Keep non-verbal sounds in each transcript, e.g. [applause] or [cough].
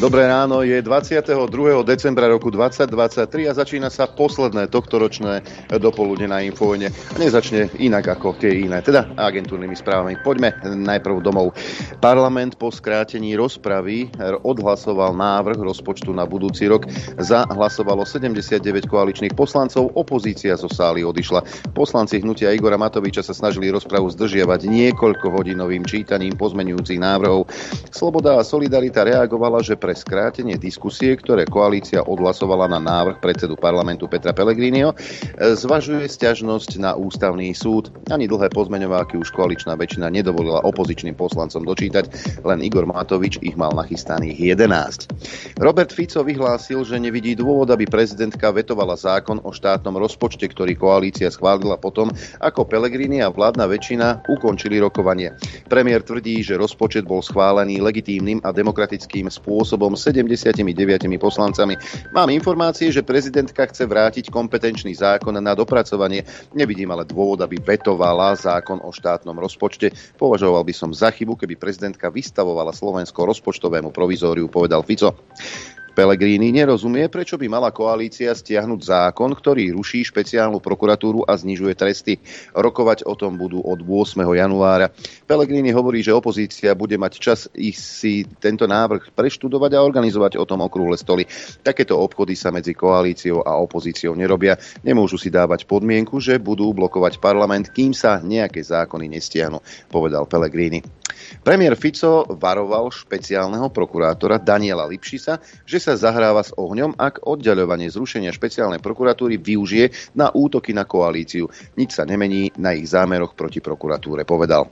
Dobré ráno, je 22. decembra roku 2023 a začína sa posledné tohtoročné dopoludne na Infovojne. A nezačne inak ako tie iné, teda agentúrnymi správami. Poďme najprv domov. Parlament po skrátení rozpravy odhlasoval návrh rozpočtu na budúci rok. Za hlasovalo 79 koaličných poslancov, opozícia zo sály odišla. Poslanci hnutia Igora Matoviča sa snažili rozpravu zdržiavať niekoľko hodinovým čítaním pozmenujúcich návrhov. Sloboda a Solidarita reagovala, že pre pre skrátenie diskusie, ktoré koalícia odhlasovala na návrh predsedu parlamentu Petra Pellegriniho, zvažuje stiažnosť na ústavný súd. Ani dlhé pozmeňováky už koaličná väčšina nedovolila opozičným poslancom dočítať, len Igor Matovič ich mal nachystaných 11. Robert Fico vyhlásil, že nevidí dôvod, aby prezidentka vetovala zákon o štátnom rozpočte, ktorý koalícia schválila potom, ako Pellegrini a vládna väčšina ukončili rokovanie. Premiér tvrdí, že rozpočet bol schválený legitímnym a demokratickým spôsobom spôsobom 79 poslancami. Mám informácie, že prezidentka chce vrátiť kompetenčný zákon na dopracovanie. Nevidím ale dôvod, aby vetovala zákon o štátnom rozpočte. Považoval by som za chybu, keby prezidentka vystavovala Slovensko rozpočtovému provizóriu, povedal Fico. Pelegrini nerozumie, prečo by mala koalícia stiahnuť zákon, ktorý ruší špeciálnu prokuratúru a znižuje tresty. Rokovať o tom budú od 8. januára. Pelegrini hovorí, že opozícia bude mať čas ich si tento návrh preštudovať a organizovať o tom okrúhle stoly. Takéto obchody sa medzi koalíciou a opozíciou nerobia. Nemôžu si dávať podmienku, že budú blokovať parlament, kým sa nejaké zákony nestiahnu, povedal Pelegrini. Premiér Fico varoval špeciálneho prokurátora Daniela Lipšisa, že sa zahráva s ohňom, ak oddaľovanie zrušenia špeciálnej prokuratúry využije na útoky na koalíciu. Nič sa nemení na ich zámeroch proti prokuratúre, povedal.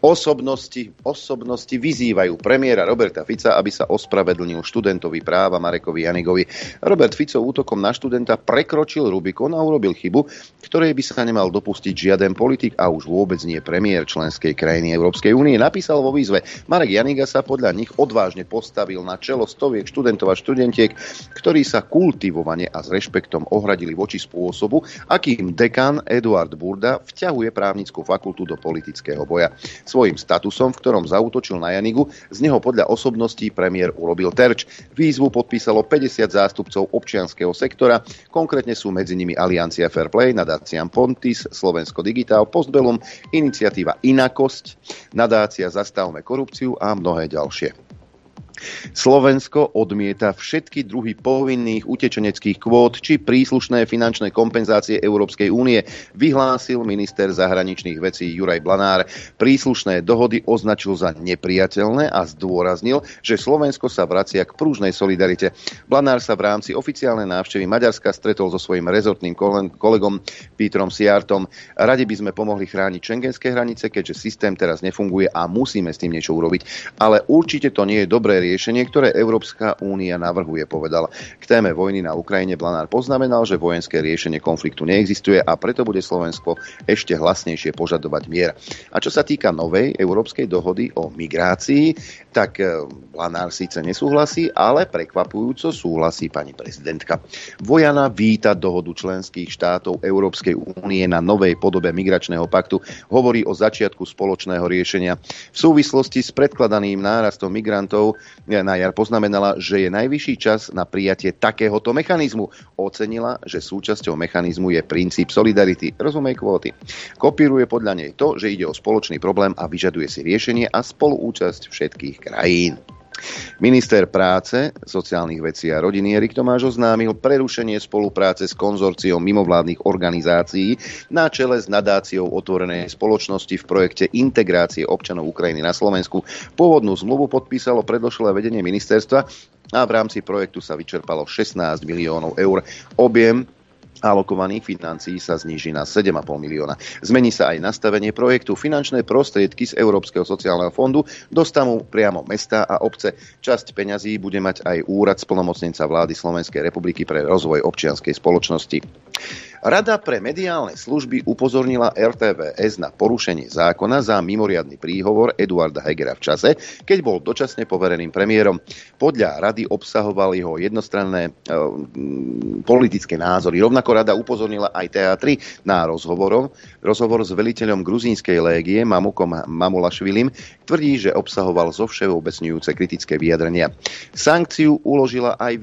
Osobnosti, osobnosti vyzývajú premiéra Roberta Fica, aby sa ospravedlnil študentovi práva Marekovi Janigovi. Robert Fico útokom na študenta prekročil Rubikon a urobil chybu, ktorej by sa nemal dopustiť žiaden politik a už vôbec nie premiér členskej krajiny Európskej únie. Napísal vo výzve, Marek Janiga sa podľa nich odvážne postavil na čelo stoviek študentov a študentiek, ktorí sa kultivovane a s rešpektom ohradili voči spôsobu, akým dekan Eduard Burda vťahuje právnickú fakultu do politického boja. Svojím statusom, v ktorom zautočil na Janigu, z neho podľa osobností premiér urobil terč. Výzvu podpísalo 50 zástupcov občianského sektora, konkrétne sú medzi nimi Aliancia Fairplay, nadácia Pontis, Slovensko Digital, Postbellum, iniciatíva Inakosť, nadácia Zastavme korupciu a mnohé ďalšie. Slovensko odmieta všetky druhy povinných utečeneckých kvót či príslušné finančné kompenzácie Európskej únie, vyhlásil minister zahraničných vecí Juraj Blanár. Príslušné dohody označil za nepriateľné a zdôraznil, že Slovensko sa vracia k prúžnej solidarite. Blanár sa v rámci oficiálnej návštevy Maďarska stretol so svojím rezortným kolegom Pítrom Siartom. Radi by sme pomohli chrániť šengenské hranice, keďže systém teraz nefunguje a musíme s tým niečo urobiť. Ale určite to nie je dobré riešenie, ktoré Európska únia navrhuje, povedal. K téme vojny na Ukrajine Blanár poznamenal, že vojenské riešenie konfliktu neexistuje a preto bude Slovensko ešte hlasnejšie požadovať mier. A čo sa týka novej európskej dohody o migrácii, tak Blanár síce nesúhlasí, ale prekvapujúco súhlasí pani prezidentka. Vojana víta dohodu členských štátov Európskej únie na novej podobe migračného paktu. Hovorí o začiatku spoločného riešenia. V súvislosti s predkladaným nárastom migrantov na jar poznamenala, že je najvyšší čas na prijatie takéhoto mechanizmu. Ocenila, že súčasťou mechanizmu je princíp solidarity, rozumej kvóty. Kopíruje podľa nej to, že ide o spoločný problém a vyžaduje si riešenie a spoluúčasť všetkých krajín. Minister práce, sociálnych vecí a rodiny Erik Tomáš oznámil prerušenie spolupráce s konzorciou mimovládnych organizácií na čele s nadáciou otvorenej spoločnosti v projekte integrácie občanov Ukrajiny na Slovensku. Pôvodnú zmluvu podpísalo predložilé vedenie ministerstva a v rámci projektu sa vyčerpalo 16 miliónov eur. Objem alokovaných financií sa zníži na 7,5 milióna. Zmení sa aj nastavenie projektu. Finančné prostriedky z Európskeho sociálneho fondu dostanú priamo mesta a obce. Časť peňazí bude mať aj úrad splnomocnenca vlády Slovenskej republiky pre rozvoj občianskej spoločnosti. Rada pre mediálne služby upozornila RTVS na porušenie zákona za mimoriadny príhovor Eduarda Hegera v čase, keď bol dočasne povereným premiérom. Podľa rady obsahoval jeho jednostranné e, politické názory. Rovnako rada upozornila aj teatri na rozhovor, rozhovor s veliteľom gruzínskej légie Mamukom Mamulašvilim, tvrdí, že obsahoval zo všeobecňujúce kritické vyjadrenia. Sankciu uložila aj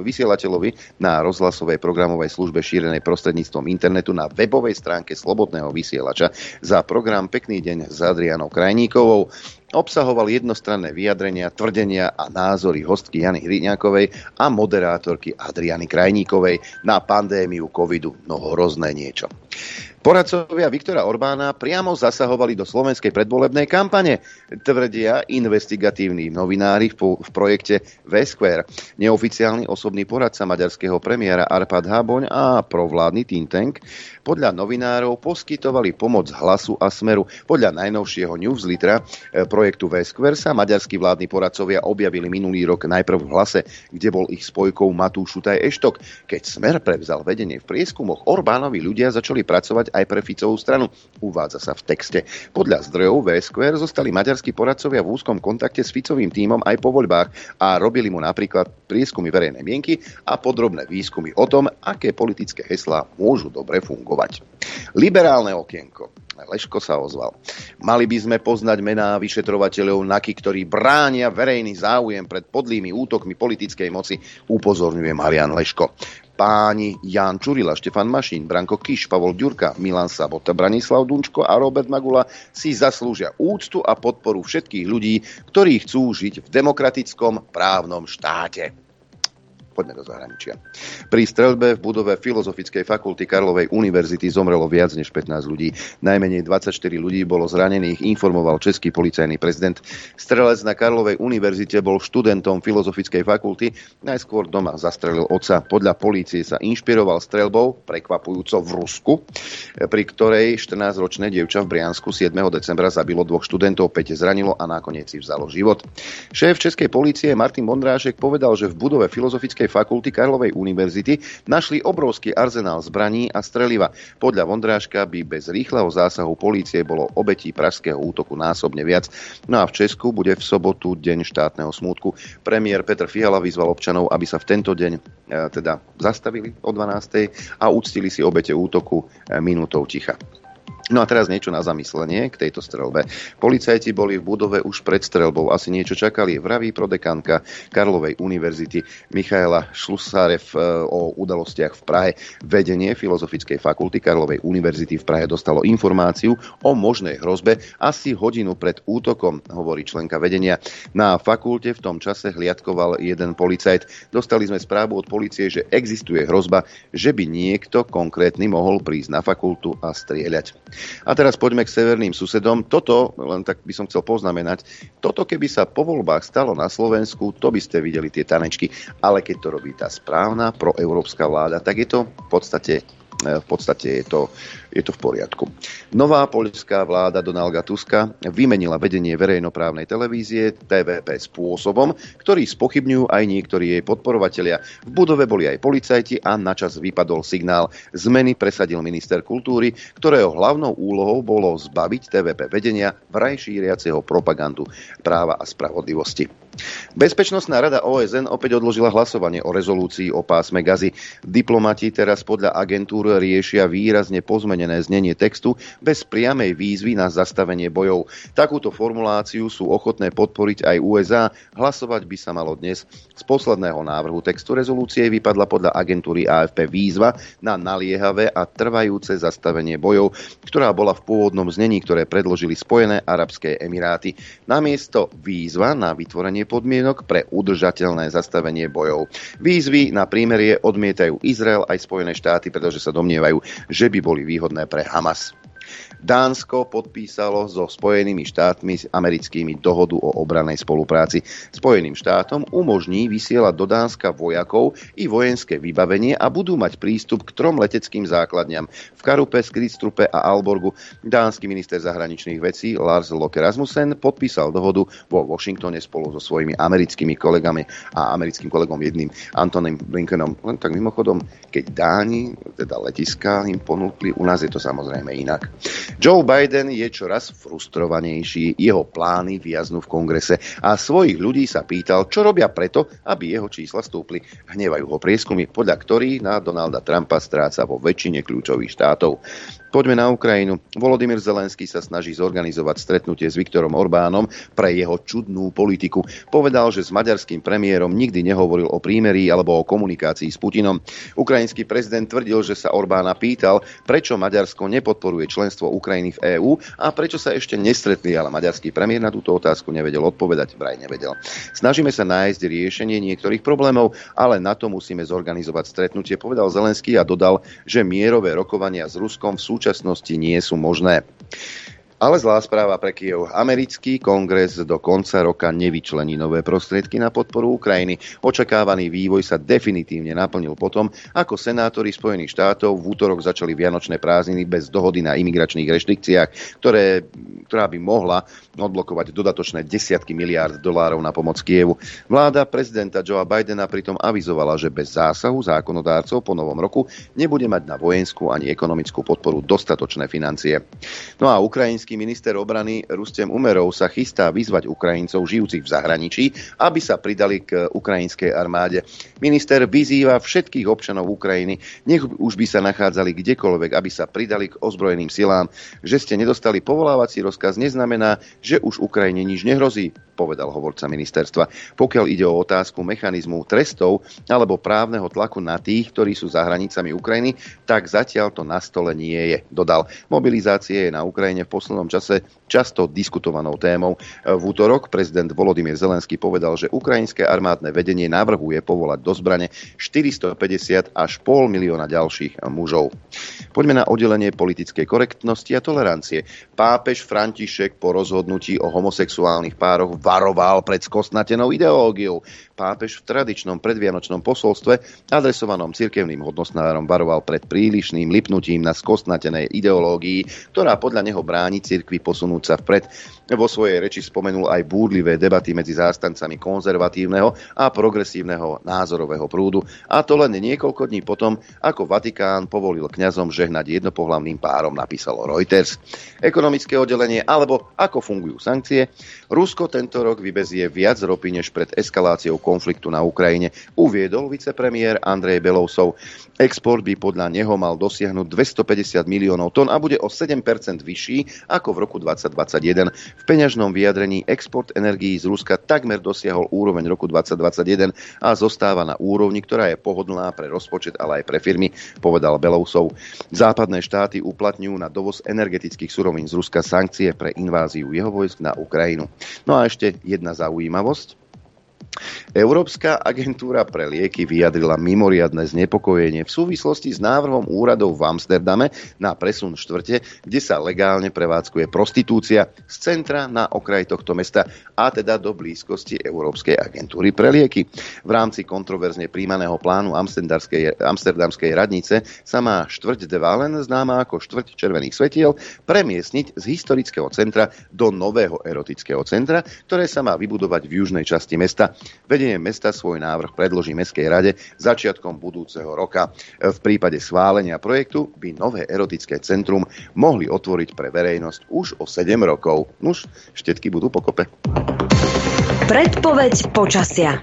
vysielateľovi na rozhlasovej programovej službe šírenej prostredníctvom internetu na webovej stránke Slobodného vysielača za program Pekný deň s Adrianou Krajníkovou obsahoval jednostranné vyjadrenia, tvrdenia a názory hostky Jany Hriňákovej a moderátorky Adriany Krajníkovej na pandémiu covidu. No hrozné niečo. Poradcovia Viktora Orbána priamo zasahovali do slovenskej predvolebnej kampane, tvrdia investigatívni novinári v, projekte V-Square. Neoficiálny osobný poradca maďarského premiéra Arpad Háboň a provládny think tank podľa novinárov poskytovali pomoc hlasu a smeru. Podľa najnovšieho newslettera eh, projektu V-Square sa maďarskí vládni poradcovia objavili minulý rok najprv v hlase, kde bol ich spojkou Matúš Šutaj Eštok. Keď smer prevzal vedenie v prieskumoch, Orbánovi ľudia začali pracovať aj pre Ficovú stranu. Uvádza sa v texte. Podľa zdrojov VSQR zostali maďarskí poradcovia v úzkom kontakte s Ficovým tímom aj po voľbách a robili mu napríklad prieskumy verejnej mienky a podrobné výskumy o tom, aké politické heslá môžu dobre fungovať. Liberálne okienko. Leško sa ozval. Mali by sme poznať mená vyšetrovateľov NAKY, ktorí bránia verejný záujem pred podlými útokmi politickej moci, upozorňuje Marian Leško páni Jan Čurila, Štefan Mašín, Branko Kiš, Pavol Ďurka, Milan Sabota, Branislav Dunčko a Robert Magula si zaslúžia úctu a podporu všetkých ľudí, ktorí chcú žiť v demokratickom právnom štáte poďme do zahraničia. Pri streľbe v budove Filozofickej fakulty Karlovej univerzity zomrelo viac než 15 ľudí. Najmenej 24 ľudí bolo zranených, informoval český policajný prezident. Strelec na Karlovej univerzite bol študentom Filozofickej fakulty, najskôr doma zastrelil otca. Podľa polície sa inšpiroval streľbou, prekvapujúco v Rusku, pri ktorej 14-ročné dievča v Briansku 7. decembra zabilo dvoch študentov, 5 zranilo a nakoniec si vzalo život. Šéf Českej policie Martin Bondrášek povedal, že v budove Filozofickej fakulty Karlovej univerzity našli obrovský arzenál zbraní a streliva. Podľa Vondráška by bez rýchleho zásahu polície bolo obetí pražského útoku násobne viac. No a v Česku bude v sobotu deň štátneho smútku. Premiér Petr Fiala vyzval občanov, aby sa v tento deň e, teda zastavili o 12. a uctili si obete útoku e, minútou ticha. No a teraz niečo na zamyslenie k tejto strelbe. Policajti boli v budove už pred strelbou, asi niečo čakali. Vraví prodekanka Karlovej univerzity Michaela Šlusárev e, o udalostiach v Prahe. Vedenie Filozofickej fakulty Karlovej univerzity v Prahe dostalo informáciu o možnej hrozbe asi hodinu pred útokom, hovorí členka vedenia. Na fakulte v tom čase hliadkoval jeden policajt. Dostali sme správu od policie, že existuje hrozba, že by niekto konkrétny mohol prísť na fakultu a strieľať. A teraz poďme k severným susedom. Toto, len tak by som chcel poznamenať, toto keby sa po voľbách stalo na Slovensku, to by ste videli tie tanečky. Ale keď to robí tá správna proeurópska vláda, tak je to v podstate E, v podstate je to, je to v poriadku. Nová poľská vláda Donalda Tuska vymenila vedenie verejnoprávnej televízie TVP spôsobom, ktorý spochybňujú aj niektorí jej podporovatelia. V budove boli aj policajti a načas vypadol signál. Zmeny presadil minister kultúry, ktorého hlavnou úlohou bolo zbaviť TVP vedenia vraj šíriaceho propagandu práva a spravodlivosti. Bezpečnostná rada OSN opäť odložila hlasovanie o rezolúcii o pásme Gazy. Diplomati teraz podľa agentúr riešia výrazne pozmenené znenie textu bez priamej výzvy na zastavenie bojov. Takúto formuláciu sú ochotné podporiť aj USA. Hlasovať by sa malo dnes. Z posledného návrhu textu rezolúcie vypadla podľa agentúry AFP výzva na naliehavé a trvajúce zastavenie bojov, ktorá bola v pôvodnom znení, ktoré predložili Spojené arabské emiráty. Namiesto výzva na vytvorenie podmienok pre udržateľné zastavenie bojov. Výzvy na prímerie odmietajú Izrael aj Spojené štáty, pretože sa domnievajú, že by boli výhodné pre Hamas. Dánsko podpísalo so Spojenými štátmi americkými dohodu o obranej spolupráci. Spojeným štátom umožní vysielať do Dánska vojakov i vojenské vybavenie a budú mať prístup k trom leteckým základňam v Karupe, Skristrupe a Alborgu. Dánsky minister zahraničných vecí Lars Loke Rasmussen podpísal dohodu vo Washingtone spolu so svojimi americkými kolegami a americkým kolegom jedným Antonym Blinkenom. Len tak mimochodom, keď Dáni, teda letiska im ponúkli, u nás je to samozrejme inak. Joe Biden je čoraz frustrovanejší, jeho plány viaznú v kongrese a svojich ľudí sa pýtal, čo robia preto, aby jeho čísla stúpli. Hnevajú ho prieskumy, podľa ktorých na Donalda Trumpa stráca vo väčšine kľúčových štátov. Poďme na Ukrajinu. Volodymyr Zelenský sa snaží zorganizovať stretnutie s Viktorom Orbánom pre jeho čudnú politiku. Povedal, že s maďarským premiérom nikdy nehovoril o prímerí alebo o komunikácii s Putinom. Ukrajinský prezident tvrdil, že sa Orbána pýtal, prečo Maďarsko nepodporuje členstvo Ukrajiny v EÚ a prečo sa ešte nestretli, ale maďarský premiér na túto otázku nevedel odpovedať, vraj nevedel. Snažíme sa nájsť riešenie niektorých problémov, ale na to musíme zorganizovať stretnutie, povedal Zelenský a dodal, že mierové rokovania s Ruskom v súčasnosti nie sú možné. Ale zlá správa pre Kiev. Americký kongres do konca roka nevyčlení nové prostriedky na podporu Ukrajiny. Očakávaný vývoj sa definitívne naplnil potom, ako senátori Spojených štátov v útorok začali vianočné prázdniny bez dohody na imigračných reštrikciách, ktoré, ktorá by mohla odblokovať dodatočné desiatky miliárd dolárov na pomoc Kievu. Vláda prezidenta Joea Bidena pritom avizovala, že bez zásahu zákonodárcov po novom roku nebude mať na vojenskú ani ekonomickú podporu dostatočné financie. No a ukrajinský Ukrajinský minister obrany Rustem Umerov sa chystá vyzvať Ukrajincov žijúcich v zahraničí, aby sa pridali k ukrajinskej armáde. Minister vyzýva všetkých občanov Ukrajiny, nech už by sa nachádzali kdekoľvek, aby sa pridali k ozbrojeným silám. Že ste nedostali povolávací rozkaz neznamená, že už Ukrajine nič nehrozí, povedal hovorca ministerstva. Pokiaľ ide o otázku mechanizmu trestov alebo právneho tlaku na tých, ktorí sú za hranicami Ukrajiny, tak zatiaľ to na stole nie je, dodal. Mobilizácie je na Ukrajine v poslednom poslednom čase často diskutovanou témou. V útorok prezident Volodymyr Zelenský povedal, že ukrajinské armádne vedenie navrhuje povolať do zbrane 450 až pol milióna ďalších mužov. Poďme na oddelenie politickej korektnosti a tolerancie. Pápež František po rozhodnutí o homosexuálnych pároch varoval pred skosnatenou ideológiou pápež v tradičnom predvianočnom posolstve adresovanom cirkevným hodnostnárom varoval pred prílišným lipnutím na skostnatenej ideológii, ktorá podľa neho bráni cirkvi posunúť sa vpred. Vo svojej reči spomenul aj búdlivé debaty medzi zástancami konzervatívneho a progresívneho názorového prúdu, a to len niekoľko dní potom, ako Vatikán povolil kňazom žehnať jednopohlavným párom, napísalo Reuters. Ekonomické oddelenie alebo ako fungujú sankcie. Rusko tento rok vybezie viac ropy než pred eskaláciou konfliktu na Ukrajine, uviedol vicepremiér Andrej Belousov. Export by podľa neho mal dosiahnuť 250 miliónov tón a bude o 7% vyšší ako v roku 2021. V peňažnom vyjadrení export energií z Ruska takmer dosiahol úroveň roku 2021 a zostáva na úrovni, ktorá je pohodlná pre rozpočet, ale aj pre firmy, povedal Belousov. Západné štáty uplatňujú na dovoz energetických surovín z Ruska sankcie pre inváziu jeho vojsk na Ukrajinu. No a ešte jedna zaujímavosť. Európska agentúra pre lieky vyjadrila mimoriadne znepokojenie v súvislosti s návrhom úradov v Amsterdame na presun štvrte, kde sa legálne prevádzkuje prostitúcia z centra na okraj tohto mesta a teda do blízkosti Európskej agentúry pre lieky. V rámci kontroverzne príjmaného plánu Amsterdamskej radnice sa má štvrť de Valen, známa ako štvrť červených svetiel, premiesniť z historického centra do nového erotického centra, ktoré sa má vybudovať v južnej časti mesta. Vedenie mesta svoj návrh predloží Mestskej rade začiatkom budúceho roka. V prípade schválenia projektu by nové erotické centrum mohli otvoriť pre verejnosť už o 7 rokov. Nuž, štetky budú pokope. Predpoveď počasia.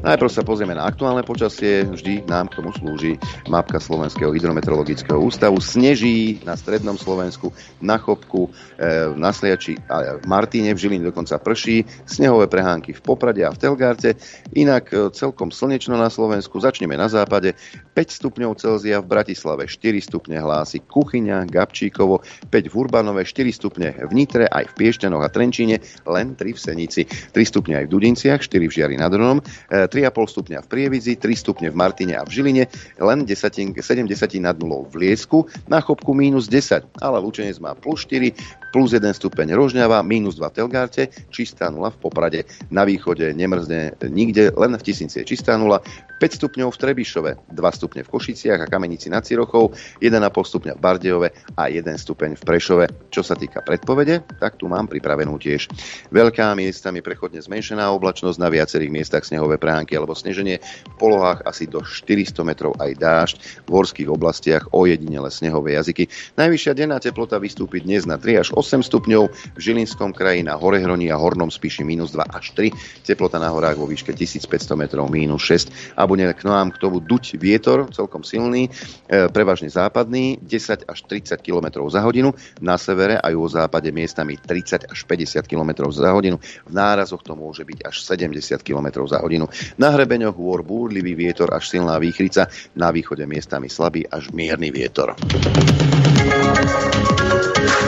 Najprv sa pozrieme na aktuálne počasie, vždy nám k tomu slúži mapka Slovenského hydrometeorologického ústavu. Sneží na strednom Slovensku, na Chopku, e, na Sliači a v Martíne, v Žiline dokonca prší, snehové prehánky v Poprade a v Telgárte, inak e, celkom slnečno na Slovensku. Začneme na západe, 5 stupňov Celzia v Bratislave, 4 stupne hlási Kuchyňa, Gabčíkovo, 5 v Urbanove, 4 stupne v Nitre, aj v Piešťanoch a Trenčíne, len 3 v Senici, 3 stupne aj v Dudinciach, 4 v Žiari nad Hronom, 3 3,5 stupňa v Prievidzi, 3 stupne v Martine a v Žiline, len 10, 7 desatí nad nulou v Liesku, na Chopku minus 10, ale Lučenec má plus 4, plus 1 stupeň Rožňava, minus 2 v Telgárte, čistá nula v Poprade, na východe nemrzne nikde, len v Tisnici je čistá nula, 5 stupňov v Trebišove, 2 stupne v Košiciach a Kamenici nad Cirochou, 1,5 stupňa v Bardejove a 1 stupeň v Prešove. Čo sa týka predpovede, tak tu mám pripravenú tiež. Veľká miestami prechodne zmenšená oblačnosť, na viacerých miestach snehové pránky alebo sneženie, v polohách asi do 400 metrov aj dážď, v horských oblastiach ojedinele snehové jazyky. Najvyššia denná teplota vystúpi dnes na 3 až 8 stupňov, v Žilinskom kraji na Horehroní a Hornom Spiši minus 2 až 3, teplota na horách vo výške 1500 metrov minus 6 a bude k nám k tomu duť vietor, celkom silný, e, prevažne západný, 10 až 30 km za hodinu, na severe a juhozápade miestami 30 až 50 km za hodinu, v nárazoch to môže byť až 70 km za hodinu. Na hrebeňoch hôr búrlivý vietor až silná výchrica, na východe miestami slabý až mierny vietor.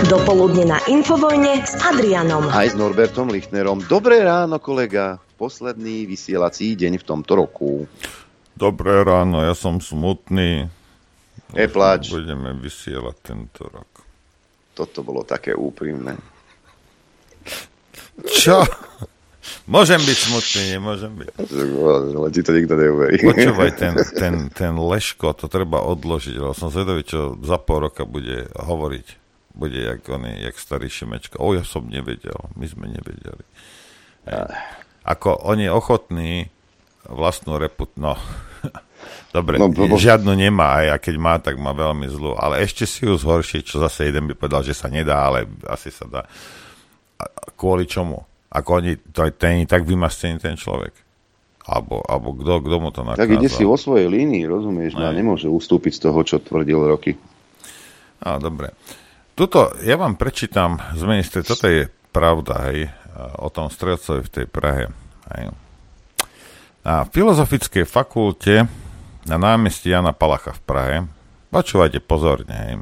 Dopoludne na Infovojne s Adrianom. Aj s Norbertom Lichtnerom. Dobré ráno, kolega posledný vysielací deň v tomto roku. Dobré ráno, ja som smutný. Neplač. Budeme vysielať tento rok. Toto bolo také úprimné. Čo? Môžem byť smutný, nemôžem byť. Ale ti to nikto neuverí. Počúvaj, ten, ten, ten Leško, to treba odložiť, lebo som zvedavý, čo za pol roka bude hovoriť. Bude jak, on, jak starý Šimečka. O, ja som nevedel, my sme nevedeli. Hej ako on je ochotný vlastnú reput... No, [laughs] dobre, no, bo... žiadnu nemá, aj a keď má, tak má veľmi zlú, ale ešte si ju zhorší, čo zase jeden by povedal, že sa nedá, ale asi sa dá. A kvôli čomu? Ako oni, to je ten tak vymastený ten človek. Alebo, alebo kto, kto mu to nakázal? Tak ide si vo svojej línii, rozumieš, no, nemôže ustúpiť z toho, čo tvrdil roky. No, dobre. Tuto, ja vám prečítam z ministre, toto je pravda, hej, o tom strelcovi v tej Prahe. Hej. Na Filozofickej fakulte na námestí Jana Palacha v Prahe, počúvajte pozorne, hej,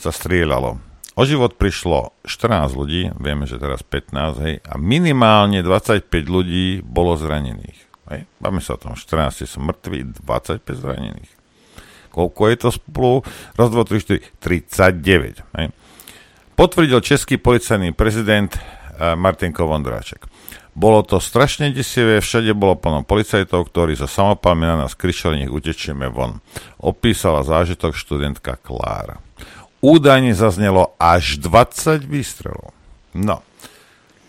sa strieľalo. O život prišlo 14 ľudí, vieme, že teraz 15, hej, a minimálne 25 ľudí bolo zranených. Hej. Bavíme sa o tom, 14 sú mŕtvi, 25 zranených. Koľko je to spolu? Raz, 2, 3, 4, 39. Hej. Potvrdil český policajný prezident Martinko Vondráček. Bolo to strašne desivé, všade bolo plno policajtov, ktorí za samopalmi na nás kričali, nech utečieme von. Opísala zážitok študentka Klára. Údajne zaznelo až 20 výstrelov. No.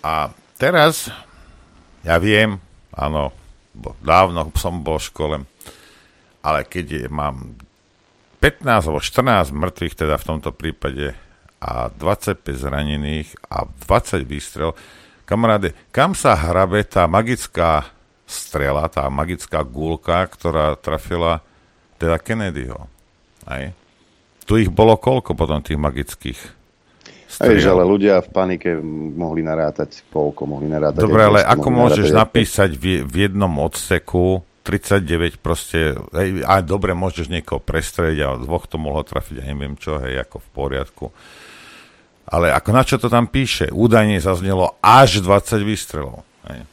A teraz, ja viem, áno, dávno som bol v škole, ale keď mám 15 alebo 14 mŕtvych, teda v tomto prípade a 25 zranených a 20 výstrel. Kamaráde, kam sa hrabe tá magická strela, tá magická gulka, ktorá trafila teda Kennedyho? Aj? Tu ich bolo koľko potom tých magických Aj, ale ľudia v panike mohli narátať koľko, mohli narátať. Dobre, ale ako môžeš napísať v, v jednom odseku 39 proste, hej, a dobre, môžeš niekoho prestrediť, ale dvoch to mohlo trafiť, ja neviem čo, hej, ako v poriadku. Ale ako na čo to tam píše? Údajne zaznelo až 20 výstrelov. Hej.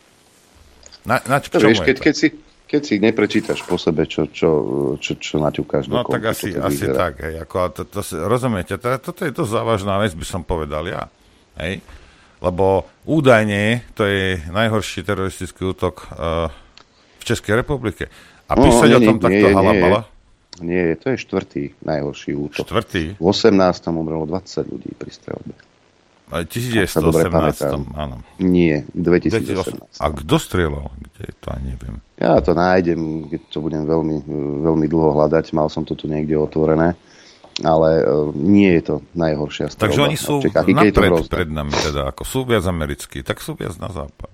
Na, na čo, vieš, keď, keď, si, keď si neprečítaš po sebe, čo, čo, čo, čo naťukáš No tak asi, asi tak. Hej, ako, to, to, to, rozumiete, to, toto je to závažná vec, by som povedal ja. Hej? Lebo údajne to je najhorší teroristický útok uh, v Českej republike. A no, písať no, nie, o tom nie, takto nie, halabala? Nie. Nie, to je štvrtý najhorší útok. Štvrtý? V 18. umrelo 20 ľudí pri strelbe. Ale 1918, áno. Nie, 2018. A kto strieľal? Kde to ani neviem. Ja to nájdem, keď to budem veľmi, veľmi dlho hľadať. Mal som to tu niekde otvorené. Ale uh, nie je to najhoršia strelba. Takže oni sú napred pred nami, teda, ako sú viac americkí, tak sú viac na západ.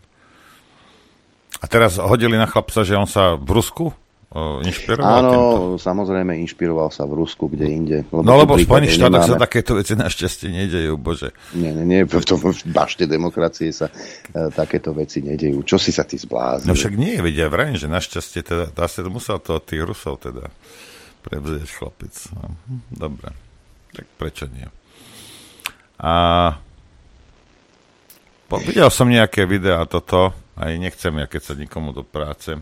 A teraz hodili na chlapca, že on sa v Rusku inšpiroval? Áno, týmto? samozrejme, inšpiroval sa v Rusku, kde inde. Lebo no lebo v Spojených štátoch sa takéto veci našťastie nedejú, bože. Nie, nie, nie, v, tom, v bašte demokracie sa uh, takéto veci nedejú. Čo si sa ty zbláznil? No však nie, vidia, vrajím, že našťastie teda, dá sa, musel to od tých Rusov teda prevzieť chlapec. No, dobre, tak prečo nie? A videl som nejaké videá toto, aj nechcem ja keď sa nikomu do práce,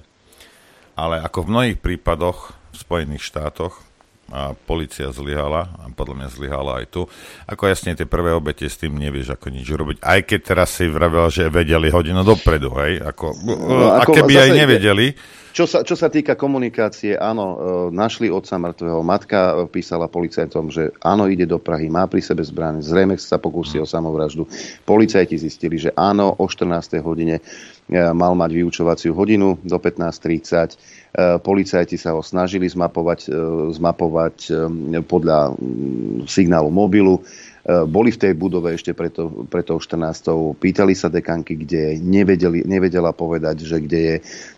ale ako v mnohých prípadoch v Spojených štátoch a policia zlyhala a podľa mňa zlyhala aj tu. Ako jasne tie prvé obete s tým nevieš ako nič robiť. Aj keď teraz si vravel, že vedeli hodinu dopredu, hej? Ako, no, a keby aj nevedeli... Čo sa, čo sa týka komunikácie, áno, e, našli otca mŕtvého. Matka písala policajtom, že áno, ide do Prahy, má pri sebe zbraň, zrejme sa pokúsi o samovraždu. Policajti zistili, že áno, o 14. hodine e, mal mať vyučovaciu hodinu do 15.30 E, policajti sa ho snažili zmapovať, e, zmapovať e, podľa signálu mobilu. Boli v tej budove ešte preto, preto 14. Pýtali sa dekanky, kde nevedeli, nevedela povedať, že kde je E,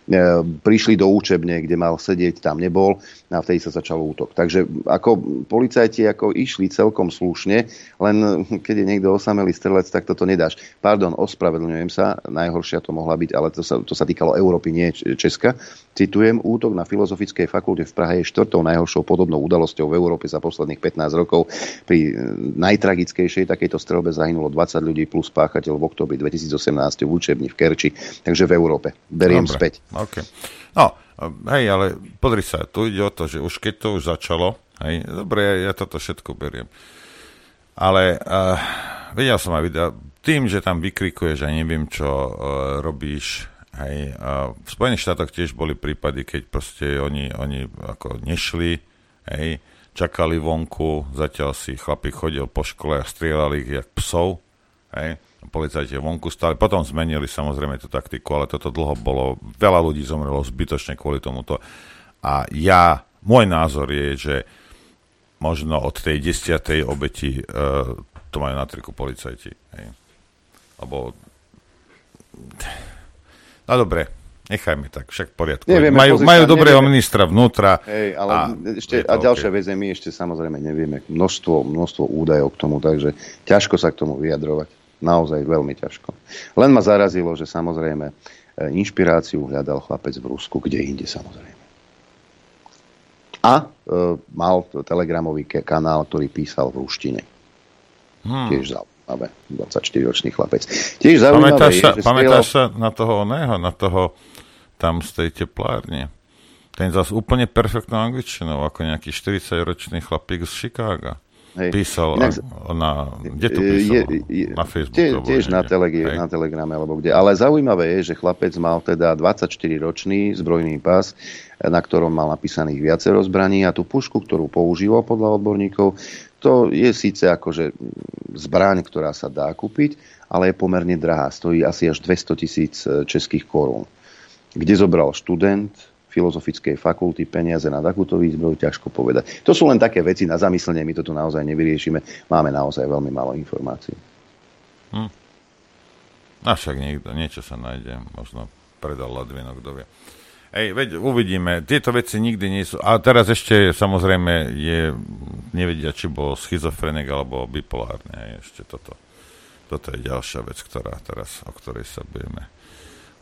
prišli do účebne, kde mal sedieť, tam nebol a vtedy sa začal útok. Takže ako policajti ako išli celkom slušne, len keď je niekto osamelý strelec, tak toto nedáš. Pardon, ospravedlňujem sa, najhoršia to mohla byť, ale to sa, to sa týkalo Európy, nie Česka. Citujem, útok na Filozofickej fakulte v Prahe je štvrtou najhoršou podobnou udalosťou v Európe za posledných 15 rokov. Pri najtragickejšej takejto strelbe zahynulo 20 ľudí plus páchateľ v oktobri 2018 v učebni v Kerči, takže v Európe. Beriem Dobre. späť. OK. No, hej, ale podri sa, tu ide o to, že už keď to už začalo, hej, dobre, ja, ja toto všetko beriem. Ale uh, videl som aj videa, tým, že tam vykrikuješ a neviem, čo uh, robíš, hej, uh, v Spojených štátoch tiež boli prípady, keď proste oni, oni ako nešli, hej, čakali vonku, zatiaľ si chlapík chodil po škole a strieľali ich jak psov, hej, policajti vonku stáli. Potom zmenili samozrejme tú taktiku, ale toto dlho bolo. Veľa ľudí zomrelo zbytočne kvôli tomuto. A ja, môj názor je, že možno od tej desiatej obeti uh, to majú na triku policajti. Hej. Lebo... No dobre, nechajme tak, však v poriadku. Nevieme, majú majú dobrého nevieme. ministra vnútra. Hej, ale a, ešte, a ďalšia okay. vec je, my ešte samozrejme nevieme množstvo, množstvo údajov k tomu, takže ťažko sa k tomu vyjadrovať naozaj veľmi ťažko. Len ma zarazilo, že samozrejme e, inšpiráciu hľadal chlapec v Rusku, kde inde samozrejme. A e, mal telegramový kanál, ktorý písal v ruštine. Hmm. Tiež zaujímavé. 24-ročný chlapec. Tiež zaujímavé pamätáš je, sa, že pamätáš strieľal... sa na toho oného, na toho tam z tej teplárne? Ten zase úplne perfektnou angličtinou, ako nejaký 40-ročný chlapík z Chicaga. Hej. Písal Inak, na, kde to písal? Je, je, na Facebooku? Tie, tiež na, telegi, na Telegrame, alebo kde. Ale zaujímavé je, že chlapec mal teda 24-ročný zbrojný pás, na ktorom mal napísaných viacero zbraní a tú pušku, ktorú používal podľa odborníkov, to je síce akože zbraň, ktorá sa dá kúpiť, ale je pomerne drahá. Stojí asi až 200 tisíc českých korún. Kde zobral študent, filozofickej fakulty peniaze na takúto výzbroj, ťažko povedať. To sú len také veci na zamyslenie, my to tu naozaj nevyriešime. Máme naozaj veľmi málo informácií. Hm. A niekto, niečo sa nájde, možno predal Ladvino, kto vie. Ej, veď uvidíme, tieto veci nikdy nie sú. A teraz ešte samozrejme je, nevedia, či bol schizofrenik alebo bipolárne. Ej, ešte toto. Toto je ďalšia vec, ktorá teraz, o ktorej sa budeme,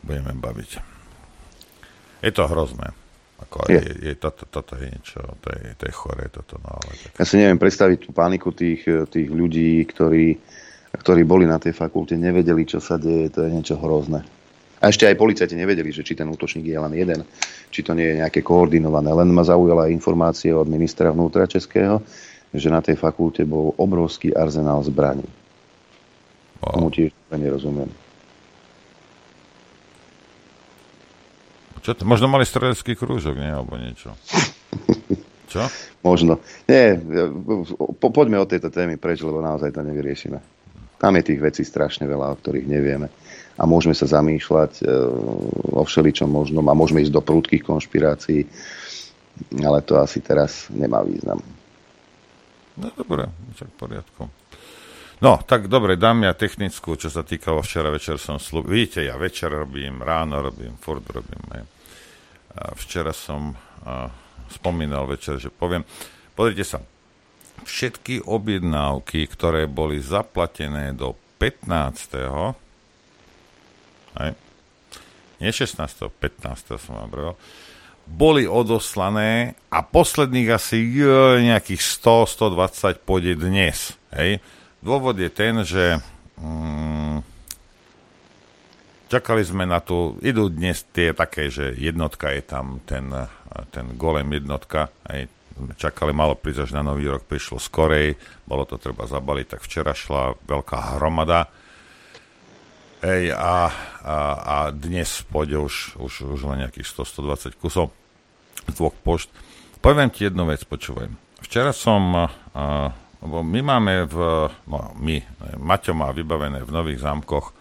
budeme baviť. Je to hrozné. Ako je. Je, je, toto, toto je niečo, to je, to je chore, toto, no ale tak. Ja si neviem predstaviť tú paniku tých, tých ľudí, ktorí, ktorí boli na tej fakulte, nevedeli, čo sa deje, to je niečo hrozné. A ešte aj policajti nevedeli, že či ten útočník je len jeden, či to nie je nejaké koordinované. Len ma zaujala informácie od ministra vnútra Českého, že na tej fakulte bol obrovský arzenál zbraní. Wow. Tomu tiež nerozumiem. Čo to? Možno mali strelecký krúžok, nie? Alebo niečo. [laughs] Čo? Možno. Nie, po, poďme od tejto témy preč, lebo naozaj to nevyriešime. Tam je tých vecí strašne veľa, o ktorých nevieme. A môžeme sa zamýšľať e, o všeličom možnom a môžeme ísť do prúdkých konšpirácií, ale to asi teraz nemá význam. No dobre, však v poriadku. No, tak dobre, dám ja technickú, čo sa týkalo včera večer som slúb... Vidíte, ja večer robím, ráno robím, furt robím. Aj. A včera som a, spomínal večer, že poviem, pozrite sa, všetky objednávky, ktoré boli zaplatené do 15. Aj, nie 16. 15. som vám bral, boli odoslané a posledných asi nejakých 100-120 pôjde dnes. Hej? Dôvod je ten, že mm, čakali sme na tú, idú dnes tie také, že jednotka je tam, ten, ten golem jednotka, aj čakali malo prísť až na nový rok, prišlo skorej, bolo to treba zabaliť, tak včera šla veľká hromada, Hej, a, a, a dnes pôjde už, už, už len nejakých 100-120 kusov z dvoch pošt. Poviem ti jednu vec, počúvaj. Včera som, a, lebo my máme v, no my, Maťo má vybavené v Nových zámkoch,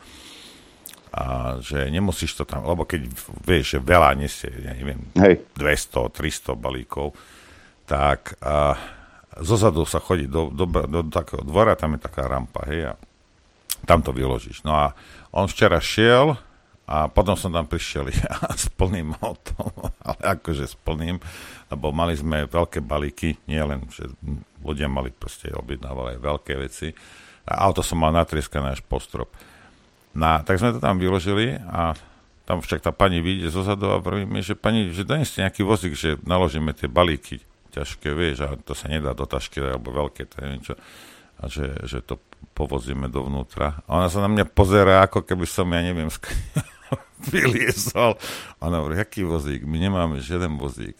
a že nemusíš to tam, lebo keď vieš, že veľa nesie, ja neviem, Hej. 200, 300 balíkov, tak a, zozadu sa chodí do, do, do, do takého dvora, tam je taká rampa, hej, a tam to vyložíš. No a on včera šiel a potom som tam prišiel ja [laughs] s plným autom, ale akože s plným, lebo mali sme veľké balíky, nie len, že ľudia mali proste objednávali aj veľké veci. A auto som mal natrieskané až po strop. No, tak sme to tam vyložili a tam však tá pani vyjde zo zadu a vraví mi, že pani, že doneste nejaký vozík, že naložíme tie balíky ťažké, vieš, a to sa nedá do tašky, alebo veľké, to neviem čo a že, že to povozíme dovnútra. A ona sa na mňa pozera, ako keby som, ja neviem, [laughs] [laughs] vyliezol. A ona hovorí, aký vozík? My nemáme žiaden vozík.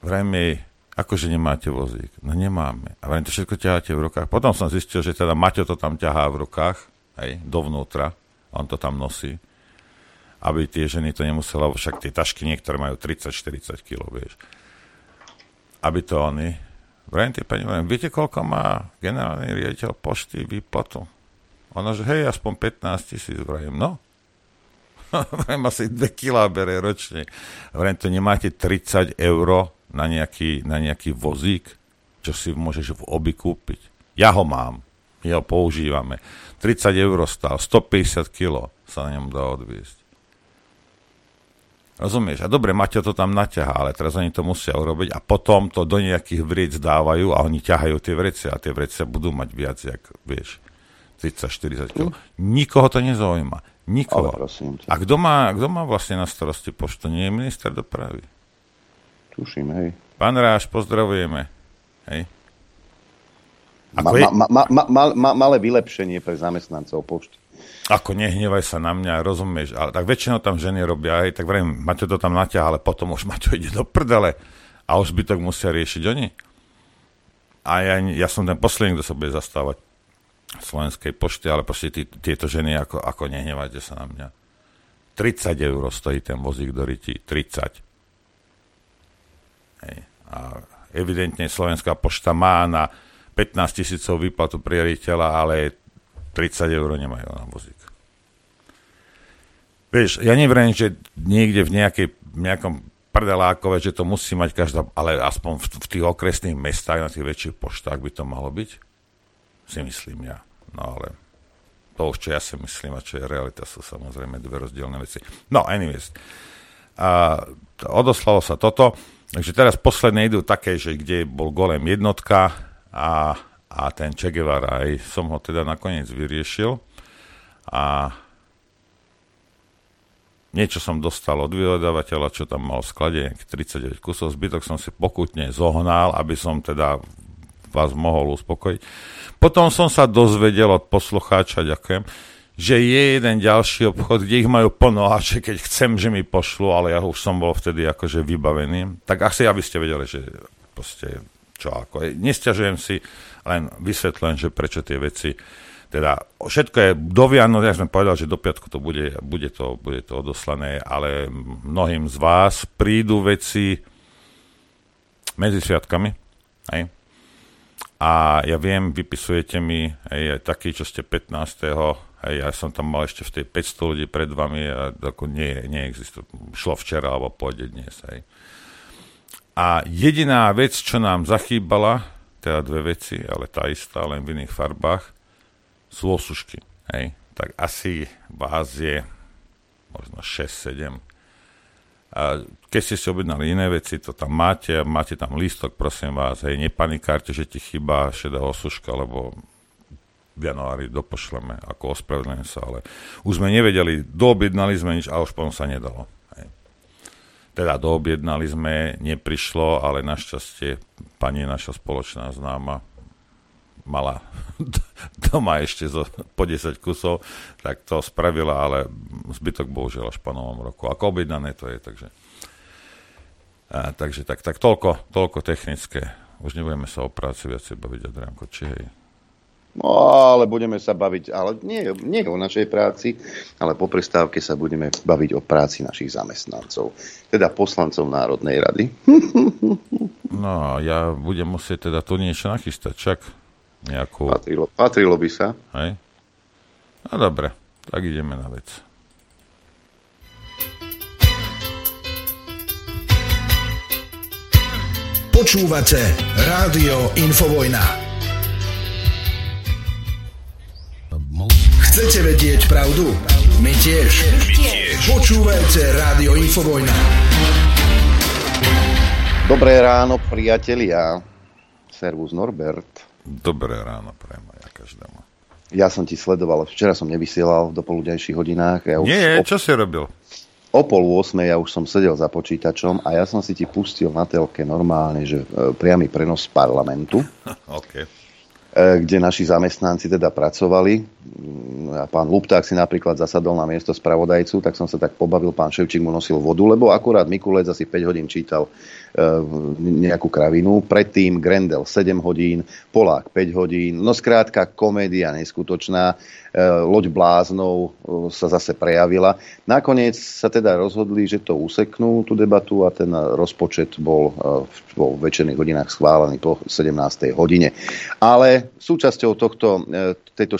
Vrajme jej, akože nemáte vozík? No nemáme. A vrajme, to všetko ťaháte v rukách. Potom som zistil, že teda Maťo to tam ťahá v rukách, hej, dovnútra. On to tam nosí. Aby tie ženy to nemuseli, lebo však tie tašky niektoré majú 30-40 kg, vieš. Aby to oni Vrajím tie pani, vrajím, viete, koľko má generálny riaditeľ pošty výplatu? Ona, že hej, aspoň 15 tisíc, vrajím, no. Vrajím, asi 2 kg bere ročne. Vrajím, to nemáte 30 eur na nejaký, na nejaký vozík, čo si môžeš v obi kúpiť. Ja ho mám, my ho používame. 30 eur stál, 150 kg sa na ňom dá odviesť. Rozumieš? A dobre, Maťo to tam naťahá, ale teraz oni to musia urobiť a potom to do nejakých vriec dávajú a oni ťahajú tie vrece a tie vrece budú mať viac, jak vieš, 30-40 kg. Mm. Nikoho to nezaujíma. Nikoho. A kto má, kto má vlastne na starosti poštu? Nie je minister dopravy. Tuším, hej. Pán Ráš, pozdravujeme. Hej. Ako ma, je... ma, ma, ma, ma, ma, malé vylepšenie pre zamestnancov pošty. Ako nehnevaj sa na mňa, rozumieš, ale tak väčšinou tam ženy robia, aj tak vrejme, Maťo to tam naťahá, ale potom už Maťo ide do prdele a už zbytok musia riešiť oni. A ja, ja som ten posledný, kto sa bude zastávať slovenskej pošte, ale proste tí, tieto ženy, ako, ako nehnevajte sa na mňa. 30 eur stojí ten vozík do ryti, 30. Hej. A evidentne Slovenská pošta má na 15 tisícov výplatu prioriteľa, ale 30 eur nemajú na vozík. Vieš, ja nevriem, že niekde v nejakej, nejakom prdelákove, že to musí mať každá, ale aspoň v, v tých okresných mestách, na tých väčších poštách by to malo byť. Si myslím ja. No ale to už, čo ja si myslím a čo je realita, sú samozrejme dve rozdielne veci. No, anyways. A, odoslalo sa toto. Takže teraz posledné idú také, že kde bol golem jednotka a a ten Che Guevara, aj som ho teda nakoniec vyriešil a niečo som dostal od vyhľadávateľa, čo tam mal v sklade, nejakých 39 kusov, zbytok som si pokutne zohnal, aby som teda vás mohol uspokojiť. Potom som sa dozvedel od poslucháča, ďakujem, že je jeden ďalší obchod, kde ich majú plno a že keď chcem, že mi pošlu, ale ja už som bol vtedy akože vybavený. Tak asi aby ste vedeli, že proste čo ako. Nesťažujem si, len vysvetľujem, že prečo tie veci teda všetko je do Vianoc, ja som povedal, že do piatku to bude, bude, to, bude to odoslané, ale mnohým z vás prídu veci medzi sviatkami, hej. A ja viem, vypisujete mi, hej, aj taký, čo ste 15. Hej, ja som tam mal ešte v tej 500 ľudí pred vami a ako nie, neexistuje. Šlo včera alebo pôjde dnes, hej. A jediná vec, čo nám zachýbala, teda dve veci, ale tá istá, len v iných farbách, sú osušky. Hej. Tak asi vás je možno 6-7. A keď ste si objednali iné veci, to tam máte, máte tam lístok, prosím vás, hej, nepanikárte, že ti chýba šedá osuška, lebo v januári dopošleme, ako ospravedlňujem sa, ale už sme nevedeli, doobjednali sme nič a už potom sa nedalo. Teda doobjednali sme, neprišlo, ale našťastie pani naša spoločná známa mala [laughs] doma ešte zo, po 10 kusov, tak to spravila, ale zbytok bohužiaľ až po novom roku. Ako objednané to je, takže... A, takže tak, tak toľko, toľko technické. Už nebudeme sa o práci viacej baviť, Adrianko, či hej? No, ale budeme sa baviť, ale nie, nie o našej práci, ale po prestávke sa budeme baviť o práci našich zamestnancov, teda poslancov Národnej rady. [laughs] No, ja budem musieť teda tu niečo nachystať, čak nejakú... Patrilo, patrilo by sa. Hej? No dobre, tak ideme na vec. Počúvate Rádio Infovojna. Chcete vedieť pravdu? My tiež. My tiež. Počúvajte Rádio Infovojna. Dobré ráno, priatelia. Servus Norbert. Dobré ráno, prema ja každému. Ja som ti sledoval, včera som nevysielal v dopoludnejších hodinách. Ja už Nie, o, čo si robil? O pol 8 ja už som sedel za počítačom a ja som si ti pustil na telke normálne, že e, priamy prenos z parlamentu. [laughs] okay E, kde naši zamestnanci teda pracovali. A pán Lupták si napríklad zasadol na miesto spravodajcu, tak som sa tak pobavil, pán Ševčík mu nosil vodu, lebo akurát Mikulec asi 5 hodín čítal Eh, nejakú kravinu. Predtým Grendel 7 hodín, Polák 5 hodín. No skrátka, komédia neskutočná. Eh, loď bláznov eh, sa zase prejavila. Nakoniec sa teda rozhodli, že to useknú, tú debatu a ten rozpočet bol vo večerných hodinách schválený po 17. hodine. Ale súčasťou tohto, tejto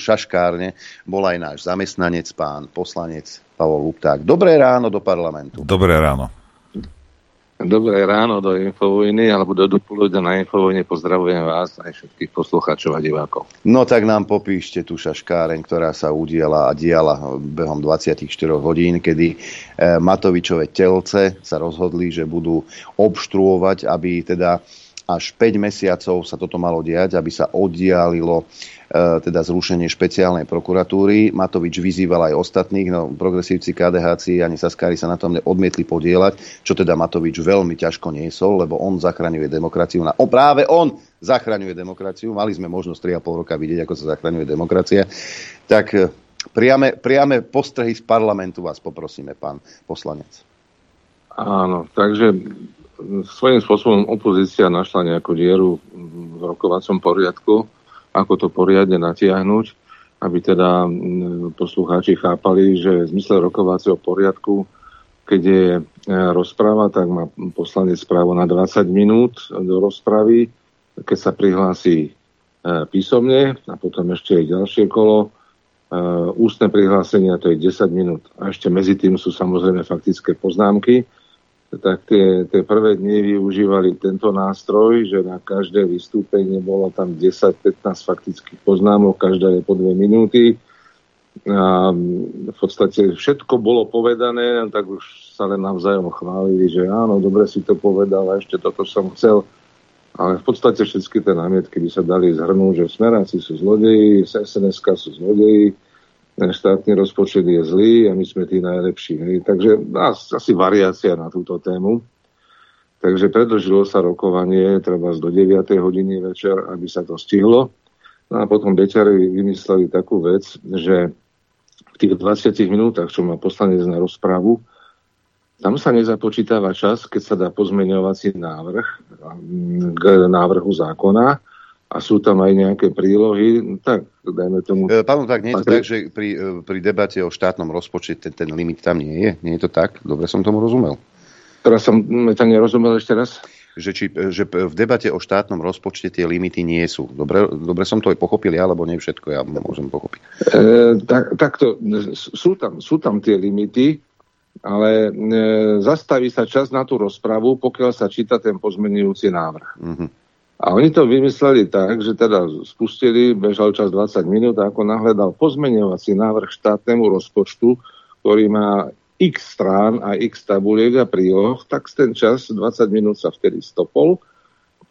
šaškárne bol aj náš zamestnanec, pán poslanec Pavol Lupták. Dobré ráno do parlamentu. Dobré ráno. Dobré ráno do Infovojny, alebo do dopoludne na Infovojne. Pozdravujem vás aj všetkých poslucháčov a divákov. No tak nám popíšte tú šaškáreň, ktorá sa udiala a diala behom 24 hodín, kedy e, Matovičové telce sa rozhodli, že budú obštruovať, aby teda až 5 mesiacov sa toto malo diať, aby sa oddialilo e, teda zrušenie špeciálnej prokuratúry. Matovič vyzýval aj ostatných, no progresívci KDH ani Saskári sa na tom odmietli podielať, čo teda Matovič veľmi ťažko niesol, lebo on zachraňuje demokraciu. Na, o, práve on zachraňuje demokraciu. Mali sme možnosť 3,5 roka vidieť, ako sa zachraňuje demokracia. Tak e, priame, priame postrehy z parlamentu vás poprosíme, pán poslanec. Áno, takže svojím spôsobom opozícia našla nejakú dieru v rokovacom poriadku, ako to poriadne natiahnuť, aby teda poslucháči chápali, že v zmysle rokovacieho poriadku, keď je e, rozpráva, tak má poslanec právo na 20 minút do rozpravy, keď sa prihlási e, písomne a potom ešte aj ďalšie kolo. E, ústne prihlásenia to je 10 minút. A ešte medzi tým sú samozrejme faktické poznámky tak tie, tie prvé dni využívali tento nástroj, že na každé vystúpenie bolo tam 10-15 faktických poznámok, každá je po dve minúty. A v podstate všetko bolo povedané, tak už sa len navzájom chválili, že áno, dobre si to povedal a ešte toto som chcel. Ale v podstate všetky tie námietky by sa dali zhrnúť, že smeráci sú zlodeji, sns sú zlodeji, štátny rozpočet je zlý a my sme tí najlepší. Hej. Takže asi variácia na túto tému. Takže predlžilo sa rokovanie, treba do 9. hodiny večer, aby sa to stihlo. No a potom Beťari vymysleli takú vec, že v tých 20 minútach, čo má poslanec na rozprávu, tam sa nezapočítava čas, keď sa dá pozmeňovací návrh k návrhu zákona a sú tam aj nejaké prílohy, no tak dajme tomu... E, pán, tak nie je to tak, že pri, e, pri debate o štátnom rozpočte ten, ten limit tam nie je? Nie je to tak? Dobre som tomu rozumel. Teraz som to nerozumel ešte raz. Že, či, e, že v debate o štátnom rozpočte tie limity nie sú. Dobre, dobre som to aj pochopil ja, alebo nie všetko ja môžem pochopiť. E, tak, takto, sú tam, sú tam tie limity, ale e, zastaví sa čas na tú rozpravu, pokiaľ sa číta ten pozmenujúci návrh. Mm-hmm. A oni to vymysleli tak, že teda spustili, bežal čas 20 minút a ako nahľadal pozmeňovací návrh štátnemu rozpočtu, ktorý má x strán a x tabuliek a príloh, tak ten čas 20 minút sa vtedy stopol.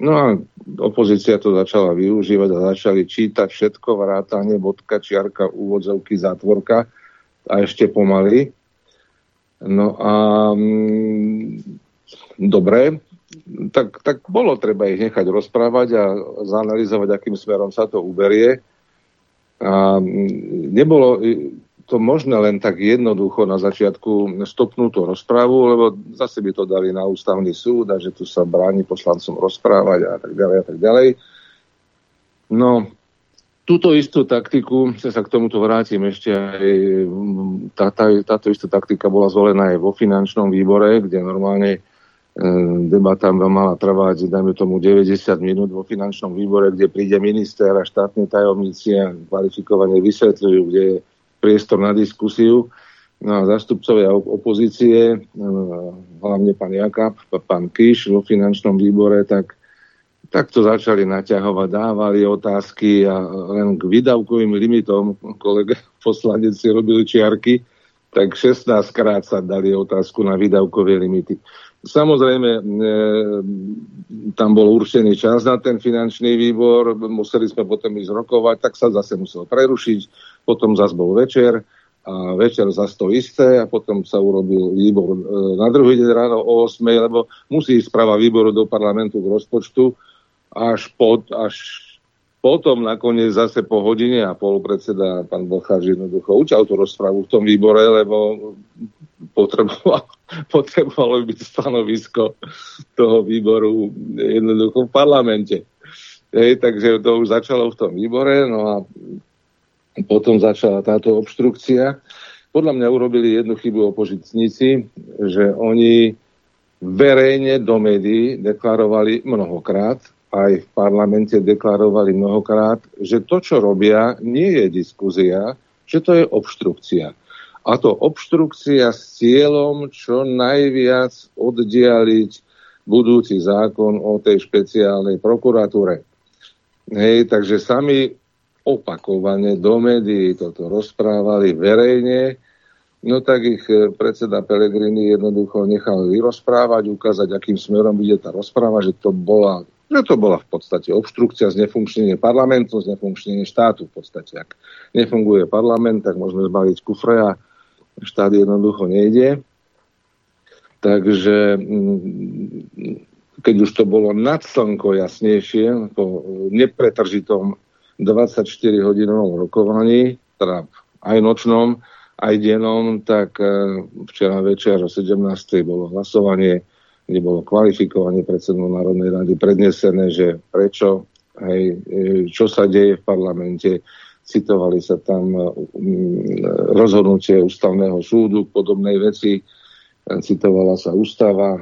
No a opozícia to začala využívať a začali čítať všetko, vrátanie, bodka, čiarka, úvodzovky, zátvorka a ešte pomaly. No a mm, dobre, tak, tak bolo treba ich nechať rozprávať a zanalizovať, akým smerom sa to uberie. A nebolo to možné len tak jednoducho na začiatku stopnúť tú rozprávu, lebo zase by to dali na ústavný súd a že tu sa bráni poslancom rozprávať a tak ďalej a tak ďalej. No, túto istú taktiku, sa k tomuto vrátim ešte aj, tá, tá, táto istá taktika bola zvolená aj vo finančnom výbore, kde normálne debata mala trvať, dajme tomu 90 minút vo finančnom výbore, kde príde minister a štátni tajomníci a kvalifikovane vysvetľujú, kde je priestor na diskusiu. No a zastupcovia opozície, e, hlavne pán Jakab, pán Kiš vo finančnom výbore, tak, tak to začali naťahovať, dávali otázky a len k výdavkovým limitom kolega poslanec si robil čiarky, tak 16 krát sa dali otázku na výdavkové limity. Samozrejme, e, tam bol určený čas na ten finančný výbor, museli sme potom ísť rokovať, tak sa zase musel prerušiť potom zase bol večer a večer zase to isté a potom sa urobil výbor e, na druhý deň ráno o 8, lebo musí ísť správa výboru do parlamentu k rozpočtu až, pod, až potom nakoniec zase po hodine a pol predseda pán Bocháč jednoducho učal tú rozprávu v tom výbore, lebo potreboval, [laughs] potrebovalo byť stanovisko toho výboru jednoducho v parlamente. Hej, takže to už začalo v tom výbore, no a potom začala táto obštrukcia. Podľa mňa urobili jednu chybu opožitníci, že oni verejne do médií deklarovali mnohokrát, aj v parlamente deklarovali mnohokrát, že to, čo robia, nie je diskuzia, že to je obštrukcia. A to obštrukcia s cieľom čo najviac oddialiť budúci zákon o tej špeciálnej prokuratúre. Hej, takže sami opakovane do médií toto rozprávali verejne, no tak ich e, predseda Pelegrini jednoducho nechal vyrozprávať, ukázať, akým smerom bude tá rozpráva, že to bola že to bola v podstate obštrukcia, znefunkčnenie parlamentu, znefunkčnenie štátu v podstate. Ak nefunguje parlament, tak môžeme zbaviť kufre a štát jednoducho nejde. Takže mm, keď už to bolo nad slnko jasnejšie, po nepretržitom 24-hodinovom rokovaní, teda aj nočnom, aj dennom, tak e, včera večer o 17. bolo hlasovanie, kde bolo kvalifikovanie predsedu Národnej rady prednesené, že prečo, aj, e, čo sa deje v parlamente, citovali sa tam e, rozhodnutie ústavného súdu k podobnej veci, citovala sa ústava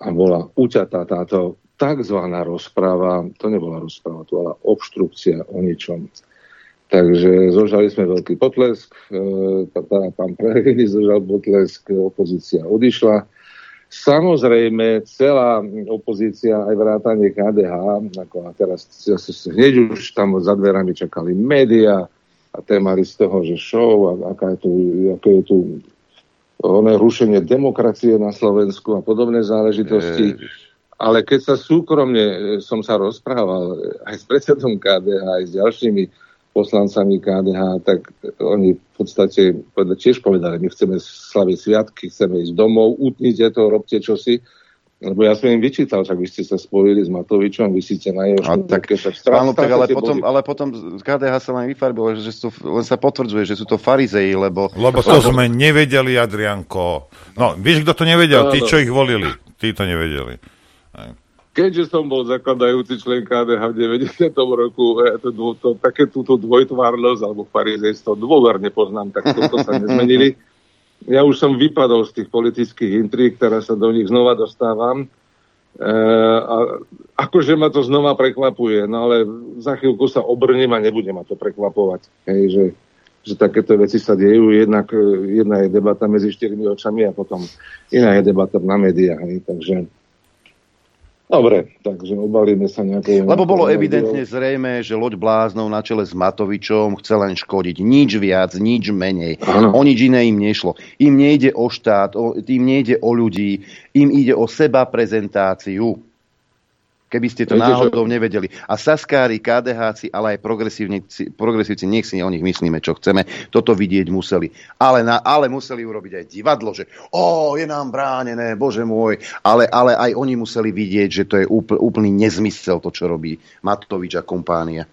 a bola uťatá táto tzv. rozpráva, to nebola rozpráva, to bola obštrukcia o ničom. Takže zožali sme veľký potlesk, e, pán Prehliny zožal potlesk, opozícia odišla. Samozrejme, celá opozícia, aj vrátanie KDH, ako a teraz hneď už tam za dverami čakali média a témali z toho, že show, a aká je tu, aké je tu oné rušenie demokracie na Slovensku a podobné záležitosti. Ježiš ale keď sa súkromne e, som sa rozprával aj s predsedom KDH, aj s ďalšími poslancami KDH, tak oni v podstate tiež povedali, my chceme slaviť sviatky, chceme ísť domov, utnite to, robte čosi. Lebo ja som im vyčítal, však vy ste sa spojili s Matovičom, vy ste na jeho tak, áno, tak ale, potom, ale potom KDH sa len vyfarbilo, že sú, len sa potvrdzuje, že sú to farizei, lebo... Lebo to sme nevedeli, Adrianko. No, vieš, kto to nevedel? Tí, čo ich volili. Tí to nevedeli. Keďže som bol zakladajúci člen KDH v 90. roku, ja to, to, také túto dvojtvárnosť alebo farizejstvo dôverne poznám, tak toto sa nezmenili. Ja už som vypadol z tých politických intrík, ktoré sa do nich znova dostávam. E, a akože ma to znova prekvapuje, no ale za chvíľku sa obrnem a nebude ma to prekvapovať. Hej, že, že takéto veci sa dejú. Jednak, jedna je debata medzi štyrmi očami a potom iná je debata na médiách. Takže Dobre, takže obalíme sa nejaké... Lebo bolo evidentne zrejme, že loď bláznov na čele s Matovičom chce len škodiť. Nič viac, nič menej. Ano. O nič iné im nešlo. Im nejde o štát, o, im nejde o ľudí, im ide o seba prezentáciu. Keby ste to Viete, náhodou nevedeli. A Saskári, KDHci, ale aj progresívci, nech si o nich myslíme, čo chceme, toto vidieť museli. Ale, na, ale museli urobiť aj divadlo, že o, je nám bránené, bože môj. Ale, ale aj oni museli vidieť, že to je úpl, úplný nezmysel, to, čo robí Matovič a kompánia.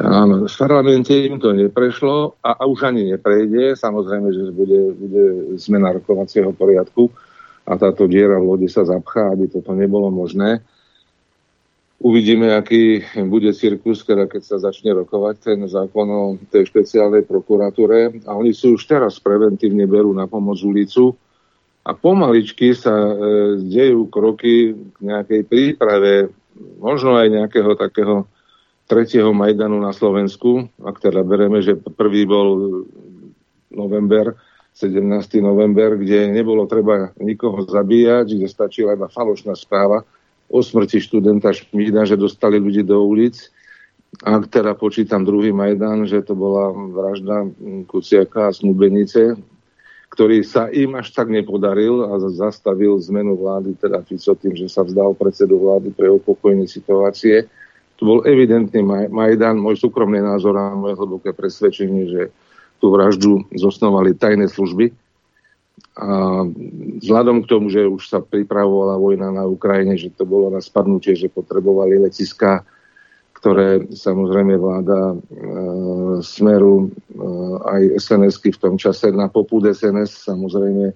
Áno, v parlamente im to neprešlo a, a už ani neprejde. Samozrejme, že bude, bude zmena rokovacieho poriadku a táto diera v lodi sa zapchá, aby toto nebolo možné. Uvidíme, aký bude cirkus, teda keď sa začne rokovať ten zákon o tej špeciálnej prokuratúre. A oni si už teraz preventívne berú na pomoc ulicu a pomaličky sa e, dejú kroky k nejakej príprave, možno aj nejakého takého tretieho Majdanu na Slovensku, ak teda bereme, že prvý bol november, 17. november, kde nebolo treba nikoho zabíjať, kde stačila iba falošná správa o smrti študenta Šmída, že dostali ľudí do ulic. Ak teda počítam druhý Majdan, že to bola vražda Kuciaka a Snubenice, ktorý sa im až tak nepodaril a zastavil zmenu vlády, teda Fico tým, že sa vzdal predsedu vlády pre upokojenie situácie to bol evidentný Majdan, môj súkromný názor a moje hlboké presvedčenie, že tú vraždu zosnovali tajné služby. A vzhľadom k tomu, že už sa pripravovala vojna na Ukrajine, že to bolo na spadnutie, že potrebovali letiska, ktoré samozrejme vláda e, Smeru e, aj sns v tom čase na popud SNS samozrejme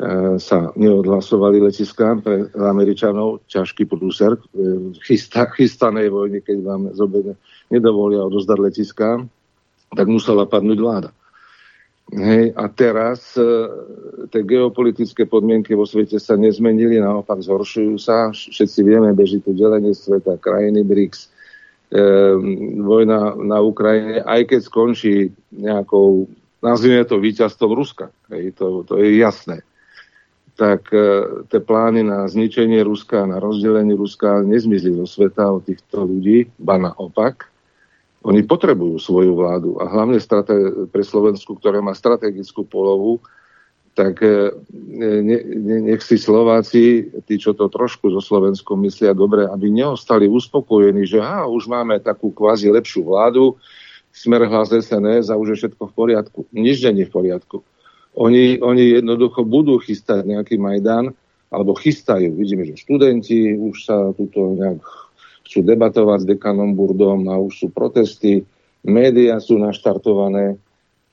E, sa neodhlasovali letiská pre Američanov, ťažký prúser e, chysta, chystanej vojne, keď vám zobe nedovolia odozdať letiská, tak musela padnúť vláda. Hej, a teraz e, tie geopolitické podmienky vo svete sa nezmenili, naopak zhoršujú sa. Všetci vieme, beží tu delenie sveta, krajiny BRICS, e, vojna na Ukrajine, aj keď skončí nejakou, nazvime to víťazstvom Ruska. Hej, to, to je jasné tak e, tie plány na zničenie Ruska, na rozdelenie Ruska nezmizli zo sveta od týchto ľudí, ba naopak. Oni potrebujú svoju vládu a hlavne strate- pre Slovensku, ktoré má strategickú polovu, tak e, ne, ne, nech si Slováci, tí, čo to trošku zo Slovenskom myslia dobre, aby neostali uspokojení, že ha, už máme takú kvázi lepšiu vládu, smer hlas SNS a už je všetko v poriadku. Nič nie v poriadku. Oni, oni jednoducho budú chystať nejaký Majdan, alebo chystajú. Vidíme, že študenti už sa tuto nejak chcú debatovať s dekanom Burdom a už sú protesty, médiá sú naštartované.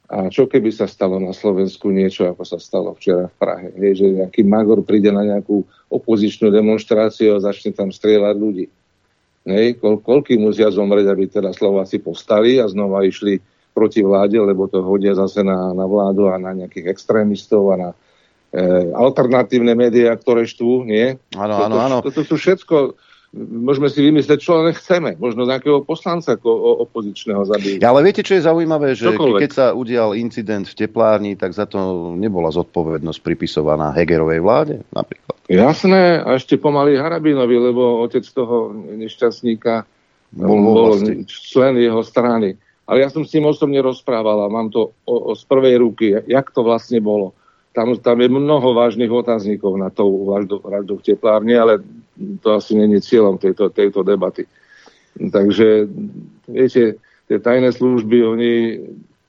A čo keby sa stalo na Slovensku niečo, ako sa stalo včera v Prahe? Hej, že nejaký magor príde na nejakú opozičnú demonstráciu a začne tam strieľať ľudí. Hej, koľ, koľký musia zomrieť, aby teda Slováci postali a znova išli proti vláde, lebo to hodia zase na, na vládu a na nejakých extrémistov a na e, alternatívne médiá, ktoré štú, nie? Áno, áno, áno. Toto sú všetko môžeme si vymyslieť, čo len chceme. Možno nejakého poslanca ako opozičného zabiť. Ja, ale viete, čo je zaujímavé, že Čokoľvek. keď sa udial incident v teplárni, tak za to nebola zodpovednosť pripisovaná Hegerovej vláde napríklad. Jasné, a ešte pomaly Harabinovi, lebo otec toho nešťastníka bol, bol člen jeho strany. Ale ja som s tým osobne rozprával a mám to o, o, z prvej ruky, jak to vlastne bolo. Tam, tam je mnoho vážnych otáznikov na to vraždu v teplárni, ale to asi není cieľom tejto, tejto debaty. Takže, viete, tie tajné služby, oni,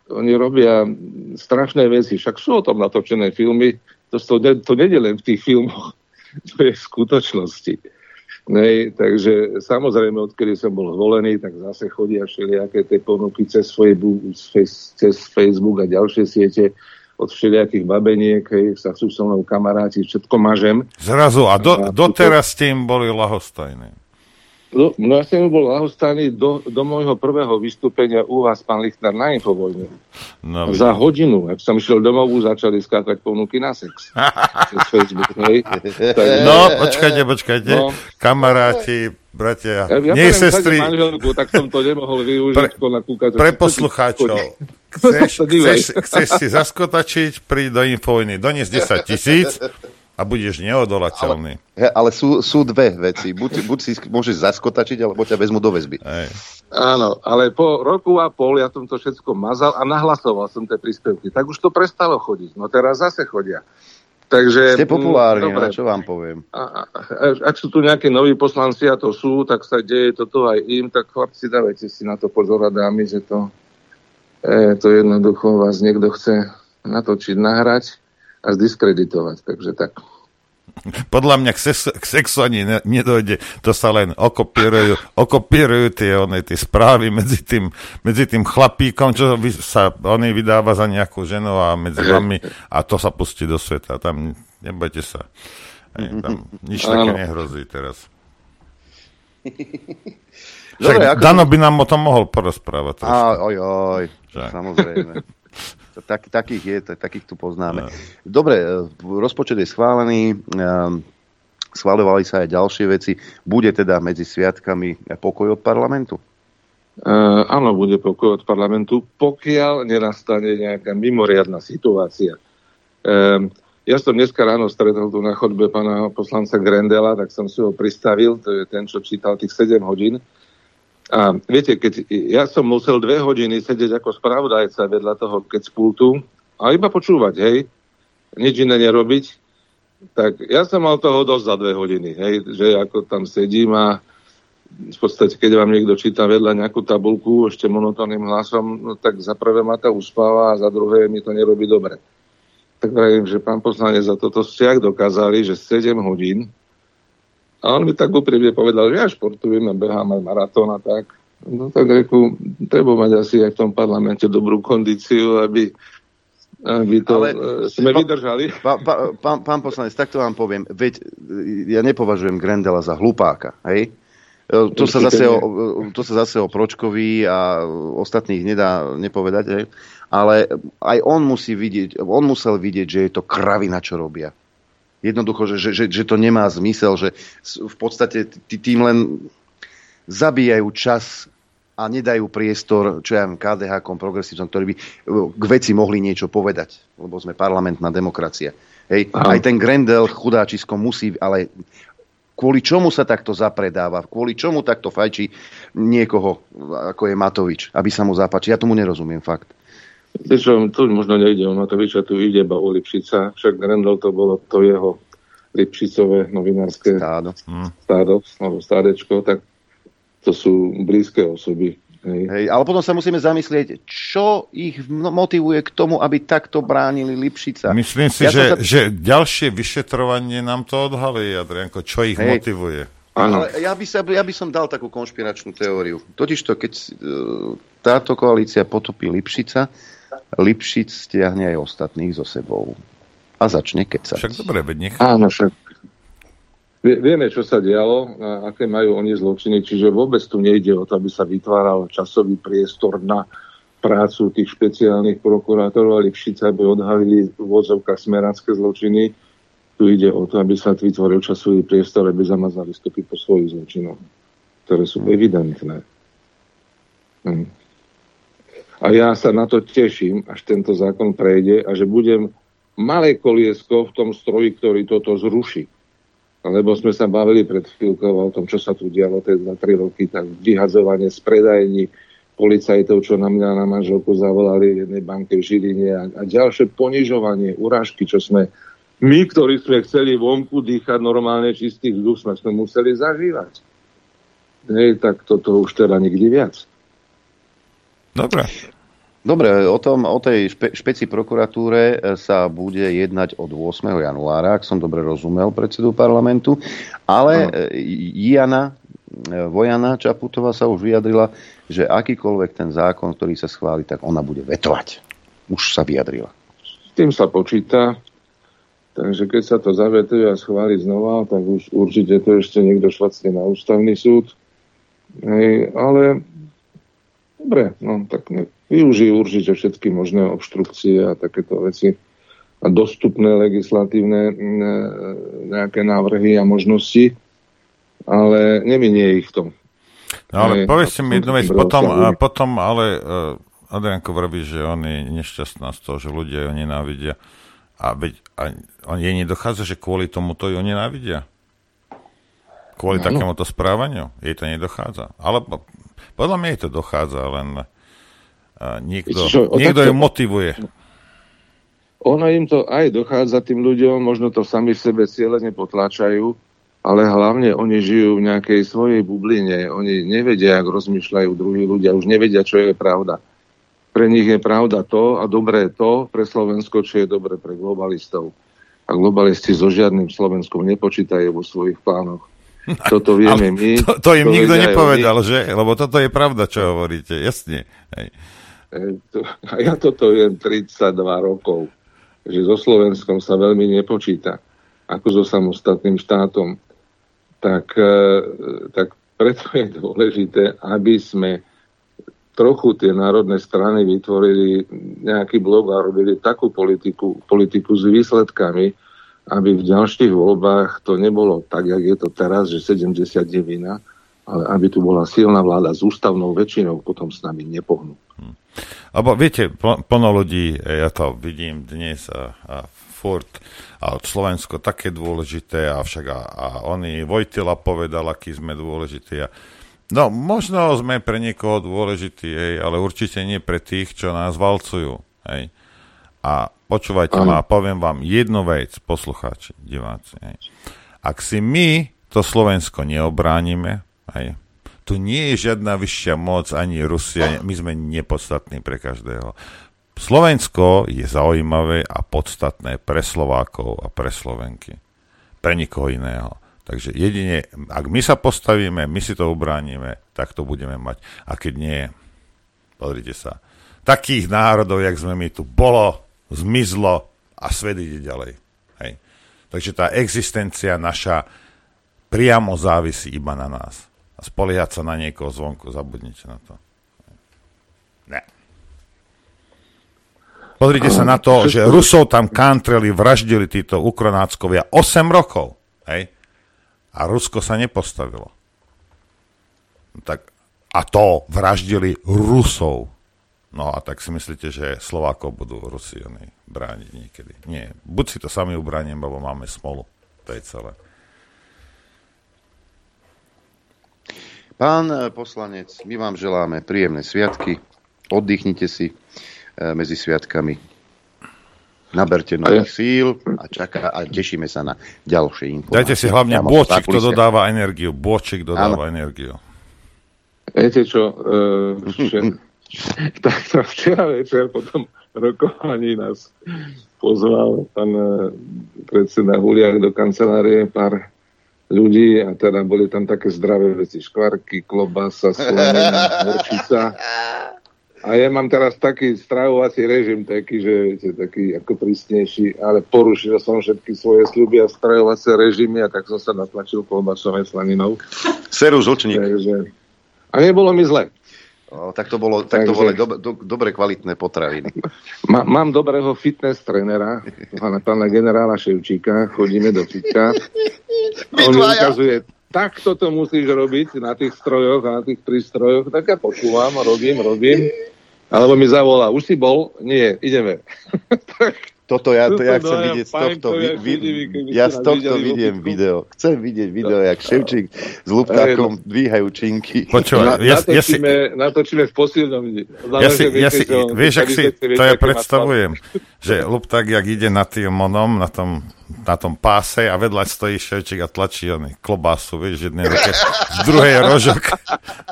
oni robia strašné veci. Však sú o tom natočené filmy. To, to, to nie len v tých filmoch, [laughs] to je v skutočnosti. Nej, takže samozrejme, odkedy som bol zvolený, tak zase chodia všelijaké tie ponuky cez Facebook, cez Facebook a ďalšie siete od všelijakých babeniek, hej, sa chcú so mnou kamaráti, všetko mažem. Zrazu, a, do, a doteraz ste im boli lahostajní. No, no ja som bol lahostajný do, do môjho prvého vystúpenia u vás, pán Lichtner, na Infovojne. No, Za hodinu, ak som išiel domov, začali skákať ponuky na sex. [laughs] Facebook, hej. Tak, no, počkajte, počkajte. No. Kamaráti, bratia, ja, ja nie sestry. Manželku, tak som to nemohol využiť. Pre, pre poslucháčov. Chceš, chceš, chceš si zaskotačiť, príď do Infovojny, donies 10 tisíc a budeš neodolateľný. Ale, ale sú, sú dve veci. Buď, buď si môžeš zaskotačiť, alebo ťa vezmu do väzby. Ej. Áno, ale po roku a pol ja som to všetko mazal a nahlasoval som tie príspevky. Tak už to prestalo chodiť. No teraz zase chodia. Takže, Ste populárni, dobre. no, čo vám poviem. A, a, ak sú tu nejakí noví poslanci, a to sú, tak sa deje toto aj im, tak chlapci, dávajte si na to pozor a dámy, že to, e, to jednoducho vás niekto chce natočiť, nahrať a zdiskreditovať. Takže tak. Podľa mňa k, sex, k sexu ani ne, nedojde, to sa len okopírujú, okopírujú tie, one, tie správy medzi tým, medzi tým chlapíkom, čo sa oni vydáva za nejakú ženu a medzi vami a to sa pustí do sveta. Tam nebojte sa. Aj, tam nič také nehrozí teraz. [laughs] Dobre, Však ako- Dano by nám o tom mohol porozprávať. trošku. Oj, oj, Že? samozrejme. [laughs] Tak, takých je, tak- takých tu poznáme. Dobre, e, rozpočet je schválený, ehm, schváľovali sa aj ďalšie veci. Bude teda medzi sviatkami pokoj od parlamentu? E, áno, bude pokoj od parlamentu, pokiaľ nenastane nejaká mimoriadná situácia. E, ja som dneska ráno stretol tu na chodbe pána poslanca Grendela, tak som si ho pristavil, to je ten, čo čítal tých 7 hodín. A viete, keď ja som musel dve hodiny sedieť ako spravodajca vedľa toho keď z pultu a iba počúvať, hej, nič iné nerobiť, tak ja som mal toho dosť za dve hodiny, hej, že ako tam sedím a v podstate, keď vám niekto číta vedľa nejakú tabulku ešte monotónnym hlasom, no, tak za prvé ma to uspáva a za druhé mi to nerobí dobre. Tak vravím, že pán poslanec, za toto ak dokázali, že 7 hodín a on mi tak úprimne povedal, že ja športujem a behám aj maratón a tak. No tak reku, treba mať asi aj v tom parlamente dobrú kondíciu, aby, aby to Ale- Ale, sme pa- vydržali. Pa, pa, pán, pán poslanec, takto vám poviem. Veď e, ja nepovažujem Grendela za hlupáka, hej? E, To sa, zase o, e, to sa zase o Pročkovi a ostatných nedá nepovedať, hej? ale aj on musí vidieť, on musel vidieť, že je to kravina, čo robia. Jednoducho, že, že, že, že to nemá zmysel, že v podstate tým len zabíjajú čas a nedajú priestor, čo ja viem, KDH, progresívcom, ktorí by e, k veci mohli niečo povedať, lebo sme parlamentná demokracia. Hej, aj ten Grendel chudáčisko musí, ale kvôli čomu sa takto zapredáva, kvôli čomu takto fajčí niekoho, ako je Matovič, aby sa mu zapáči. Ja tomu nerozumiem fakt. Vieš čo, tu možno nejde o Matoviča, tu ide iba o Lipšica, však Grendel to bolo to jeho Lipšicové novinárske Áno. stádo, alebo stádečko, tak to sú blízke osoby. Hej. Hej, ale potom sa musíme zamyslieť, čo ich motivuje k tomu, aby takto bránili Lipšica. Myslím si, Ja že, sa- že ďalšie vyšetrovanie nám to odhalí, Adrianko, čo ich Hej. motivuje. Áno. Ale ja by, sa, ja by som dal takú konšpiračnú teóriu. Totižto, keď e, táto koalícia potopí Lipšica, Lipšic stiahne aj ostatných so sebou. A začne kecať. Však dobre, veď nech... Áno, však vie- vieme, čo sa dialo, a aké majú oni zločiny, čiže vôbec tu nejde o to, aby sa vytváral časový priestor na prácu tých špeciálnych prokurátorov a Lipšica, aby odhalili v vodzovkách smerácké zločiny. Tu ide o to, aby sa vytvoril časový priestor, aby zamazali stopy po svojich zločinoch, ktoré sú evidentné. Hm. A ja sa na to teším, až tento zákon prejde a že budem malé koliesko v tom stroji, ktorý toto zruší. Lebo sme sa bavili pred chvíľkou o tom, čo sa tu dialo tie 2-3 roky, tak vyhadzovanie z predajní policajtov, čo na mňa na manželku zavolali v jednej banke v Žiline a, a ďalšie ponižovanie, urážky, čo sme my, ktorí sme chceli vonku dýchať normálne čistý vzduch, sme, sme museli zažívať. Hej, tak toto už teda nikdy viac. Dobre. Dobre, o, tom, o tej špe, špeci prokuratúre e, sa bude jednať od 8. januára, ak som dobre rozumel predsedu parlamentu, ale e, Jana e, Vojana Čaputová sa už vyjadrila, že akýkoľvek ten zákon, ktorý sa schváli, tak ona bude vetovať. Už sa vyjadrila. S tým sa počíta. Takže keď sa to zavetuje a schváli znova, tak už určite to ešte niekto švacne na ústavný súd. Hej, ale dobre, no tak využijú určite všetky možné obštrukcie a takéto veci a dostupné legislatívne ne, nejaké návrhy a možnosti, ale neminie ich to. No ale Hej, povedzte mi jednu vec, potom, a potom ale uh, Adrianko vraví, že on je nešťastná z toho, že ľudia ju nenávidia. A, veď, a on jej nedochádza, že kvôli tomuto ju nenávidia? Kvôli takémuto správaniu? Jej to nedochádza. Ale po- podľa mňa jej to dochádza, len niekto, Viete čo, niekto ju motivuje. ono im to aj dochádza tým ľuďom, možno to sami v sebe cieľene potláčajú, ale hlavne oni žijú v nejakej svojej bubline. Oni nevedia, ako rozmýšľajú druhí ľudia, už nevedia, čo je pravda. Pre nich je pravda to a dobré to pre Slovensko, čo je dobré pre globalistov. A globalisti so žiadnym Slovenskom nepočítajú vo svojich plánoch. Toto vieme my. To, to im to nikto nepovedal, oni. že? Lebo toto je pravda, čo hovoríte. Jasne. Hej. E, a ja toto viem 32 rokov, že so Slovenskom sa veľmi nepočíta, ako so samostatným štátom. Tak, e, tak preto je dôležité, aby sme trochu tie národné strany vytvorili nejaký blok a robili takú politiku, politiku s výsledkami, aby v ďalších voľbách to nebolo tak, jak je to teraz, že 70 je vina, ale aby tu bola silná vláda s ústavnou väčšinou, potom s nami nepohnú. Hmm. Lebo viete, plno ľudí, ja to vidím dnes a, a furt, a Slovensko také dôležité, a však a, a oni, Vojtila povedal, aký sme dôležití. A, no, možno sme pre niekoho dôležití, hej, ale určite nie pre tých, čo nás valcujú. Hej. A počúvajte ma, poviem vám jednu vec, poslucháči, diváci. Hej. Ak si my to Slovensko neobránime, hej, tu nie je žiadna vyššia moc, ani Rusia, my sme nepodstatní pre každého. Slovensko je zaujímavé a podstatné pre Slovákov a pre Slovenky. Pre nikoho iného. Takže jedine, ak my sa postavíme, my si to ubránime, tak to budeme mať. A keď nie, pozrite sa, takých národov, jak sme my tu, bolo zmizlo a svet ide ďalej. Hej. Takže tá existencia naša priamo závisí iba na nás. A spoliehať sa na niekoho zvonku, zabudnite na to. Ne. Pozrite sa na to, že Rusov tam kantreli, vraždili títo ukronáckovia 8 rokov. Hej? A Rusko sa nepostavilo. Tak, a to vraždili Rusov. No a tak si myslíte, že Slovákov budú Rusi brániť niekedy? Nie. Buď si to sami ubránim, lebo máme smolu. To je celé. Pán eh, poslanec, my vám želáme príjemné sviatky. Oddychnite si eh, medzi sviatkami. Naberte nových síl a, čaká, a tešíme sa na ďalšie informácie. Dajte si hlavne bôčik, to dodáva energiu. Bôčik dodáva ano. energiu. Viete čo, [laughs] uh, [laughs] tak to včera večer po tom rokovaní nás pozval pán eh, predseda Huliak do kancelárie pár ľudí a teda boli tam také zdravé veci, škvarky, klobasa, slanina, horčica. A ja mám teraz taký stravovací režim taký, že viete, taký ako prísnejší, ale porušil som všetky svoje sľuby a stravovacie režimy a tak som sa natlačil klobasou a slaninou. Seru žlčník. Takže, a nebolo mi zle. Tak to bolo, tak to boli do, do, dobre kvalitné potraviny. [laughs] Má, mám dobrého fitness trénera, pána, pána generála Ševčíka, chodíme do fitka. [laughs] On mi ukazuje, takto to musíš robiť na tých strojoch a na tých prístrojoch. Tak ja počúvam, robím, robím. Alebo mi zavolá, už si bol? Nie, ideme. [laughs] Toto ja, to ja chcem vidieť z tohto, vi, vi, ja z tohto vidiem video. Chcem vidieť video, jak Ševčík s Luptákom dvíhajú činky. Počúvaj, ja, ja si... Natočíme v posilnom. Ja si, ja si, vieš, ak si, to ja predstavujem, že Lupták, jak ide na tým monom, na tom, na tom páse a vedľa stojí Ševčík a tlačí oný klobásu, vieš, jednej ruke, z druhej rožok.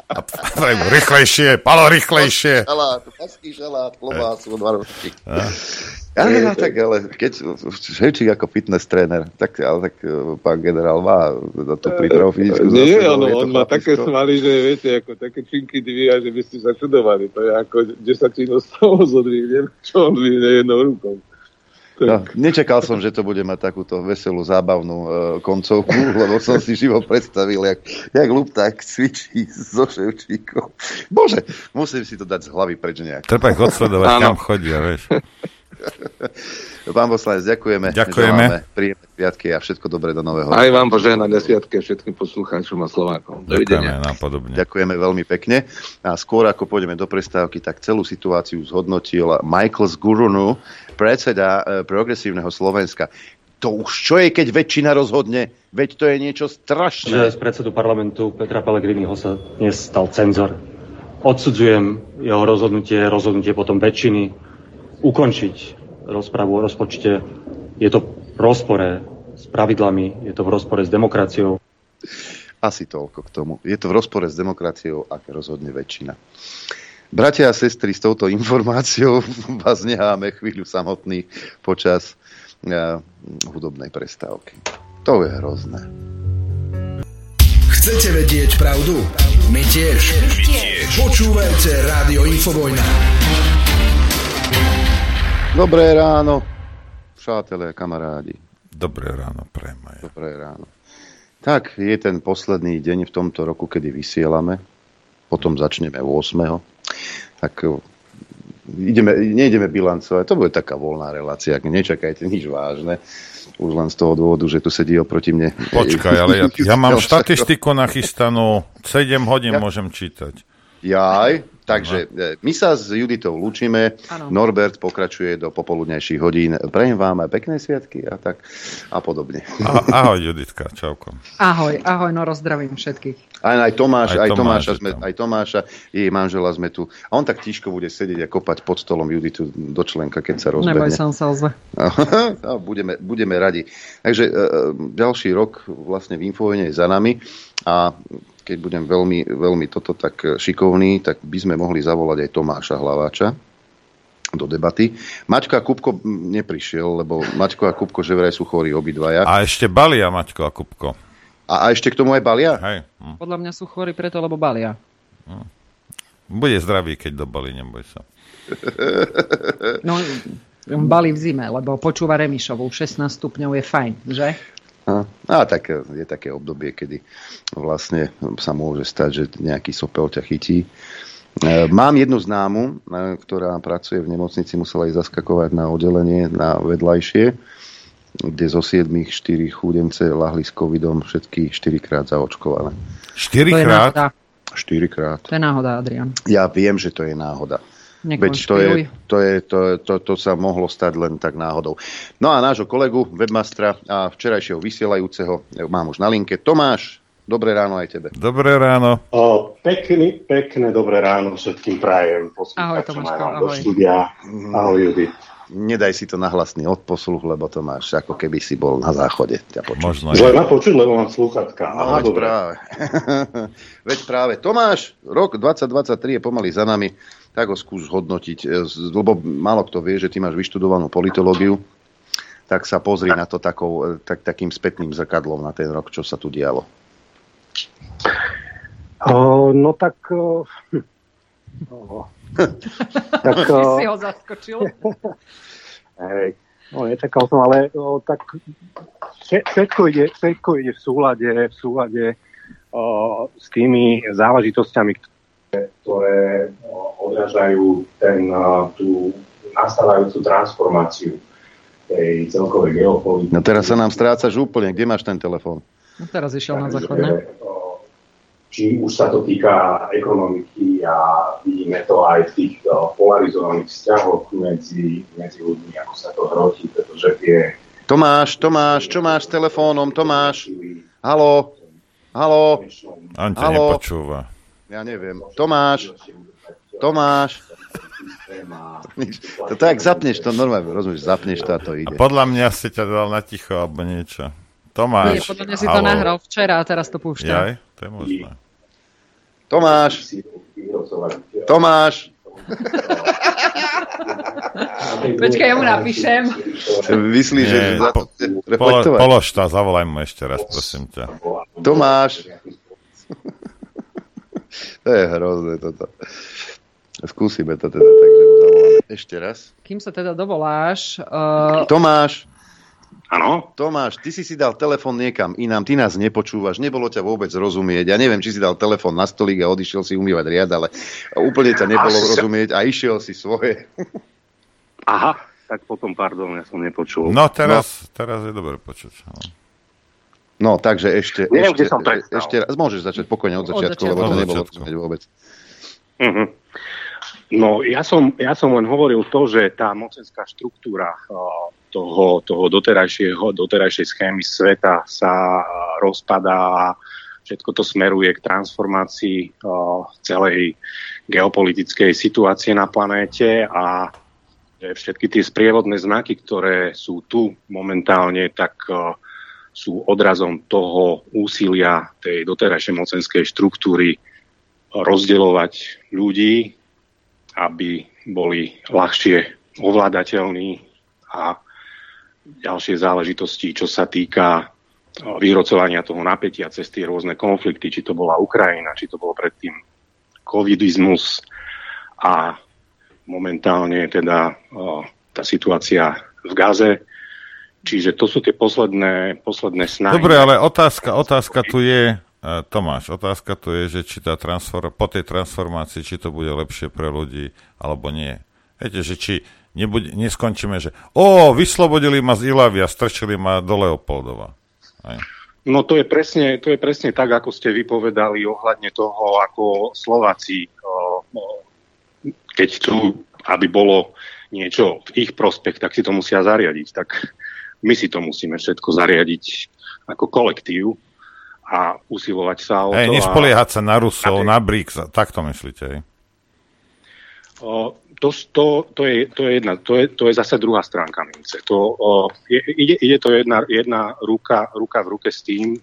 A prajú, rýchlejšie, palo rýchlejšie. Šalát, paský šalát, klobásu, dva rožky. Áno, tak ale keď Ševčík ako fitness tréner, tak, ale tak e, pán generál má na to prípravu fyzickú Nie, ono, on má také svaly, že viete, ako také činky dvíja, že by ste sa čudovali. To je ako desatinu z toho zodvihnem, čo on dvihne jednou rukou. No, nečakal som, že to bude mať takúto veselú, zábavnú uh, koncovku, [laughs] lebo som si živo predstavil, jak, jak tak cvičí so Ševčíkom. Bože, musím si to dať z hlavy preč nejak. Treba ich odsledovať, kam chodia, vieš. [laughs] Pán poslanec, ďakujeme. Ďakujeme. Príjemné sviatky a všetko dobré do nového Aj vám požehnané sviatky všetkým poslucháčom a Slovákom. Dovidenia. Ďakujeme, Ďakujeme veľmi pekne. A skôr ako pôjdeme do prestávky, tak celú situáciu zhodnotil Michael Zgurunu, predseda e, progresívneho Slovenska. To už čo je, keď väčšina rozhodne? Veď to je niečo strašné. Že z predsedu parlamentu Petra Pellegriniho sa dnes stal cenzor. Odsudzujem jeho rozhodnutie, rozhodnutie potom väčšiny ukončiť rozprávu o rozpočte. Je to v rozpore s pravidlami, je to v rozpore s demokraciou. Asi toľko k tomu. Je to v rozpore s demokraciou, ak rozhodne väčšina. Bratia a sestry, s touto informáciou [laughs] vás necháme chvíľu samotný počas uh, hudobnej prestávky. To je hrozné. Chcete vedieť pravdu? My tiež. My tiež. Počúvajte Rádio Infovojna. Dobré ráno, přátelé, kamarádi. Dobré ráno, premaja. Dobré ráno. Tak, je ten posledný deň v tomto roku, kedy vysielame. Potom začneme 8. Tak ideme, nejdeme bilancovať. To bude taká voľná relácia. Nečakajte nič vážne. Už len z toho dôvodu, že tu sedí oproti mne. Počkaj, ale ja, ja mám [laughs] štatistiku nachystanú. 7 hodín ja... môžem čítať. Jaj, takže no. my sa s Juditou lúčime. Ano. Norbert pokračuje do popoludnejších hodín. Prejem vám aj pekné sviatky a tak a podobne. A, ahoj Juditka, čauko. Ahoj, ahoj, no rozdravím všetkých. Aj, aj Tomáš, aj, aj Tomáša, sme, aj Tomáša, jej manžela sme tu. A on tak tiško bude sedieť a kopať pod stolom Juditu do členka, keď sa rozbehne. Neboj sa, on sa ozve. [laughs] budeme, budeme radi. Takže uh, ďalší rok vlastne v Infovojne je za nami a keď budem veľmi, veľmi toto tak šikovný, tak by sme mohli zavolať aj Tomáša Hlaváča do debaty. Maťko a Kupko neprišiel, lebo Maťko a Kupko že vraj sú chorí obidvaja. A ešte balia Maťko a Kupko. A, a ešte k tomu aj balia? Hej. Hm. Podľa mňa sú chorí preto, lebo balia. Hm. Bude zdravý, keď dobalí, neboj sa. no, balí v zime, lebo počúva Remišovú. 16 stupňov je fajn, že? A, a tak je také obdobie, kedy vlastne sa môže stať, že nejaký sopel ťa chytí. E, mám jednu známu, e, ktorá pracuje v nemocnici, musela ísť zaskakovať na oddelenie, na vedľajšie, kde zo 7 4 chúdence lahli s covidom všetky 4 krát zaočkované. 4 krát? 4 krát. To je náhoda, Adrian. Ja viem, že to je náhoda. Veď to, je, to, je, to, to, to sa mohlo stať len tak náhodou. No a nášho kolegu, webmastra a včerajšieho vysielajúceho mám už na linke. Tomáš, dobré ráno aj tebe. Dobré ráno. O, pekný, pekné dobré ráno všetkým prajem. Ahoj Tomáško, ahoj. Do štúdia. Ahoj Judy. Nedaj si to na hlasný odposluch, lebo to máš ako keby si bol na záchode. Ťa Možno Zle ma počuť, lebo mám slúchatka. No, Aha, veď práve. [laughs] veď práve. Tomáš, rok 2023 je pomaly za nami tak ho skús hodnotiť, e, lebo málo kto vie, že ty máš vyštudovanú politológiu, tak sa pozri na to takou, e, tak, takým spätným zrkadlom na ten rok, čo sa tu dialo. No tak... [laughs] Tak si ho zaskočil. [laughs] Hej, no nečakal som, ale o, tak všetko ide, všetko ide v súlade, v súlade o, s tými záležitosťami, ktoré odrážajú ten, tú nastávajúcu transformáciu tej celkovej geopolitiky. No teraz sa nám strácaš úplne. Kde máš ten telefón? No teraz išiel na záchodne. Či už sa to týka ekonomiky a vidíme to aj v tých polarizovaných vzťahoch medzi, medzi ľuďmi, ako sa to hrotí, pretože tie... Tomáš, Tomáš, čo máš s telefónom? Tomáš, halo, halo, On ťa nepočúva. Ja neviem. Tomáš, Tomáš. To tak zapneš to normálne, rozumieš, zapneš to a to ide. A podľa mňa si ťa dal na ticho alebo niečo. Tomáš. Nie, podľa mňa si halo. to nahral včera a teraz to púšťa. Jaj, to je možné. Tomáš. Tomáš. [laughs] Počkaj, ja mu napíšem. Myslíš, že... Po, po, polož to a zavolaj mu ešte raz, prosím ťa. Tomáš. To je hrozné toto. Skúsime to teda, takže mu zavoláme ešte raz. Kým sa teda dovoláš... Uh... Tomáš. Áno? Tomáš, ty si si dal telefon niekam inám, ty nás nepočúvaš, nebolo ťa vôbec rozumieť. Ja neviem, či si dal telefon na stolík a odišiel si umývať riad, ale úplne ťa nebolo Až... rozumieť a išiel si svoje. Aha, tak potom pardon, ja som nepočul. No teraz, no. teraz je dobre počuť. No. No, takže ešte, Neviem, ešte, som ešte raz, môžeš začať pokojne od začiatku, od začiatku. lebo to nebolo vôbec. Uh-huh. No, ja som, ja som len hovoril to, že tá mocenská štruktúra toho, toho doterajšieho, doterajšej schémy sveta sa rozpadá a všetko to smeruje k transformácii celej geopolitickej situácie na planéte a všetky tie sprievodné znaky, ktoré sú tu momentálne, tak uh, sú odrazom toho úsilia tej doterajšej mocenskej štruktúry rozdeľovať ľudí, aby boli ľahšie ovládateľní a ďalšie záležitosti, čo sa týka vyrocovania toho napätia cez tie rôzne konflikty, či to bola Ukrajina, či to bolo predtým covidizmus a momentálne teda tá situácia v Gaze. Čiže to sú tie posledné, posledné snahy. Dobre, ale otázka, otázka tu je, Tomáš, otázka tu je, že či tá transfor- po tej transformácii, či to bude lepšie pre ľudí, alebo nie. Viete, že či nebude, neskončíme, že o, vyslobodili ma z Ilavy a strčili ma do Leopoldova. Aj. No to je, presne, to je presne tak, ako ste vypovedali ohľadne toho, ako Slováci, keď chcú, aby bolo niečo v ich prospech, tak si to musia zariadiť. Tak my si to musíme všetko zariadiť ako kolektív a usilovať sa o to. nespoliehať sa na Rusov, na BRICS, tak to myslíte, hej? O, to, to, to, je, to, je jedna, to, je, to je zase druhá stránka mince. To, o, je, ide, ide to jedna, jedna ruka, ruka v ruke s tým,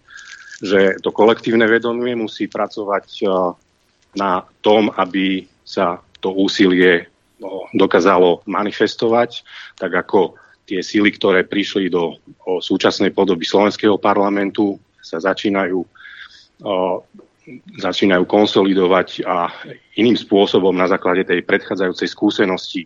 že to kolektívne vedomie musí pracovať o, na tom, aby sa to úsilie o, dokázalo manifestovať, tak ako tie síly, ktoré prišli do o, súčasnej podoby slovenského parlamentu, sa začínajú o, začínajú konsolidovať a iným spôsobom na základe tej predchádzajúcej skúsenosti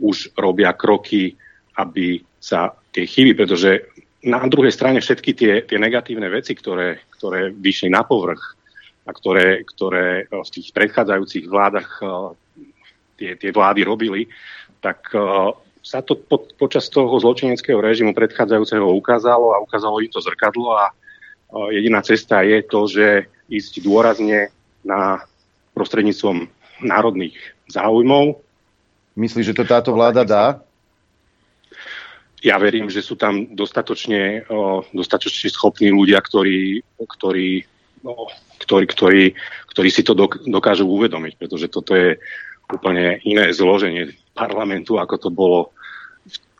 už robia kroky, aby sa tie chyby, pretože na druhej strane všetky tie, tie negatívne veci, ktoré, ktoré vyšli na povrch a ktoré, ktoré v tých predchádzajúcich vládach tie, tie vlády robili, tak sa to po, počas toho zločineckého režimu predchádzajúceho ukázalo a ukázalo im to zrkadlo a jediná cesta je to, že ísť dôrazne na prostredníctvom národných záujmov. Myslíš, že to táto vláda dá? Ja verím, že sú tam dostatočne, dostatočne schopní ľudia, ktorí, ktorí, no, ktorí, ktorí, ktorí si to dokážu uvedomiť, pretože toto je úplne iné zloženie parlamentu, ako to bolo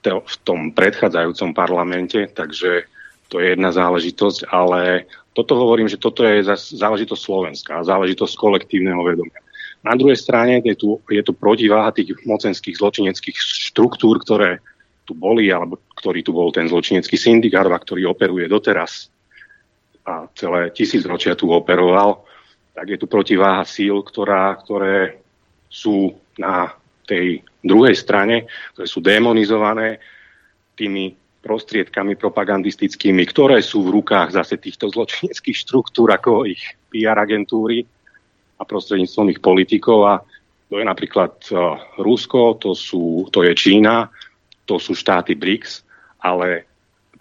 v tom predchádzajúcom parlamente, takže to je jedna záležitosť, ale toto hovorím, že toto je záležitosť Slovenska, záležitosť kolektívneho vedomia. Na druhej strane je tu, je tu protiváha tých mocenských zločineckých štruktúr, ktoré tu boli, alebo ktorý tu bol ten zločinecký syndikát, ktorý operuje doteraz a celé tisícročia tu operoval, tak je tu protiváha síl, ktorá, ktoré sú na tej druhej strane, ktoré sú demonizované tými prostriedkami propagandistickými, ktoré sú v rukách zase týchto zločineckých štruktúr, ako ich PR agentúry a prostredníctvom ich politikov. A to je napríklad uh, Rusko, to, sú, to je Čína, to sú štáty BRICS, ale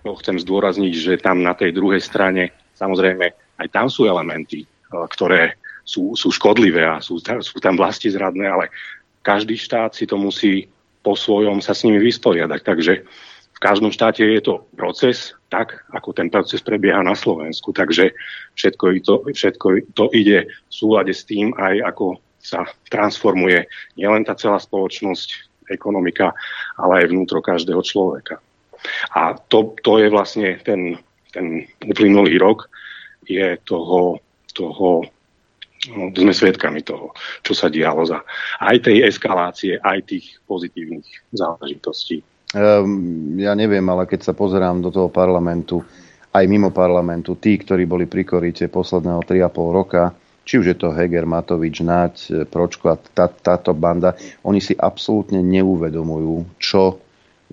to chcem zdôrazniť, že tam na tej druhej strane samozrejme aj tam sú elementy, uh, ktoré sú, sú škodlivé a sú, sú tam vlasti zradné, ale každý štát si to musí po svojom sa s nimi vysporiadať. Takže v každom štáte je to proces, tak ako ten proces prebieha na Slovensku. Takže všetko to, všetko to ide v súlade s tým aj ako sa transformuje nielen tá celá spoločnosť, ekonomika, ale aj vnútro každého človeka. A to, to je vlastne ten, ten uplynulý rok, je toho, toho no, sme svedkami toho, čo sa dialo za aj tej eskalácie, aj tých pozitívnych záležitostí. Um, ja neviem, ale keď sa pozerám do toho parlamentu, aj mimo parlamentu, tí, ktorí boli pri koríte posledného 3,5 roka, či už je to Heger, Matovič, Naď, Pročko a tá, táto banda, oni si absolútne neuvedomujú, čo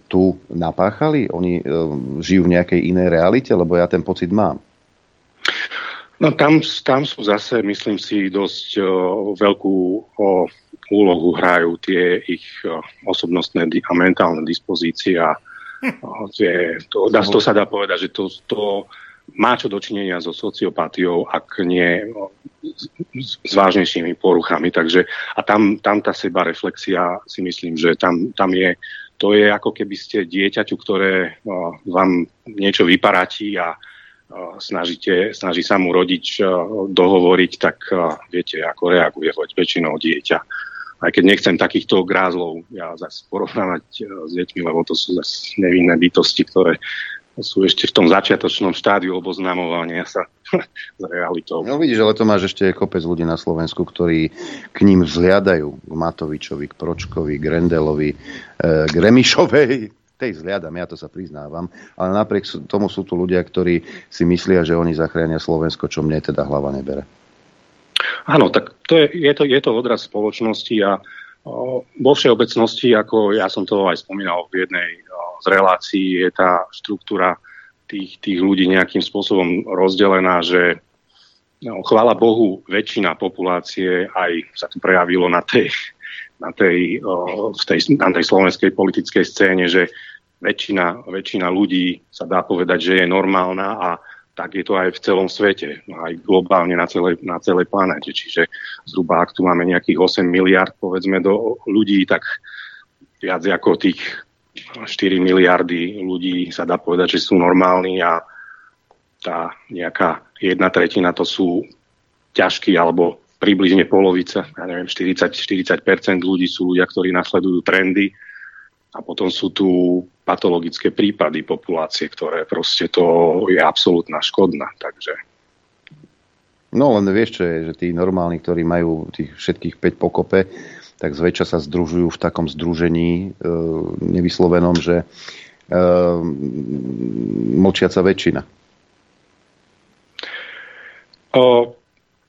tu napáchali? Oni um, žijú v nejakej inej realite? Lebo ja ten pocit mám. No tam, tam sú zase, myslím si, dosť o, veľkú o, úlohu hrajú tie ich osobnostné a mentálne dispozície tie, to, dá, to sa dá povedať, že to, to má čo dočinenia so sociopatiou, ak nie s, s vážnejšími poruchami. Takže, a tam, tam tá seba reflexia si myslím, že tam, tam je, to je ako keby ste dieťaťu, ktoré no, vám niečo vyparatí a snažíte, snaží sa mu rodič dohovoriť, tak viete, ako reaguje väčšinou dieťa. Aj keď nechcem takýchto grázlov ja zase porovnávať s deťmi, lebo to sú zase nevinné bytosti, ktoré sú ešte v tom začiatočnom štádiu oboznamovania sa [laughs] s realitou. No vidíš, ale to máš ešte kopec ľudí na Slovensku, ktorí k ním vzhliadajú, k Matovičovi, k Pročkovi, k Rendelovi, e, k Remišovej, tej vzhliadam, ja to sa priznávam, ale napriek tomu sú tu ľudia, ktorí si myslia, že oni zachránia Slovensko, čo mne teda hlava nebere. Áno, tak to je, je, to, je to odraz spoločnosti a o, vo všeobecnosti, ako ja som to aj spomínal v jednej z relácií je tá štruktúra tých, tých ľudí nejakým spôsobom rozdelená, že no, chvála Bohu, väčšina populácie aj sa to prejavilo na tej, na tej, v tej, na tej slovenskej politickej scéne, že väčšina, väčšina ľudí sa dá povedať, že je normálna a tak je to aj v celom svete, no aj globálne na celej, na celej planete. Čiže zhruba, ak tu máme nejakých 8 miliard, povedzme, do ľudí, tak viac ako tých 4 miliardy ľudí sa dá povedať, že sú normálni a tá nejaká jedna tretina to sú ťažkí alebo približne polovica, ja neviem, 40-40% ľudí sú ľudia, ktorí nasledujú trendy a potom sú tu patologické prípady populácie, ktoré proste to je absolútna škodná, takže No len vieš, čo je, že tí normálni, ktorí majú tých všetkých 5 pokope, tak zväčša sa združujú v takom združení e, nevyslovenom, že e, mlčiaca väčšina. O,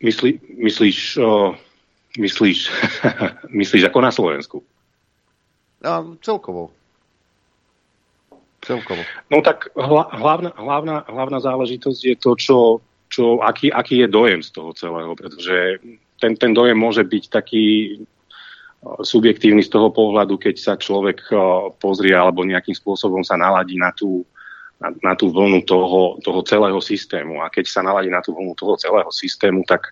myslí, myslíš, o, myslíš, [laughs] myslíš ako na Slovensku? A, celkovo. Celkovo. No tak hla, hlavná, hlavná, hlavná záležitosť je to, čo, čo, aký, aký je dojem z toho celého, pretože ten, ten dojem môže byť taký subjektívny z toho pohľadu, keď sa človek pozrie alebo nejakým spôsobom sa naladí na tú, na, na tú vlnu toho, toho celého systému. A keď sa naladí na tú vlnu toho celého systému, tak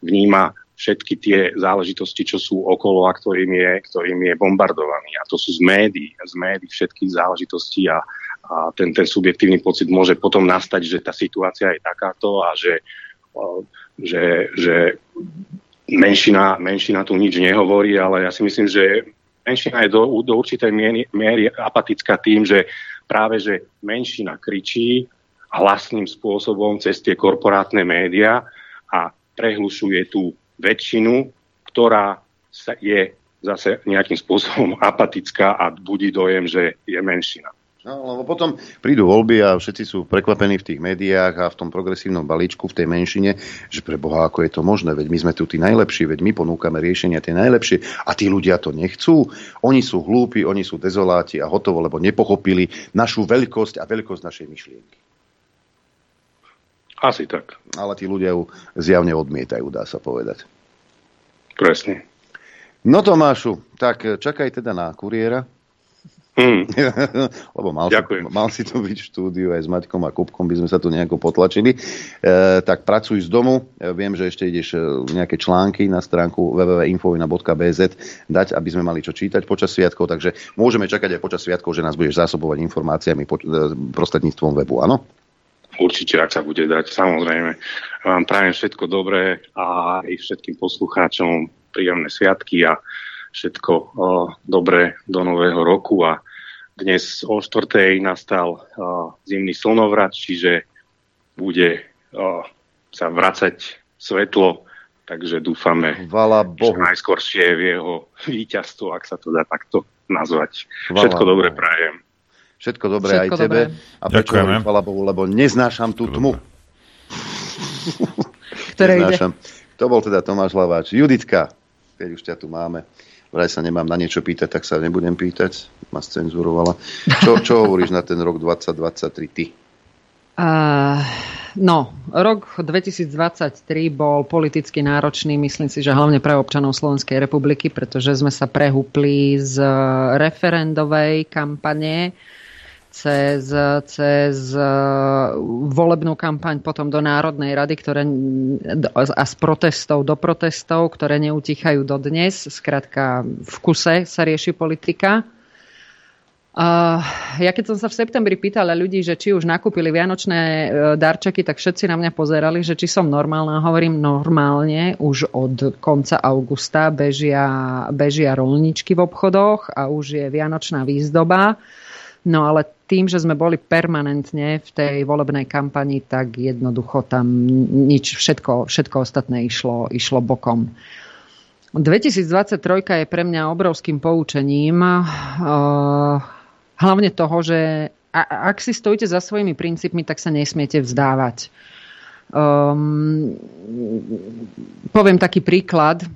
vníma všetky tie záležitosti, čo sú okolo a ktorým je, ktorým je bombardovaný. A to sú z médií, z médií všetkých záležitostí a, a ten, ten subjektívny pocit môže potom nastať, že tá situácia je takáto a že, že, že menšina, menšina tu nič nehovorí, ale ja si myslím, že menšina je do, do určitej miery apatická tým, že práve že menšina kričí hlasným spôsobom cez tie korporátne médiá a prehlušuje tú väčšinu, ktorá je zase nejakým spôsobom [laughs] apatická a budí dojem, že je menšina. No, lebo potom prídu voľby a všetci sú prekvapení v tých médiách a v tom progresívnom balíčku, v tej menšine, že pre Boha, ako je to možné, veď my sme tu tí najlepší, veď my ponúkame riešenia tie najlepšie a tí ľudia to nechcú. Oni sú hlúpi, oni sú dezoláti a hotovo, lebo nepochopili našu veľkosť a veľkosť našej myšlienky. Asi tak. Ale tí ľudia ju zjavne odmietajú, dá sa povedať. Presne. No Tomášu, tak čakaj teda na kuriéra. Mm. [laughs] Lebo mal, mal si tu byť v štúdiu aj s Maťkom a Kupkom, by sme sa tu nejako potlačili. E, tak pracuj z domu. E, viem, že ešte ideš e, nejaké články na stránku www.infovina.bz dať, aby sme mali čo čítať počas sviatkov, takže môžeme čakať aj počas sviatkov, že nás budeš zásobovať informáciami po, e, prostredníctvom webu, áno? Určite, ak sa bude dať, samozrejme. Vám prajem všetko dobré a aj všetkým poslucháčom príjemné sviatky a všetko o, dobré do nového roku a dnes o štvrtej nastal o, zimný slnovrat, čiže bude o, sa vracať svetlo, takže dúfame, Vala Bohu. že najskôršie je v jeho víťazstvo, ak sa to dá takto nazvať. Vala všetko dobre prajem. Všetko dobré všetko aj dobré. tebe. A prečo hovorím, chvala Bohu, lebo neznášam tú tmu. [laughs] Ktoré neznášam. Ide? To bol teda Tomáš Laváč. Juditka, keď už ťa tu máme vraj sa nemám na niečo pýtať, tak sa nebudem pýtať. Ma scenzurovala. Čo, čo hovoríš na ten rok 2023 ty? Uh, no, rok 2023 bol politicky náročný, myslím si, že hlavne pre občanov Slovenskej republiky, pretože sme sa prehúpli z referendovej kampane cez, cez uh, volebnú kampaň potom do Národnej rady ktoré, a z protestov do protestov, ktoré neutichajú dodnes. Skrátka v kuse sa rieši politika. Ja keď som sa v septembri pýtala ľudí, že či už nakúpili vianočné uh, darčeky, tak všetci na mňa pozerali, že či som normálna. Hovorím normálne, už od konca augusta bežia, bežia rolničky v obchodoch a už je vianočná výzdoba. No ale tým, že sme boli permanentne v tej volebnej kampani, tak jednoducho tam nič, všetko, všetko ostatné išlo, išlo bokom. 2023 je pre mňa obrovským poučením. Uh, hlavne toho, že ak si stojíte za svojimi princípmi, tak sa nesmiete vzdávať. Um, poviem taký príklad.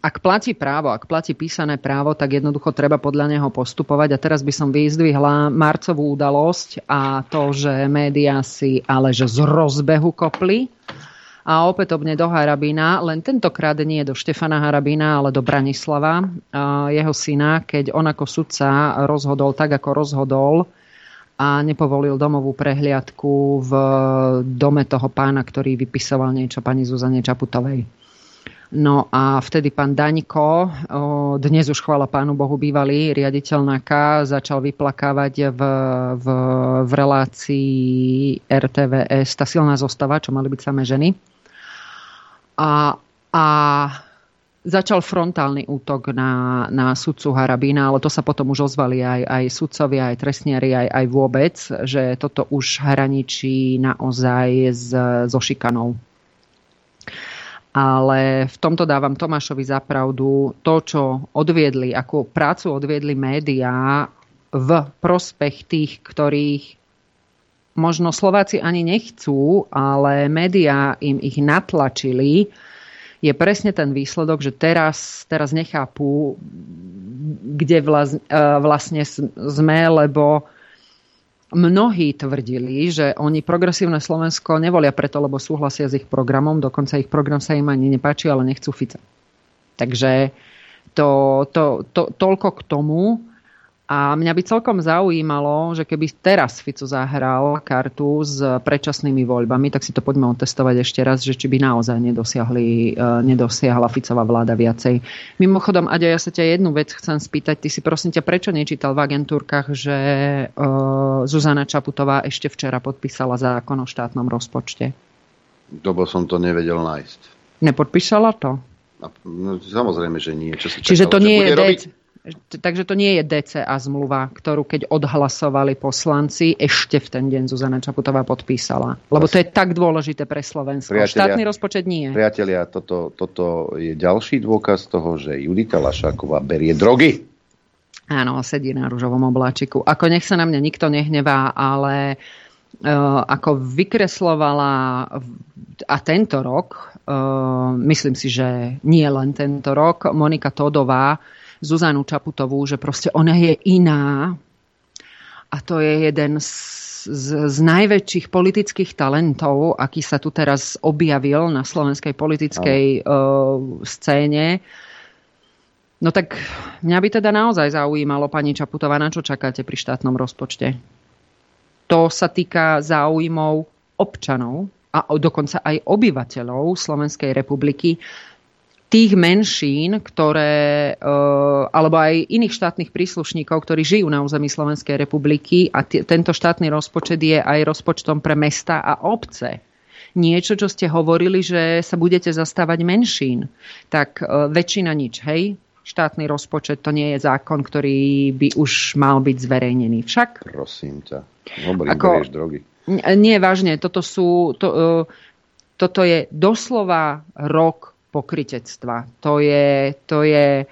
Ak platí právo, ak platí písané právo, tak jednoducho treba podľa neho postupovať. A teraz by som vyzdvihla marcovú udalosť a to, že médiá si ale že z rozbehu kopli a opätovne do Harabína, len tentokrát nie do Štefana Harabína, ale do Branislava, jeho syna, keď on ako sudca rozhodol tak, ako rozhodol a nepovolil domovú prehliadku v dome toho pána, ktorý vypisoval niečo pani Zuzane Čaputovej. No a vtedy pán Daňko, dnes už chvála pánu Bohu bývalý riaditeľ NAKA, začal vyplakávať v, v, v relácii RTVS tá silná zostava, čo mali byť samé ženy a, a začal frontálny útok na, na sudcu Harabína, ale to sa potom už ozvali aj, aj sudcovia, aj trestniari, aj, aj vôbec, že toto už hraničí naozaj s, so šikanou. Ale v tomto dávam Tomášovi zapravdu to, čo odviedli, akú prácu odviedli médiá v prospech tých, ktorých možno Slováci ani nechcú, ale médiá im ich natlačili, je presne ten výsledok, že teraz, teraz nechápu, kde e, vlastne sme, lebo mnohí tvrdili, že oni progresívne Slovensko nevolia preto, lebo súhlasia s ich programom, dokonca ich program sa im ani nepáči, ale nechcú Fica. Takže to, to, to, toľko k tomu. A mňa by celkom zaujímalo, že keby teraz Fico zahral kartu s predčasnými voľbami, tak si to poďme otestovať ešte raz, že či by naozaj nedosiahli, e, nedosiahla Ficová vláda viacej. Mimochodom, Aďa, ja sa ťa jednu vec chcem spýtať. Ty si prosím ťa, prečo nečítal v agentúrkach, že uh, Zuzana Čaputová ešte včera podpísala zákon o štátnom rozpočte? Lebo som to nevedel nájsť. Nepodpísala to? No, samozrejme, že nie. Čo si Čiže čakal, to nie je... Robiť? Takže to nie je DCA zmluva, ktorú keď odhlasovali poslanci, ešte v ten deň Zuzana Čaputová podpísala. Lebo to je tak dôležité pre Slovensko. Priatelia, Štátny rozpočet nie. Priatelia, toto, toto je ďalší dôkaz toho, že Judita Lašáková berie drogy. Áno, sedí na rúžovom obláčiku. Ako nech sa na mňa nikto nehnevá, ale uh, ako vykreslovala a tento rok, uh, myslím si, že nie len tento rok, Monika Todová Zuzanu Čaputovú, že proste ona je iná a to je jeden z, z, z najväčších politických talentov, aký sa tu teraz objavil na slovenskej politickej uh, scéne. No tak mňa by teda naozaj zaujímalo, pani Čaputová, na čo čakáte pri štátnom rozpočte? To sa týka záujmov občanov a dokonca aj obyvateľov Slovenskej republiky tých menšín, ktoré, eh, alebo aj iných štátnych príslušníkov, ktorí žijú na území Slovenskej republiky a t- tento štátny rozpočet je aj rozpočtom pre mesta a obce. Niečo, čo ste hovorili, že sa budete zastávať menšín, tak uh, väčšina nič, hej? Štátny rozpočet to nie je zákon, ktorý by už mal byť zverejnený. Však? Prosím ťa. Hovorím, Ako, drogy. Nie, vážne, toto sú, to, toto je doslova rok pokritectva. To je, to je,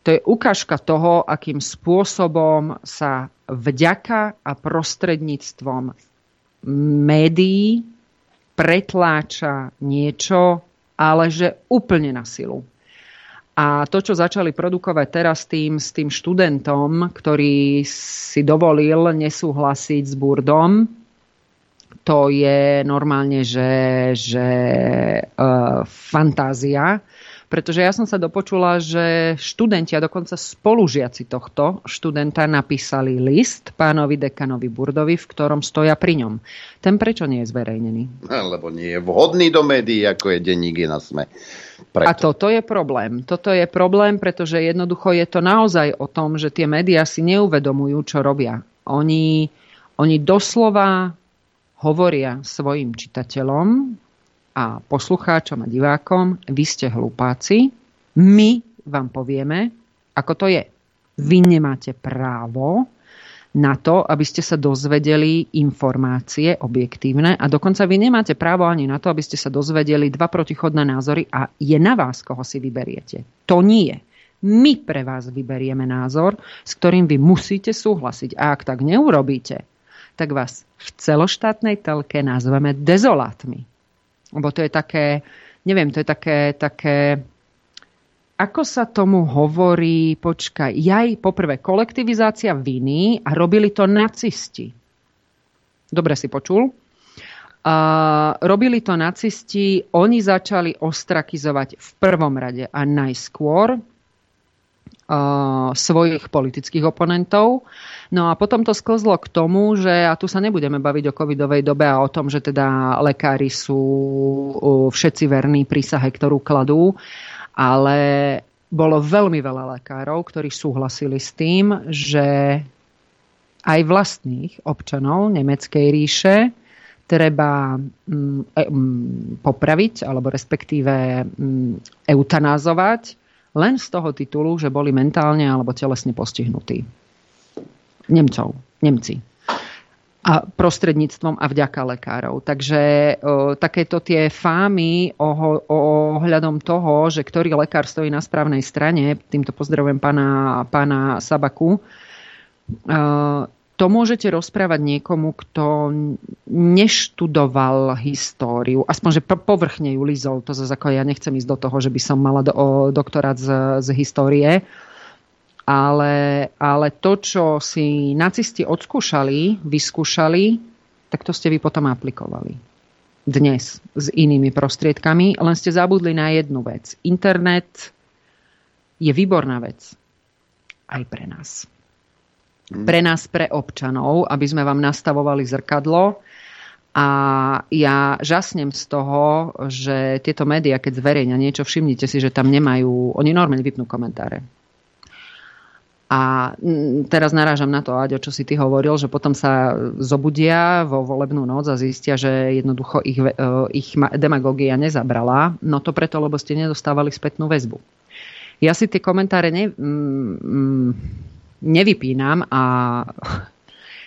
to je ukážka toho, akým spôsobom sa vďaka a prostredníctvom médií pretláča niečo, ale že úplne na silu. A to, čo začali produkovať teraz tým, s tým študentom, ktorý si dovolil nesúhlasiť s Burdom, to je normálne, že, že uh, fantázia, Pretože ja som sa dopočula, že študenti a dokonca spolužiaci tohto študenta napísali list pánovi dekanovi Burdovi, v ktorom stoja pri ňom. Ten prečo nie je zverejnený? Lebo nie je vhodný do médií, ako je denník na sme. Preto. A toto je problém. Toto je problém, pretože jednoducho je to naozaj o tom, že tie médiá si neuvedomujú, čo robia. Oni, oni doslova hovoria svojim čitateľom a poslucháčom a divákom, vy ste hlupáci, my vám povieme, ako to je. Vy nemáte právo na to, aby ste sa dozvedeli informácie objektívne a dokonca vy nemáte právo ani na to, aby ste sa dozvedeli dva protichodné názory a je na vás, koho si vyberiete. To nie. My pre vás vyberieme názor, s ktorým vy musíte súhlasiť. A ak tak neurobíte, tak vás v celoštátnej telke nazveme dezolátmi. Lebo to je také, neviem, to je také, také ako sa tomu hovorí, počkaj, jaj, poprvé, kolektivizácia viny a robili to nacisti. Dobre si počul? Uh, robili to nacisti, oni začali ostrakizovať v prvom rade a najskôr svojich politických oponentov. No a potom to sklzlo k tomu, že, a tu sa nebudeme baviť o covidovej dobe a o tom, že teda lekári sú všetci verní prísahe, ktorú kladú, ale bolo veľmi veľa lekárov, ktorí súhlasili s tým, že aj vlastných občanov Nemeckej ríše treba mm, e, mm, popraviť alebo respektíve mm, eutanázovať len z toho titulu, že boli mentálne alebo telesne postihnutí. Nemcov, Nemci. A prostredníctvom a vďaka lekárov. Takže o, takéto tie fámy ohľadom toho, že ktorý lekár stojí na správnej strane, týmto pozdravujem pána, pána Sabaku, o, to môžete rozprávať niekomu, kto neštudoval históriu, aspoň, že povrchne ju lizol, to zase ako ja nechcem ísť do toho, že by som mala do, doktorát z, z histórie, ale, ale to, čo si nacisti odskúšali, vyskúšali, tak to ste vy potom aplikovali. Dnes s inými prostriedkami, len ste zabudli na jednu vec. Internet je výborná vec. Aj pre nás pre nás, pre občanov, aby sme vám nastavovali zrkadlo. A ja žasnem z toho, že tieto médiá, keď zverejňa niečo, všimnite si, že tam nemajú, oni normálne vypnú komentáre. A teraz narážam na to, Aďo, čo si ty hovoril, že potom sa zobudia vo volebnú noc a zistia, že jednoducho ich, e, ich demagogia nezabrala. No to preto, lebo ste nedostávali spätnú väzbu. Ja si tie komentáre ne, mm, nevypínam a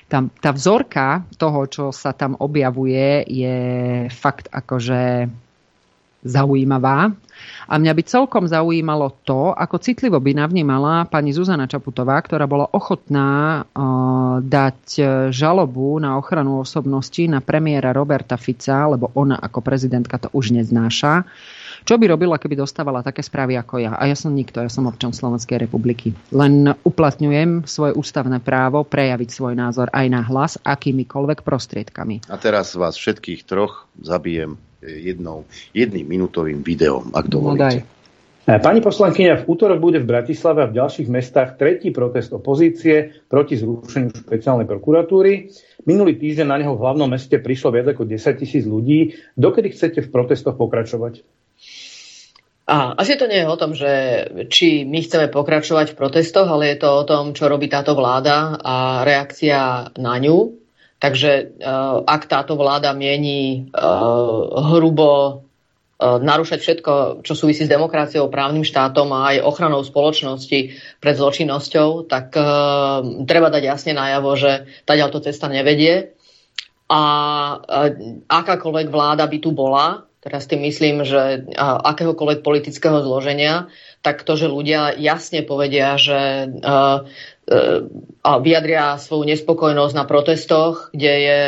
tam, tá vzorka toho, čo sa tam objavuje, je fakt akože zaujímavá. A mňa by celkom zaujímalo to, ako citlivo by navnímala pani Zuzana Čaputová, ktorá bola ochotná uh, dať žalobu na ochranu osobnosti na premiéra Roberta Fica, lebo ona ako prezidentka to už neznáša čo by robila, keby dostávala také správy ako ja? A ja som nikto, ja som občan Slovenskej republiky. Len uplatňujem svoje ústavné právo prejaviť svoj názor aj na hlas akýmikoľvek prostriedkami. A teraz vás všetkých troch zabijem jednou, jedným minútovým videom, ak dovolíte. No daj. Pani poslankyňa, v útorok bude v Bratislave a v ďalších mestách tretí protest opozície proti zrušeniu špeciálnej prokuratúry. Minulý týždeň na neho v hlavnom meste prišlo viac ako 10 tisíc ľudí. Dokedy chcete v protestoch pokračovať? A asi to nie je o tom, že či my chceme pokračovať v protestoch, ale je to o tom, čo robí táto vláda a reakcia na ňu. Takže uh, ak táto vláda mieni uh, hrubo uh, narúšať všetko, čo súvisí s demokraciou, právnym štátom a aj ochranou spoločnosti pred zločinnosťou, tak treba dať jasne najavo, že tá ďalto cesta nevedie. A akákoľvek vláda by tu bola, teraz tým myslím, že akéhokoľvek politického zloženia, tak to, že ľudia jasne povedia, že a vyjadria svoju nespokojnosť na protestoch, kde, je,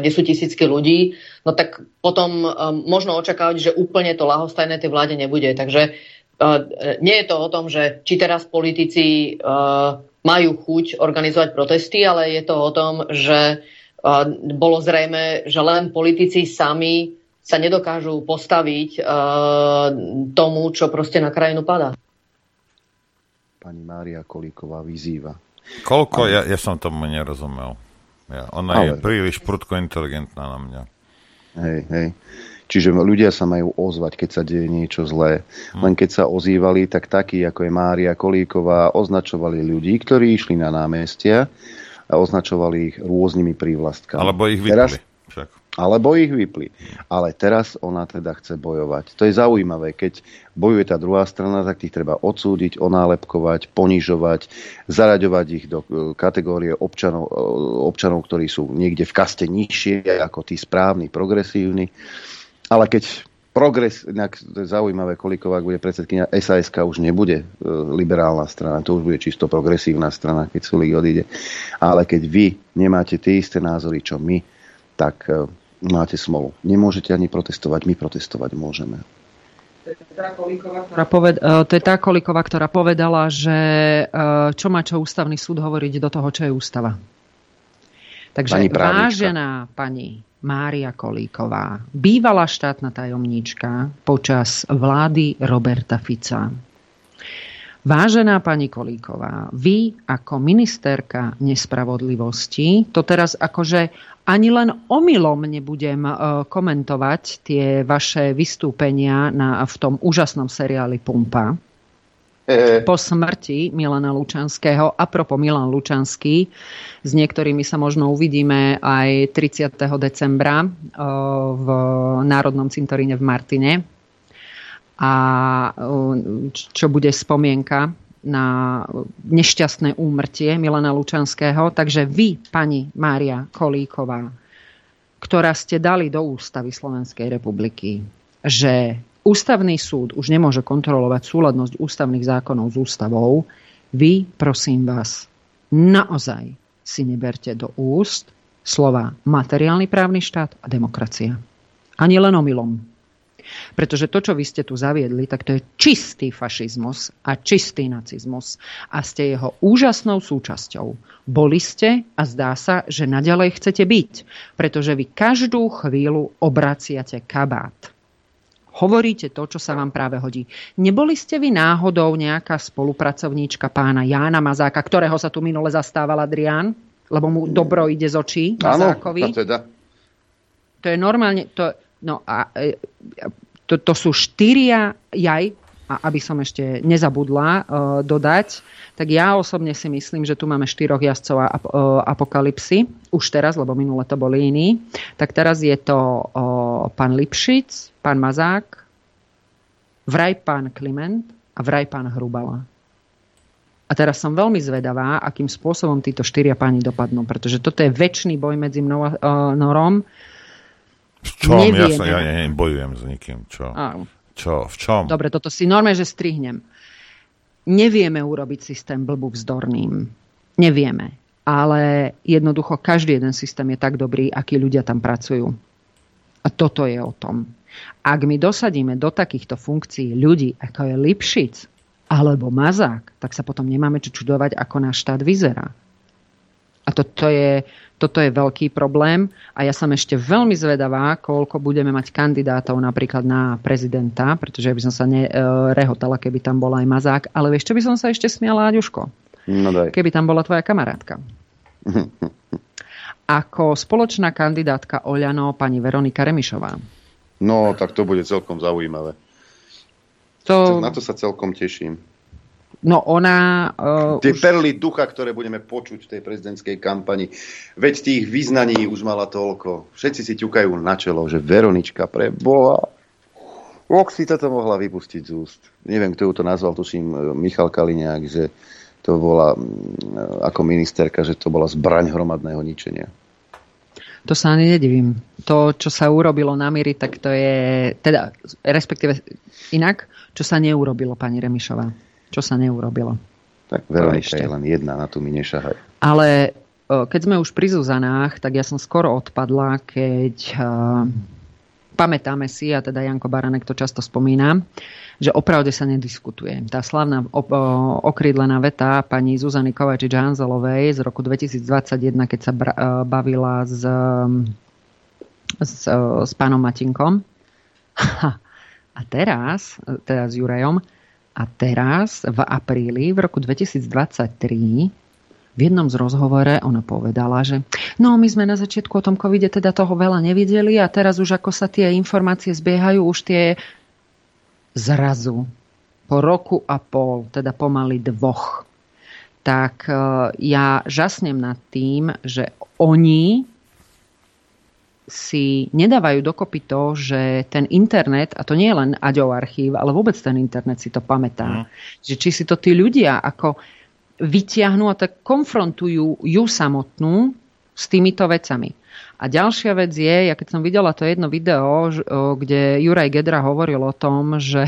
kde sú tisícky ľudí, no tak potom možno očakávať, že úplne to lahostajné tej vláde nebude. Takže nie je to o tom, že či teraz politici majú chuť organizovať protesty, ale je to o tom, že bolo zrejme, že len politici sami sa nedokážu postaviť uh, tomu, čo proste na krajinu padá. Pani Mária Kolíková vyzýva. Koľko? Ja, ja som tomu nerozumel. Ja, ona Ale... je príliš prudko inteligentná na mňa. Hej, hej. Čiže ľudia sa majú ozvať, keď sa deje niečo zlé. Hm. Len keď sa ozývali, tak takí ako je Mária Kolíková označovali ľudí, ktorí išli na námestia a označovali ich rôznymi prívlastkami. Alebo ich vypli. Teraz. Alebo ich vypli. Ale teraz ona teda chce bojovať. To je zaujímavé. Keď bojuje tá druhá strana, tak tých treba odsúdiť, onálepkovať, ponižovať, zaraďovať ich do e, kategórie občanov, e, občanov, ktorí sú niekde v kaste nižšie ako tí správni, progresívni. Ale keď progres, inak to je zaujímavé, Koliková bude predsedkynia SAS už nebude e, liberálna strana, to už bude čisto progresívna strana, keď Sulik odíde. Ale keď vy nemáte tie isté názory, čo my, tak máte smolu. Nemôžete ani protestovať, my protestovať môžeme. To je tá Kolíková, ktorá, poved, e, to je tá Kolíková, ktorá povedala, že e, čo má čo ústavný súd hovoriť do toho, čo je ústava. Takže pani vážená pani Mária Kolíková, bývalá štátna tajomníčka počas vlády Roberta Fica. Vážená pani Kolíková, vy ako ministerka nespravodlivosti, to teraz akože ani len omylom nebudem e, komentovať tie vaše vystúpenia na, v tom úžasnom seriáli Pumpa. Po smrti Milana Lučanského, apropo Milan Lučanský, s niektorými sa možno uvidíme aj 30. decembra e, v Národnom cintoríne v Martine. A e, čo bude spomienka na nešťastné úmrtie Milana Lučanského. Takže vy, pani Mária Kolíková, ktorá ste dali do ústavy Slovenskej republiky, že ústavný súd už nemôže kontrolovať súladnosť ústavných zákonov s ústavou, vy, prosím vás, naozaj si neberte do úst slova materiálny právny štát a demokracia. Ani len omylom. Pretože to, čo vy ste tu zaviedli, tak to je čistý fašizmus a čistý nacizmus. A ste jeho úžasnou súčasťou. Boli ste a zdá sa, že naďalej chcete byť. Pretože vy každú chvíľu obraciate kabát. Hovoríte to, čo sa vám práve hodí. Neboli ste vy náhodou nejaká spolupracovníčka pána Jána Mazáka, ktorého sa tu minule zastával Adrián? Lebo mu dobro ide z očí Mazákovi. Áno, teda. To je normálne, to, No a e, to, to sú štyria jaj, a aby som ešte nezabudla uh, dodať, tak ja osobne si myslím, že tu máme štyroch jazdcov a, uh, apokalipsy. Už teraz, lebo minule to boli iní. Tak teraz je to uh, pán Lipšic, pán Mazák, vraj pán Kliment a vraj pán Hrubala. A teraz som veľmi zvedavá, akým spôsobom títo štyria páni dopadnú, pretože toto je väčší boj medzi mnou a uh, Norom. V čom? Ja, sa, ja nebojujem s nikým. Čo? A, čo? V čom? Dobre, toto si normálne, že strihnem. Nevieme urobiť systém blbu vzdorným. Nevieme. Ale jednoducho každý jeden systém je tak dobrý, akí ľudia tam pracujú. A toto je o tom. Ak my dosadíme do takýchto funkcií ľudí, ako je Lipšic alebo Mazák, tak sa potom nemáme čo čudovať, ako náš štát vyzerá. A toto je, toto je veľký problém a ja som ešte veľmi zvedavá, koľko budeme mať kandidátov napríklad na prezidenta, pretože by som sa nerehotala, keby tam bola aj Mazák, ale vieš, čo by som sa ešte smiala, Aďuško? No daj. Keby tam bola tvoja kamarátka. [laughs] Ako spoločná kandidátka Oľano pani Veronika Remišová. No, tak to bude celkom zaujímavé. To... Na to sa celkom teším. No ona... Uh, Tie už... perly ducha, ktoré budeme počuť v tej prezidentskej kampani. Veď tých význaní už mala toľko. Všetci si ťukajú na čelo, že Veronička pre Boha. Ok si toto mohla vypustiť z úst. Neviem, kto ju to nazval, tuším e, Michal Kaliňák, že to bola e, ako ministerka, že to bola zbraň hromadného ničenia. To sa ani nedivím. To, čo sa urobilo na Miri, tak to je, teda, respektíve inak, čo sa neurobilo, pani Remišová čo sa neurobilo. Tak Veronika je len jedna, na tu mi nešahaj. Ale keď sme už pri Zuzanách, tak ja som skoro odpadla, keď uh, pamätáme si, a teda Janko Baranek to často spomína, že opravde sa nediskutuje. Tá slavná okrídlená veta pani Zuzany Kovačič Hanzelovej z roku 2021, keď sa bavila s, s, s pánom Matinkom, [laughs] A teraz, teda s Jurajom, a teraz v apríli v roku 2023 v jednom z rozhovore ona povedala, že no my sme na začiatku o tom covide teda toho veľa nevideli a teraz už ako sa tie informácie zbiehajú, už tie zrazu po roku a pol, teda pomaly dvoch, tak e, ja žasnem nad tým, že oni si nedávajú dokopy to, že ten internet, a to nie je len Aďov archív, ale vôbec ten internet si to pamätá. Mm. Že či si to tí ľudia ako vyťahnú a tak konfrontujú ju samotnú s týmito vecami. A ďalšia vec je, ja keď som videla to jedno video, kde Juraj Gedra hovoril o tom, že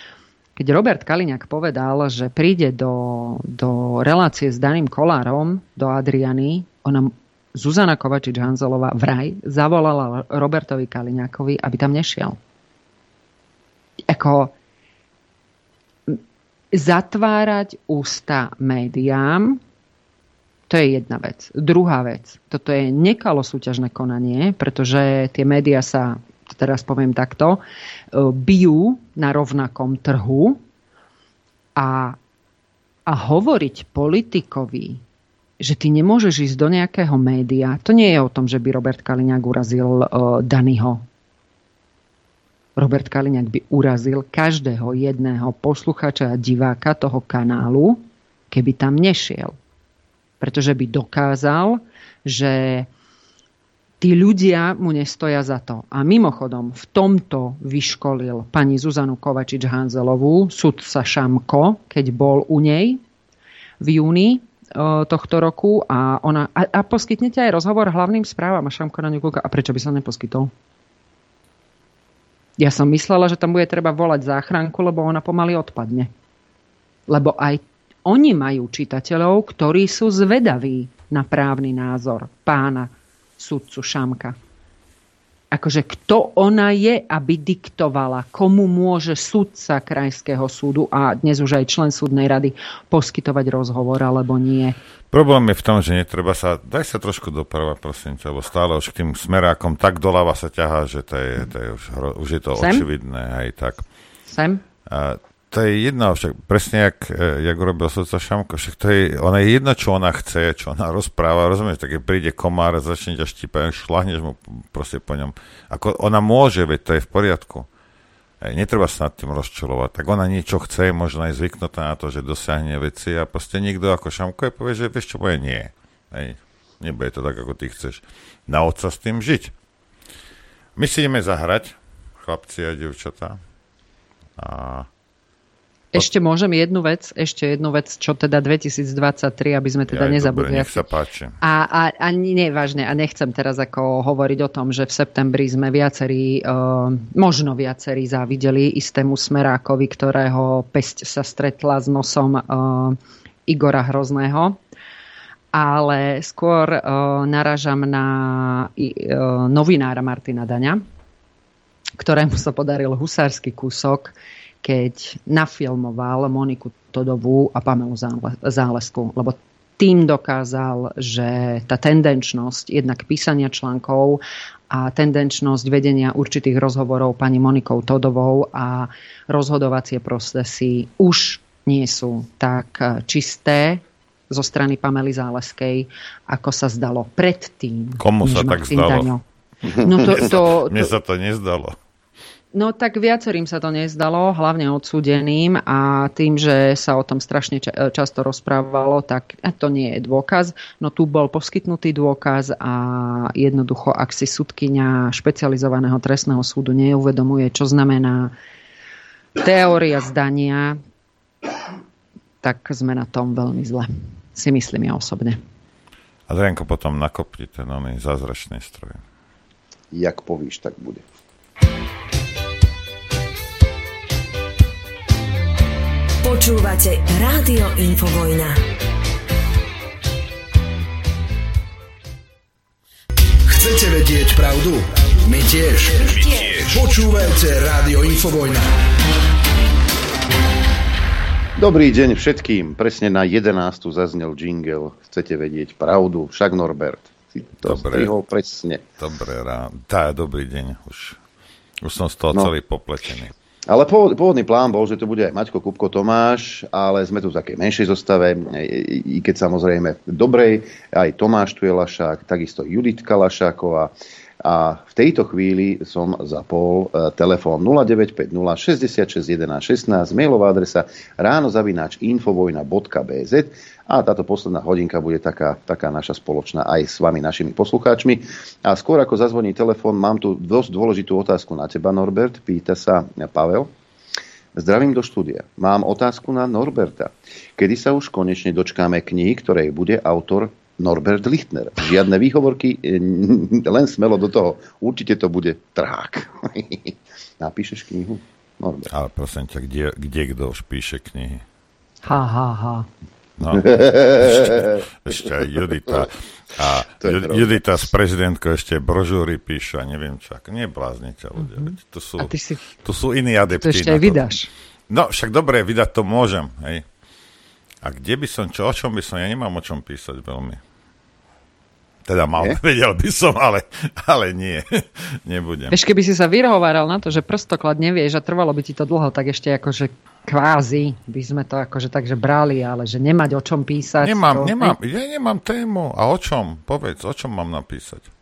[laughs] keď Robert Kaliňák povedal, že príde do, do relácie s Daným Kolárom, do Adriany, ona Zuzana Kovačič-Hanzelová vraj zavolala Robertovi Kaliňákovi, aby tam nešiel. Ako zatvárať ústa médiám, to je jedna vec. Druhá vec, toto je nekalo súťažné konanie, pretože tie médiá sa, teraz poviem takto, bijú na rovnakom trhu a, a hovoriť politikovi, že ty nemôžeš ísť do nejakého média. To nie je o tom, že by Robert Kaliňák urazil uh, Danyho. Robert Kaliňák by urazil každého jedného posluchača a diváka toho kanálu, keby tam nešiel. Pretože by dokázal, že tí ľudia mu nestoja za to. A mimochodom, v tomto vyškolil pani Zuzanu Kovačič-Hanzelovú, sudca Šamko, keď bol u nej v júni tohto roku a, ona, a, a poskytnete aj rozhovor hlavným správam a Šamko na ňu. A prečo by sa neposkytol? Ja som myslela, že tam bude treba volať záchranku, lebo ona pomaly odpadne. Lebo aj oni majú čitateľov, ktorí sú zvedaví na právny názor pána sudcu Šamka akože kto ona je, aby diktovala, komu môže sudca krajského súdu a dnes už aj člen súdnej rady poskytovať rozhovor alebo nie. Problém je v tom, že netreba sa, daj sa trošku doprava, prosím ťa, lebo stále už k tým smerákom tak doľava sa ťahá, že to je, to je už, už je to Sem? očividné, aj tak. Sem? A to je jedno, však presne jak, e, jak urobil sudca Šamko, však to je, ona je jedno, čo ona chce, čo ona rozpráva, rozumieš, tak keď príde komár začne ťa štípať, šlahneš mu proste po ňom. Ako ona môže, veď to je v poriadku. Ej, netreba sa nad tým rozčulovať. Tak ona niečo chce, možno aj zvyknutá na to, že dosiahne veci a proste niekto ako Šamko je povie, že vieš čo, povie nie. Ej, nebude to tak, ako ty chceš. Nauč sa s tým žiť. My si ideme zahrať, chlapci a devčatá. A ešte môžem jednu vec, ešte jednu vec, čo teda 2023, aby sme teda ja, nezabudli. Dobre, nech sa páči. A, a, a nie, vážne, a nechcem teraz ako hovoriť o tom, že v septembri sme viacerí, uh, možno viacerí závideli istému smerákovi, ktorého pesť sa stretla s nosom uh, Igora Hrozného. Ale skôr uh, naražam na uh, novinára Martina Daňa, ktorému sa podaril husársky kúsok keď nafilmoval Moniku Todovú a Pamelu Zálesku, lebo tým dokázal, že tá tendenčnosť jednak písania článkov a tendenčnosť vedenia určitých rozhovorov pani Monikou Todovou a rozhodovacie procesy už nie sú tak čisté zo strany Pamely Záleskej, ako sa zdalo predtým. Komu sa tak zdalo? No to, to, to, Mne sa to nezdalo. No tak viacerým sa to nezdalo, hlavne odsúdeným a tým, že sa o tom strašne často rozprávalo, tak to nie je dôkaz. No tu bol poskytnutý dôkaz a jednoducho, ak si sudkynia špecializovaného trestného súdu neuvedomuje, čo znamená teória zdania, tak sme na tom veľmi zle. Si myslím ja osobne. Adrianko, potom nakopni ten oný zázračný stroj. Jak povíš, tak bude. Počúvate Rádio Infovojna. Chcete vedieť pravdu? My tiež. My tiež. Počúvajte Rádio Infovojna. Dobrý deň všetkým. Presne na 11. zaznel jingle. Chcete vedieť pravdu? Však Norbert. Si to Dobre. strihol presne. Dobre ráno. Tá, dobrý deň už. Už som z toho no. celý popletený. Ale pôvodný plán bol, že to bude aj Maťko Kupko Tomáš, ale sme tu v takej menšej zostave, i keď samozrejme dobrej, aj Tomáš tu je Lašák, takisto Juditka Lašáková, a v tejto chvíli som zapol e, telefón 0950 66 11 16, mailová adresa ránozavináč infovojna.bz a táto posledná hodinka bude taká, taká naša spoločná aj s vami, našimi poslucháčmi. A skôr ako zazvoní telefón, mám tu dosť dôležitú otázku na teba, Norbert. Pýta sa Pavel. Zdravím do štúdia. Mám otázku na Norberta. Kedy sa už konečne dočkáme knihy, ktorej bude autor Norbert Lichtner. Žiadne výhovorky, e, len smelo do toho. Určite to bude trhák. [laughs] Napíšeš knihu? Norbert. Ale prosím ťa, kde, kde kto už píše knihy? Ha, ha, ha. No, [laughs] ešte, ešte aj Judita. A Judita s prezidentkou ešte brožúry píše a neviem čo. Nebláznite ľudia. Mm-hmm. To, sú, si, to sú iní adepti. To ešte aj vydáš. No, však dobre, vydať to môžem. Hej. A kde by som, čo, o čom by som, ja nemám o čom písať veľmi. Teda mal, nie? [laughs] vedel by som, ale, ale nie, [laughs] nebudem. Vieš, keby si sa vyrohováral na to, že prstoklad nevieš a trvalo by ti to dlho, tak ešte akože kvázi by sme to akože takže brali, ale že nemať o čom písať. Nemám, to, nemám, ja nemám tému. A o čom? Povedz, o čom mám napísať?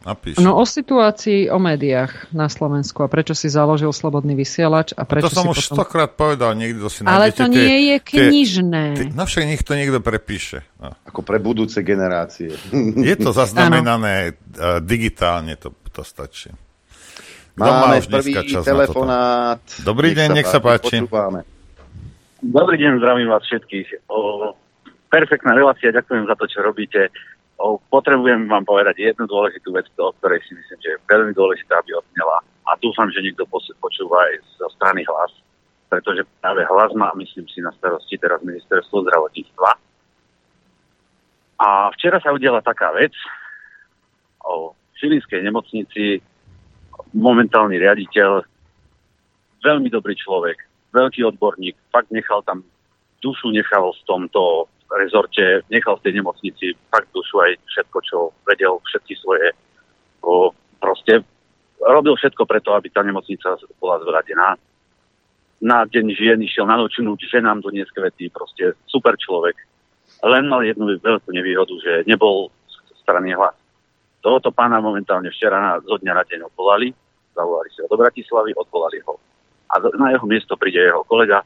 Napíš. No o situácii o médiách na Slovensku a prečo si založil Slobodný vysielač a prečo to som si už potom... stokrát povedal, niekto si Ale to nie tie, je knižné. Tie, tie, no však nech to niekto prepíše. No. Ako pre budúce generácie. [laughs] Je to zaznamenané uh, digitálne, to, to stačí. Máme má prvý telefonát. Dobrý deň, nech sa páči. Počúvame. Dobrý deň, zdravím vás všetkých. O, perfektná relácia, ďakujem za to, čo robíte potrebujem vám povedať jednu dôležitú vec, o ktorej si myslím, že je veľmi dôležitá, aby odnela. A dúfam, že niekto počúva aj zo strany hlas, pretože práve hlas má, myslím si, na starosti teraz ministerstvo zdravotníctva. A včera sa udiala taká vec o Žilinskej nemocnici, momentálny riaditeľ, veľmi dobrý človek, veľký odborník, fakt nechal tam dušu, nechal v tomto rezorte, nechal v tej nemocnici fakt dušu aj všetko, čo vedel, všetky svoje, o, proste robil všetko preto, aby tá nemocnica bola zvradená. Na deň žien išiel na nočnúť, ženám doniesť kvety, proste super človek. Len mal jednu veľkú nevýhodu, že nebol strany hlas. Tohoto pána momentálne včera na, zo dňa na deň odvolali, zavolali si ho do Bratislavy, odvolali ho. A na jeho miesto príde jeho kolega,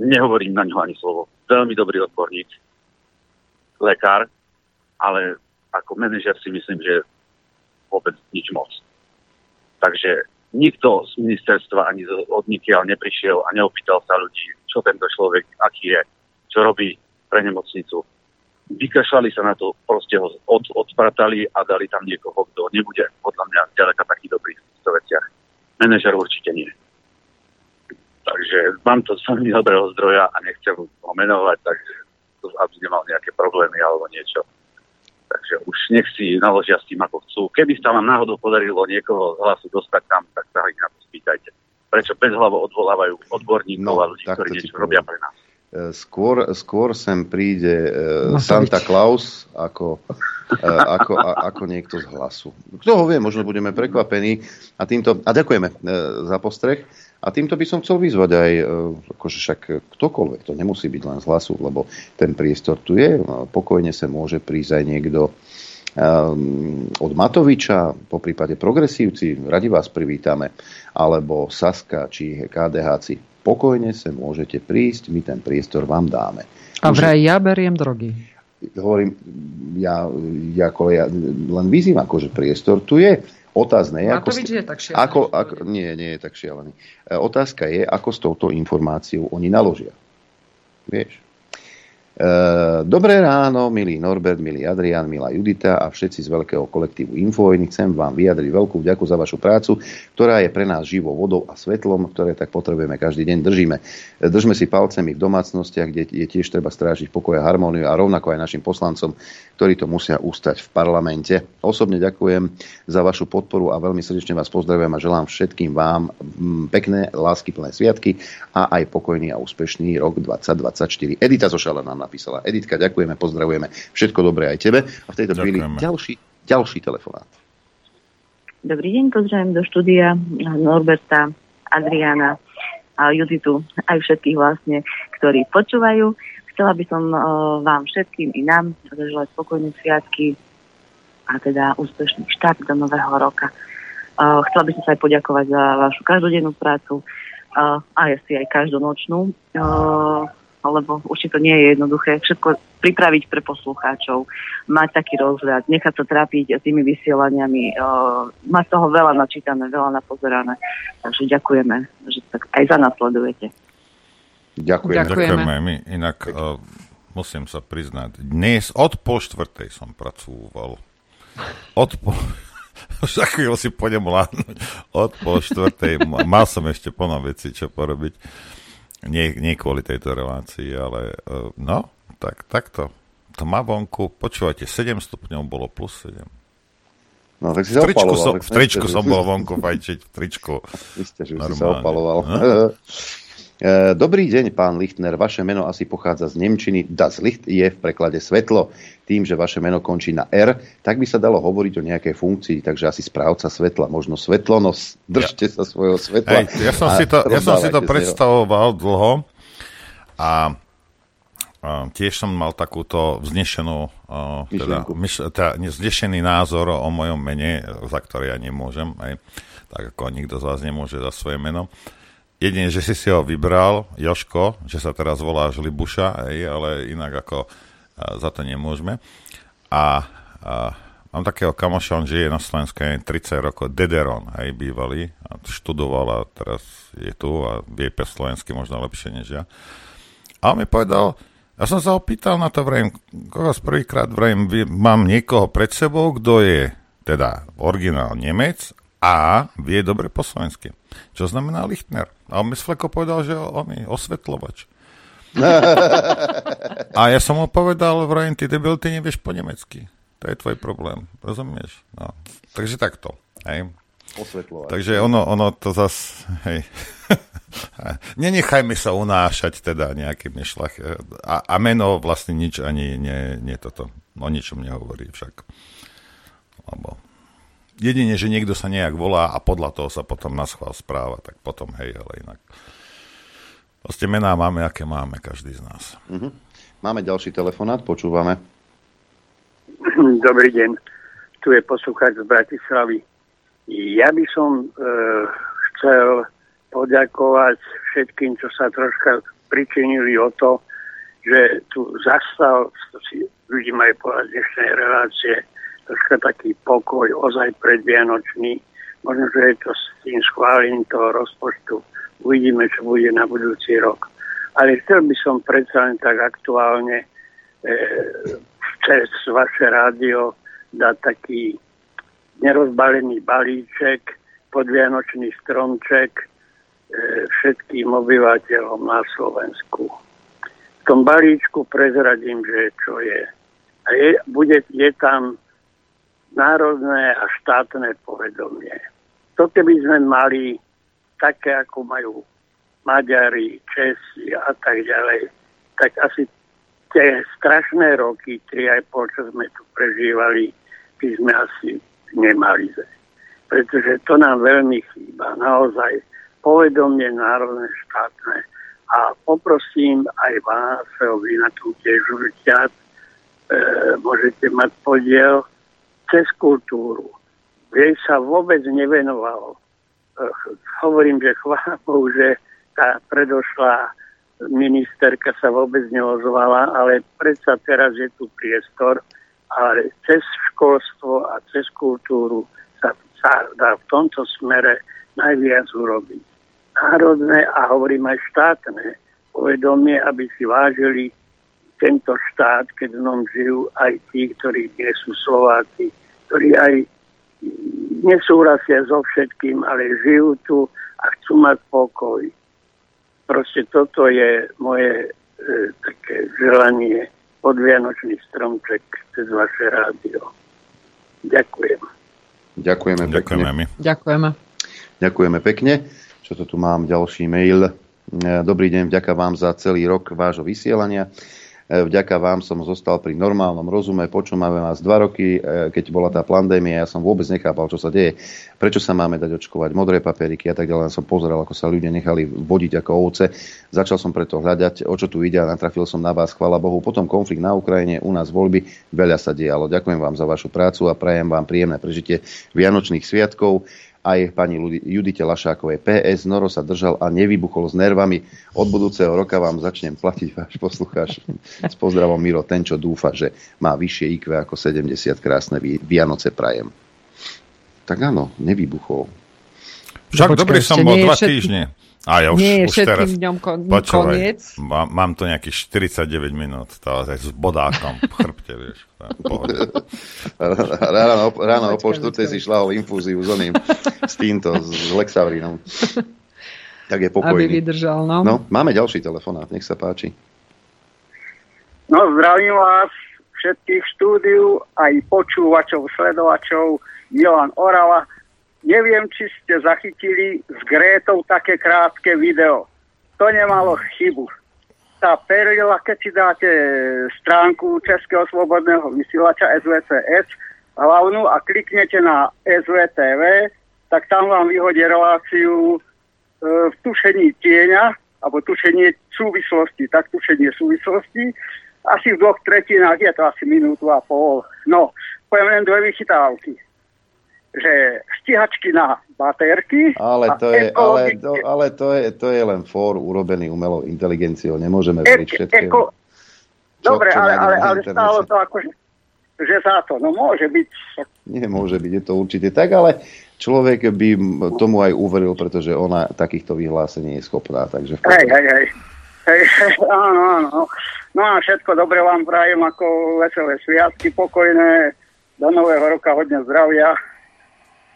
nehovorím na ňo ani slovo, veľmi dobrý odborník, lekár, ale ako manažer si myslím, že vôbec nič moc. Takže nikto z ministerstva ani od nikiaľ neprišiel a neopýtal sa ľudí, čo tento človek, aký je, čo robí pre nemocnicu. Vykašľali sa na to, proste ho od, odpratali a dali tam niekoho, kto nebude podľa mňa ďaleka taký dobrý v týchto veciach. Manažer určite nie. Takže mám to veľmi [laughs] dobrého zdroja a nechcem ho menovať, takže aby nemal nejaké problémy alebo niečo. Takže už nech si naložia s tým, ako chcú. Keby sa vám náhodou podarilo niekoho z hlasu dostať tam, tak sa ich na to spýtajte. Prečo bez hlavo odvolávajú odborníkov no, a ľudí, ktorí niečo robia pre nás. E, skôr, skôr sem príde uh, Santa Claus ako, uh, ako, a, ako niekto z hlasu. Kto ho vie, možno budeme prekvapení. A, týmto, a ďakujeme uh, za postreh. A týmto by som chcel vyzvať aj, e, akože však ktokoľvek, to nemusí byť len z hlasu, lebo ten priestor tu je, pokojne sa môže prísť aj niekto um, od Matoviča, po prípade progresívci, radi vás privítame, alebo Saska či KDHci. Pokojne sa môžete prísť, my ten priestor vám dáme. A vraj ja beriem drogy. Hovorím, ja, ja, ja len vyzývam, akože priestor tu je Otázne je, ako, je tak šialený. Ako, ako, nie, nie je tak šialený. E, otázka je, ako s touto informáciou oni naložia. Vieš? E, dobré ráno, milý Norbert, milý Adrian, milá Judita a všetci z veľkého kolektívu Infovojny. Chcem vám vyjadriť veľkú vďaku za vašu prácu, ktorá je pre nás živou vodou a svetlom, ktoré tak potrebujeme každý deň. Držíme. Držme si palcemi v domácnostiach, kde je tiež treba strážiť pokoj a harmóniu a rovnako aj našim poslancom, ktorí to musia ústať v parlamente. Osobne ďakujem za vašu podporu a veľmi srdečne vás pozdravujem a želám všetkým vám pekné, láskyplné sviatky a aj pokojný a úspešný rok 2024. Edita Zošala nám napísala. Editka, ďakujeme, pozdravujeme. Všetko dobré aj tebe. A v tejto chvíli ďalší, ďalší telefonát. Dobrý deň, pozdravujem do štúdia Norberta, Adriana, a Juditu, aj všetkých vlastne, ktorí počúvajú. Chcela by som uh, vám všetkým i nám zaželať spokojné sviatky a teda úspešný štart do nového roka. Uh, chcela by som sa aj poďakovať za vašu každodennú prácu uh, a asi aj každonočnú. Lebo určite to nie je jednoduché všetko pripraviť pre poslucháčov, mať taký rozhľad, nechať sa trápiť tými vysielaniami, uh, mať toho veľa načítané, veľa napozerané. Takže ďakujeme, že tak aj za nás sledujete. Ďakujeme. Ďakujeme. My inak uh, musím sa priznať, dnes od pol štvrtej som pracoval. Od pol... [laughs] Za chvíľu si pôjdem vládnuť. Od pol štvrtej. Mal som ešte plno veci, čo porobiť. Nie, nie kvôli tejto relácii, ale uh, no, tak, takto. To má vonku, počúvajte, 7 stupňov bolo plus 7. No, tak si v tričku, som, v tričku som bol vonku fajčiť, v tričku. [laughs] Isté, že si sa opaloval. No? E, dobrý deň, pán Lichtner. Vaše meno asi pochádza z Nemčiny. Das Licht je v preklade svetlo. Tým, že vaše meno končí na R, tak by sa dalo hovoriť o nejakej funkcii, takže asi správca svetla, možno svetlonos. Držte ja. sa svojho svetla. Hej, ja som si to, ja som si to predstavoval dlho a a tiež som mal takúto vznešenú, uh, teda, myš, teda vznešený názor o mojom mene, za ktoré ja nemôžem, aj, tak ako nikto z vás nemôže za svoje meno. Jedine, že si si ho vybral, Joško, že sa teraz voláš Libuša, aj, ale inak ako uh, za to nemôžeme. A, a mám takého kamoša, on žije na Slovensku 30 rokov, Dederon, aj bývalý, a študoval a teraz je tu a vie pe slovensky možno lepšie než ja. A on mi povedal, ja som sa opýtal na to, vrajím, koho z prvýkrát vrajím, mám niekoho pred sebou, kto je teda originál Nemec a vie dobre po slovensky. Čo znamená Lichtner. A on mi Fleko povedal, že on je osvetlovač. [laughs] a ja som mu povedal, vrajím, ty debil, ty nevieš po nemecky. To je tvoj problém, rozumieš? No. Takže takto. Hej. Osvetľovať. Takže ono, ono to zas, hej. [laughs] Nenechajme sa unášať teda nejakými šlach. A, a meno vlastne nič ani nie, nie toto. O ničom nehovorí však. Lebo jedine, že niekto sa nejak volá a podľa toho sa potom na schvál správa, tak potom hej, ale inak. Proste mená máme, aké máme, každý z nás. Uh-huh. Máme ďalší telefonát, počúvame. [clears throat] Dobrý deň, tu je poslucháč z Bratislavy. Ja by som e, chcel poďakovať všetkým, čo sa troška pričinili o to, že tu zastal, to si ľudí majú povedať dnešnej relácie, troška taký pokoj, ozaj predvianočný. Možno, že je to s tým schválením toho rozpočtu. Uvidíme, čo bude na budúci rok. Ale chcel by som predsa len tak aktuálne e, cez vaše rádio dať taký nerozbalený balíček, podvianočný stromček, E, všetkým obyvateľom na Slovensku. V tom balíčku prezradím, že čo je. A je, bude, je tam národné a štátne povedomie. To keby sme mali také, ako majú Maďari, Česi a tak ďalej, tak asi tie strašné roky, 3,5, čo sme tu prežívali, by sme asi nemali. Pretože to nám veľmi chýba. Naozaj povedomie národné štátne. A poprosím aj vás, vy na tom tiež určite e, môžete mať podiel cez kultúru. Jej sa vôbec nevenoval. E, hovorím, že chvála Bohu, že tá predošlá ministerka sa vôbec neozvala, ale predsa teraz je tu priestor, ale cez školstvo a cez kultúru sa, sa dá v tomto smere najviac urobiť národné a hovorím aj štátne povedomie, aby si vážili tento štát, keď v ňom žijú aj tí, ktorí nie sú Slováci, ktorí aj nesúhlasia so všetkým, ale žijú tu a chcú mať pokoj. Proste toto je moje e, také želanie podvianočný stromček cez vaše rádio. Ďakujem. Ďakujeme pekne. Ďakujeme. Ďakujeme. Ďakujeme pekne. Čo to tu mám? Ďalší mail. E, dobrý deň, vďaka vám za celý rok vášho vysielania. Vďaka vám som zostal pri normálnom rozume, počúvame vás dva roky, keď bola tá pandémia, ja som vôbec nechápal, čo sa deje, prečo sa máme dať očkovať, modré papieriky a tak ďalej. Som pozeral, ako sa ľudia nechali vodiť ako ovce. Začal som preto hľadať, o čo tu ide a natrafil som na vás, chvála Bohu. Potom konflikt na Ukrajine, u nás voľby, veľa sa dialo. Ďakujem vám za vašu prácu a prajem vám príjemné prežitie Vianočných sviatkov aj pani Judite Lašákovej. PS Noro sa držal a nevybuchol s nervami. Od budúceho roka vám začnem platiť váš poslucháč. S pozdravom Miro, ten, čo dúfa, že má vyššie IQ ako 70 krásne Vianoce prajem. Tak áno, nevybuchol. Však dobrý som bol dva týždne. A ja už, Nie je už všetkým teraz, dňom kon, počúvaj, koniec. Mám, mám tu nejakých 49 minút, to je s bodákom v chrbte, vieš. ráno, [laughs] ráno o štvrte si šla o infúziu s oným, s týmto, s Lexavrinom. [laughs] Tak je pokojný. Aby vydržal, no. No, máme ďalší telefonát, nech sa páči. No, zdravím vás všetkých štúdiu, aj počúvačov, sledovačov, Milan Orava. Neviem, či ste zachytili s Grétou také krátke video. To nemalo chybu. Tá perila, keď si dáte stránku Českého slobodného vysielača SVCS hlavnú a kliknete na SVTV, tak tam vám vyhodí reláciu e, v tušení tieňa, alebo tušenie súvislosti, tak tušenie súvislosti. Asi v dvoch tretinách je to asi minútu a pol. No, poviem len dve vychytávky že stíhačky na baterky. Ale to, je, ale, to, ale to, je, to je len fór urobený umelou inteligenciou. Nemôžeme veriť všetkému. Eko... Dobre, čo ale, ale, ale stále to ako, že za to. No môže byť. Nie môže byť, je to určite tak, ale človek by tomu aj uveril, pretože ona takýchto vyhlásení je schopná. Takže hej, hej, hej. Hej, [laughs] áno, áno. No a všetko dobre vám prajem ako veselé sviatky, pokojné, do nového roka hodne zdravia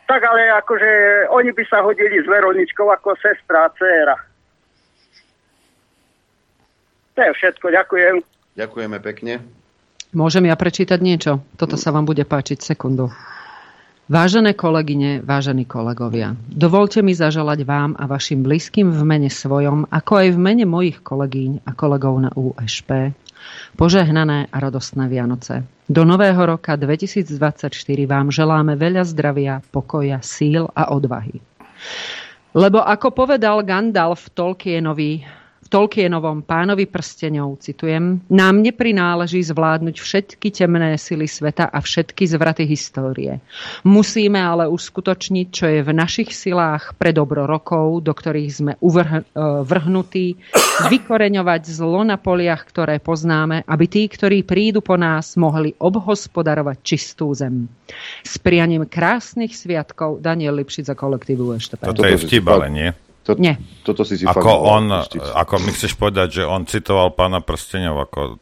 tak ale akože oni by sa hodili s Veroničkou ako sestra a dcéra. To je všetko, ďakujem. Ďakujeme pekne. Môžem ja prečítať niečo? Toto sa vám bude páčiť sekundu. Vážené kolegyne, vážení kolegovia, dovolte mi zaželať vám a vašim blízkym v mene svojom, ako aj v mene mojich kolegyň a kolegov na USP, Požehnané a radostné Vianoce. Do nového roka 2024 vám želáme veľa zdravia, pokoja, síl a odvahy. Lebo ako povedal Gandalf Tolkienovi Tolkienovom pánovi prstenov, citujem, nám neprináleží zvládnuť všetky temné sily sveta a všetky zvraty histórie. Musíme ale uskutočniť, čo je v našich silách pre dobro rokov, do ktorých sme uvrh- e, vrhnutí, vykoreňovať zlo na poliach, ktoré poznáme, aby tí, ktorí prídu po nás, mohli obhospodarovať čistú zem. S prianím krásnych sviatkov Daniel Lipšic za kolektívu EŠTP. Toto je vtip, ale nie. To, Nie. Toto si si ako fakt on, ako mi chceš povedať, že on citoval pána prstenov ako...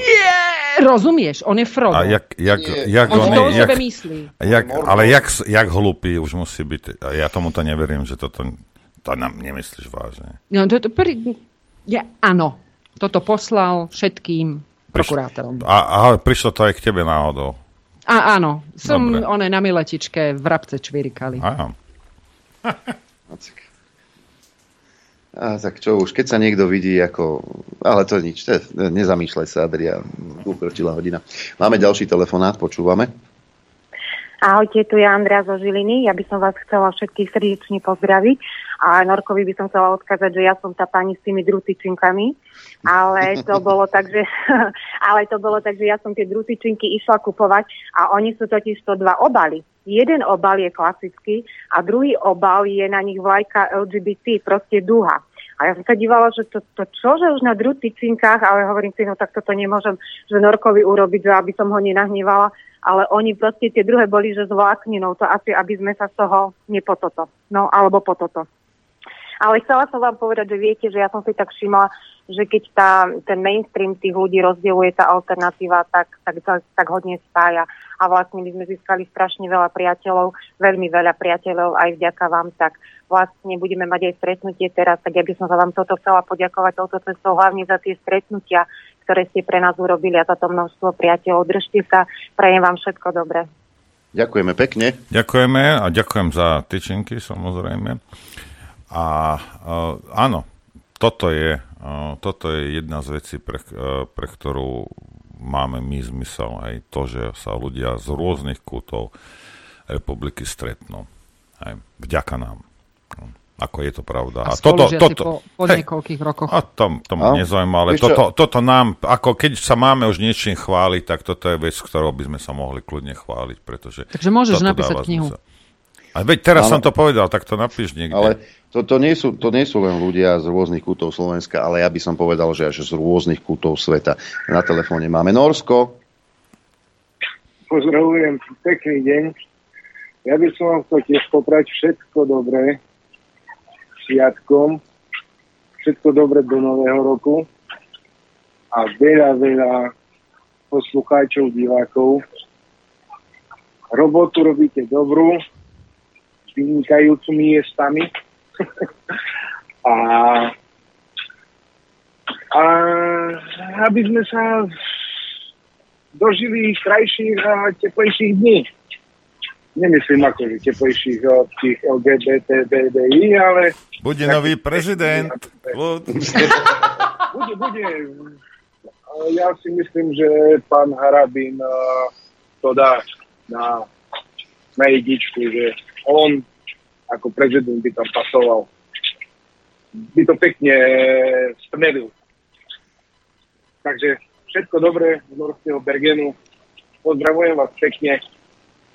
Yeah, rozumieš, on je Frodo. A jak, jak, jak on, on, to o jak, sebe myslí. jak, ale jak, jak hlupý už musí byť. Ja tomu to neverím, že toto to nám nemyslíš vážne. No, to, to, pr- ja, áno, toto poslal všetkým prokurátorom. A, a prišlo to aj k tebe náhodou. A áno, som Dobre. one na miletičke v rabce čvirikali. Áno. A tak čo už, keď sa niekto vidí ako... Ale to nič, to je, nezamýšľaj sa, Adria, ukročila hodina. Máme ďalší telefonát, počúvame. Ahojte, tu je Andrea zo Žiliny. Ja by som vás chcela všetkých srdečne pozdraviť. A Norkovi by som chcela odkázať, že ja som tá pani s tými drutyčinkami. Ale to [laughs] bolo tak, že, [laughs] ale to bolo tak, že ja som tie drutyčinky išla kupovať a oni sú totiž to dva obaly. Jeden obal je klasický a druhý obal je na nich vlajka LGBT, proste duha. A ja som sa dívala, že to, to čo, že už na drutyčinkách, ale hovorím si, no tak toto nemôžem, že Norkovi urobiť, že aby som ho nenahnevala, ale oni proste tie druhé boli, že s vlákninou, to asi, aby sme sa z toho nepototo, no alebo pototo. Ale chcela som vám povedať, že viete, že ja som si tak všimla, že keď tá, ten mainstream tých ľudí rozdieluje tá alternatíva, tak, tak, tak, tak hodne spája. A vlastne my sme získali strašne veľa priateľov, veľmi veľa priateľov aj vďaka vám, tak vlastne budeme mať aj stretnutie teraz, tak ja by som sa vám toto chcela poďakovať touto cestou, hlavne za tie stretnutia, ktoré ste pre nás urobili a za to množstvo priateľov. Držte sa, prajem vám všetko dobré. Ďakujeme pekne. Ďakujeme a ďakujem za tyčinky, samozrejme. A uh, áno, toto je, uh, toto je jedna z vecí, pre, uh, pre ktorú máme my zmysel. Aj to, že sa ľudia z rôznych kútov republiky stretnú. Aj vďaka nám. No, ako je to pravda. A, a toto, toto, po, po hej, niekoľkých rokoch. A tom, tom no, nezaujíma, ale toto, toto nám, ako keď sa máme už niečím chváliť, tak toto je vec, ktorou by sme sa mohli kľudne chváliť, pretože... Takže môžeš napísať knihu. Zmysel. A veď teraz ale, som to povedal, tak to napíš niekde. Ale to, to, nie sú, to nie sú len ľudia z rôznych kútov Slovenska, ale ja by som povedal, že až z rôznych kútov sveta. Na telefóne máme Norsko. Pozdravujem, pekný deň. Ja by som vám chcel tiež poprať všetko dobré sviatkom, všetko dobré do nového roku a veľa, veľa poslucháčov, divákov. Robotu robíte dobrú, vynikajúcimi miestami. [laughs] a, a aby sme sa dožili krajších a teplejších dní. Nemyslím ako že teplejších od tých LGBT, BDI, ale... Bude nový prezident. [laughs] bude, bude. Ja si myslím, že pán Harabin to dá na, na jedičku, že on ako prezident by tam pasoval. By to pekne stmelil. Takže všetko dobré z Norského Bergenu. Pozdravujem vás pekne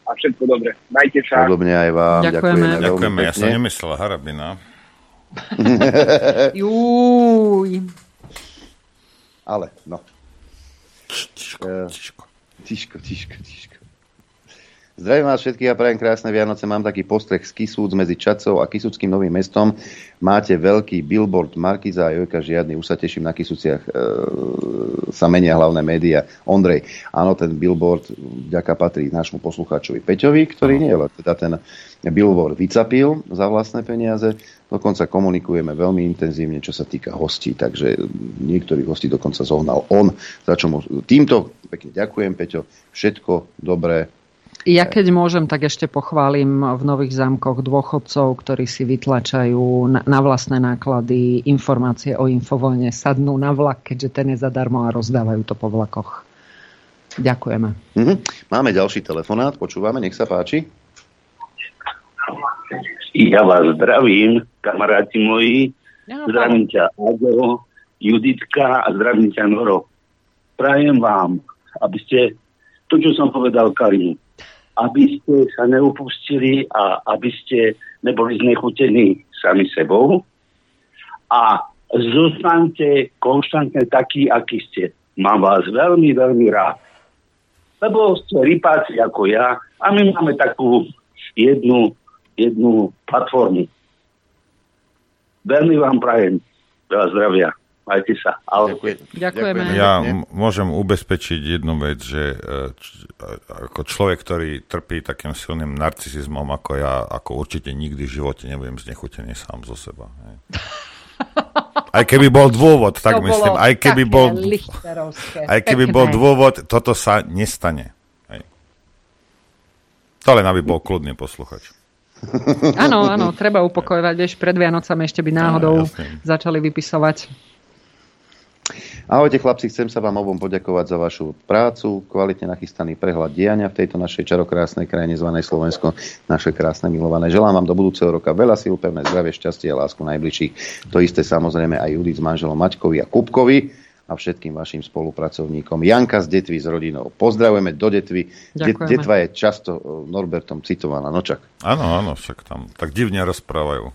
a všetko dobré. Majte sa. Podobne aj vám. Ďakujeme. Ďakujeme, Ďakujeme. ja som nemyslel Harabina. [laughs] Júj. Ale, no. Tiško, tiško. Tiško, tiško, tiško. Zdravím vás všetkých a prajem krásne Vianoce. Mám taký postreh z Kisúc medzi Čacou a Kisuckým novým mestom. Máte veľký billboard Markiza a Jojka žiadny. Už sa teším na Kisuciach. E, sa menia hlavné médiá. Ondrej, áno, ten billboard vďaka patrí nášmu poslucháčovi Peťovi, ktorý nie, ale teda ten billboard vycapil za vlastné peniaze. Dokonca komunikujeme veľmi intenzívne, čo sa týka hostí, takže niektorých hostí dokonca zohnal on. Za čo mu týmto pekne ďakujem, Peťo. Všetko dobré, ja keď môžem, tak ešte pochválim v Nových zámkoch dôchodcov, ktorí si vytlačajú na, na vlastné náklady informácie o infovojne, sadnú na vlak, keďže ten je zadarmo a rozdávajú to po vlakoch. Ďakujeme. Mhm. Máme ďalší telefonát, počúvame, nech sa páči. Ja vás zdravím, kamaráti moji. Ja, zdravím ťa Agoro, Juditka a zdravím ťa Noro. Prajem vám, aby ste to, čo som povedal Karimu, aby ste sa neupustili a aby ste neboli znechutení sami sebou a zostaňte konštantne takí, akí ste. Mám vás veľmi, veľmi rád. Lebo ste rypáci ako ja a my máme takú jednu, jednu platformu. Veľmi vám prajem. Veľa zdravia. Majte sa. Ďakujeme. Ja m- môžem ubezpečiť jednu vec, že e, č- ako človek, ktorý trpí takým silným narcisizmom ako ja, ako určite nikdy v živote nebudem znechutený sám zo seba. Hej. [laughs] Aj keby bol dôvod, tak to myslím, aj keby bol, aj keby bol dôvod, toto sa nestane. Hej. To len aby bol kľudný posluchač. Áno, áno, treba upokojovať, vieš, pred Vianocami ešte by náhodou začali vypisovať Ahojte chlapci, chcem sa vám obom poďakovať za vašu prácu, kvalitne nachystaný prehľad diania v tejto našej čarokrásnej krajine zvanej Slovensko, naše krásne milované. Želám vám do budúceho roka veľa síl, pevné zdravie, šťastie a lásku najbližších. To isté samozrejme aj Judith s manželom Maťkovi a Kupkovi a všetkým vašim spolupracovníkom. Janka z Detvy s rodinou. Pozdravujeme do Detvy. Ďakujeme. Detva je často e, Norbertom citovaná. Nočak. Áno, áno, však tam tak divne rozprávajú.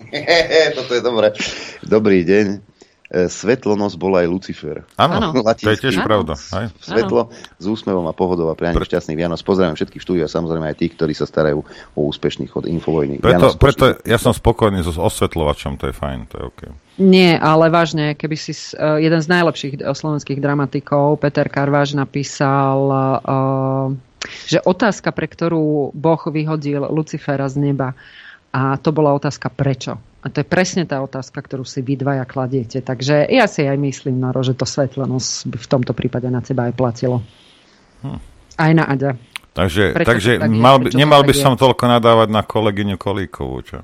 [laughs] Toto je dobré. Dobrý deň. E, svetlonosť bol aj Lucifer. Áno, to je tiež pravda. Aj? Svetlo s úsmevom a pohodou a prianím šťastných Vianoc. Pozdravím všetkých štúdií a samozrejme aj tých, ktorí sa starajú o úspešných od Infovojny. Preto, preto ja som spokojný so osvetľovačom, to je fajn, to je OK. Nie, ale vážne, keby si uh, jeden z najlepších slovenských dramatikov, Peter Karváš, napísal, uh, že otázka, pre ktorú Boh vyhodil Lucifera z neba, a to bola otázka prečo. A to je presne tá otázka, ktorú si vy dvaja kladiete. Takže ja si aj myslím, Noro, že to svetlenosť by v tomto prípade na teba aj platilo. Hm. Aj na Aďa. Takže, takže tak mal by, nemal by som toľko nadávať na kolegyňu Kolíkovú, čo?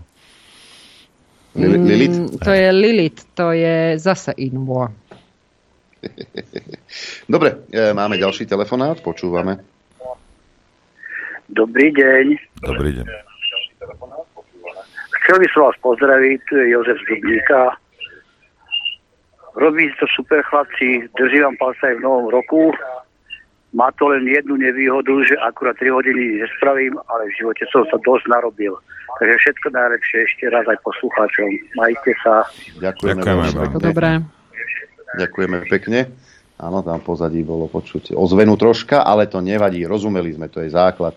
Lilith? Mm, to je Lilith, to je zase Invo. [laughs] Dobre, e, máme ďalší telefonát, počúvame. Dobrý deň. Dobrý deň. Chcel by som vás pozdraviť, tu je Jozef z Dubníka. Robíte to super chlapci, drží vám palce aj v novom roku. Má to len jednu nevýhodu, že akurát 3 hodiny nespravím, ale v živote som sa dosť narobil. Takže všetko najlepšie ešte raz aj poslucháčom. Majte sa. Ďakujeme, Ďakujeme vám. pekne. Dobré. Ďakujeme pekne. Áno, tam pozadí bolo počuť ozvenu troška, ale to nevadí, rozumeli sme, to je základ.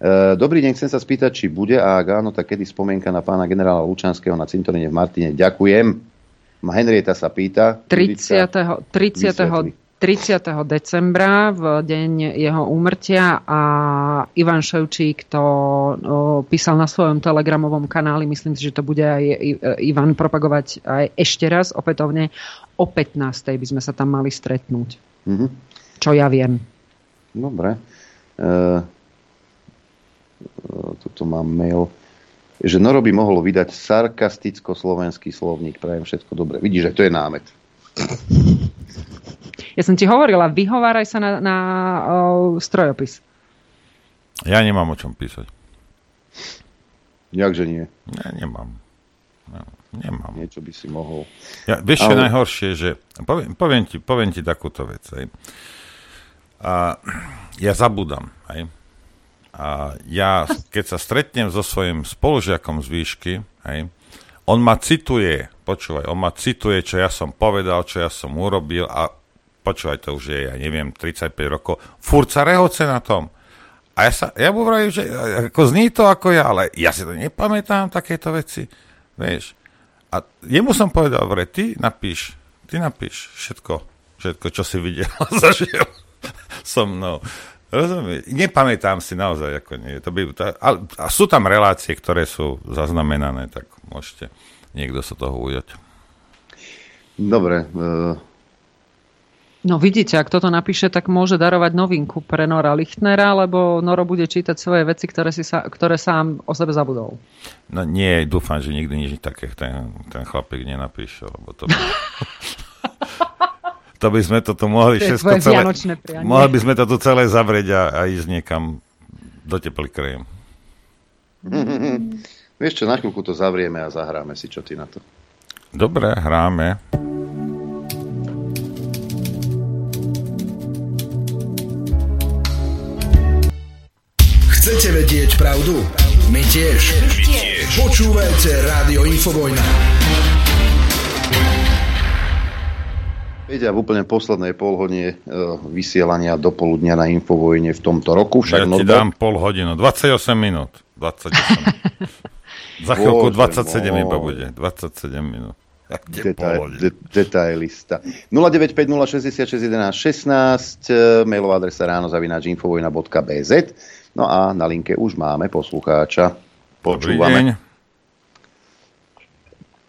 E, Dobrý deň, chcem sa spýtať, či bude a ak áno, tak kedy spomienka na pána generála Lučanského na cintoríne v Martine. Ďakujem. Henrieta sa pýta. 30. 30. 30. decembra v deň jeho úmrtia a Ivan Ševčík to písal na svojom telegramovom kanáli, myslím si, že to bude aj I- Ivan propagovať aj ešte raz opätovne. O 15. by sme sa tam mali stretnúť. Mhm. Čo ja viem. Dobre. E, tuto mám mail, že Noro by mohol vydať sarkasticko-slovenský slovník. Prajem všetko dobre. Vidíš, že to je námet. Ja som ti hovorila, vyhováraj sa na, na o, strojopis. Ja nemám o čom písať. Jakže nie? Ja nemám. Nemám. Niečo by si mohol. Ja, vieš, čo Ale- najhoršie, že poviem, poviem, ti, poviem ti takúto vec. Hej. A ja zabudám. Hej. A ja, keď sa stretnem so svojím spolužiakom z výšky, hej, on ma cituje, počúvaj, on ma cituje, čo ja som povedal, čo ja som urobil a počúvaj, to už je, ja neviem, 35 rokov, furt sa rehoce na tom. A ja, sa, ja mu vravím, že ako zní to ako ja, ale ja si to nepamätám, takéto veci. Vieš. A jemu som povedal, vre, ty napíš, ty napíš všetko, všetko, čo si videl [laughs] zažil so mnou. Rozumieš? Nepamätám si naozaj, ako nie. To by, to, a, a sú tam relácie, ktoré sú zaznamenané, tak môžete niekto sa toho ujať. Dobre. E, No vidíte, ak toto napíše, tak môže darovať novinku pre Nora Lichtnera, lebo Noro bude čítať svoje veci, ktoré, si sa, ktoré sám o sebe zabudol. No nie, dúfam, že nikdy nič také ten, ten chlapík nenapíše, lebo to by... [laughs] to by sme toto mohli To všetko celé... Mohli by sme to tu celé zavrieť a, a ísť niekam do teplý krém. [laughs] Vieš čo, na chvíľku to zavrieme a zahráme si, čo ty na to. Dobre, hráme. Chcete vedieť pravdu? My tiež. My tiež. Počúvajte Rádio Infovojna. Viete, a v úplne poslednej polhodine e, vysielania do poludnia na Infovojne v tomto roku. Však Ja ti Norbert- dám pol hodinu, 28 minút. 28. [laughs] Za chvíľku Bože 27 iba bude. 27 minút. Detail, de, detailista. 0950661616, e, mailová adresa ráno zavináč infovojna.bz. No a na linke už máme poslucháča. Dobrý Počúvame. deň.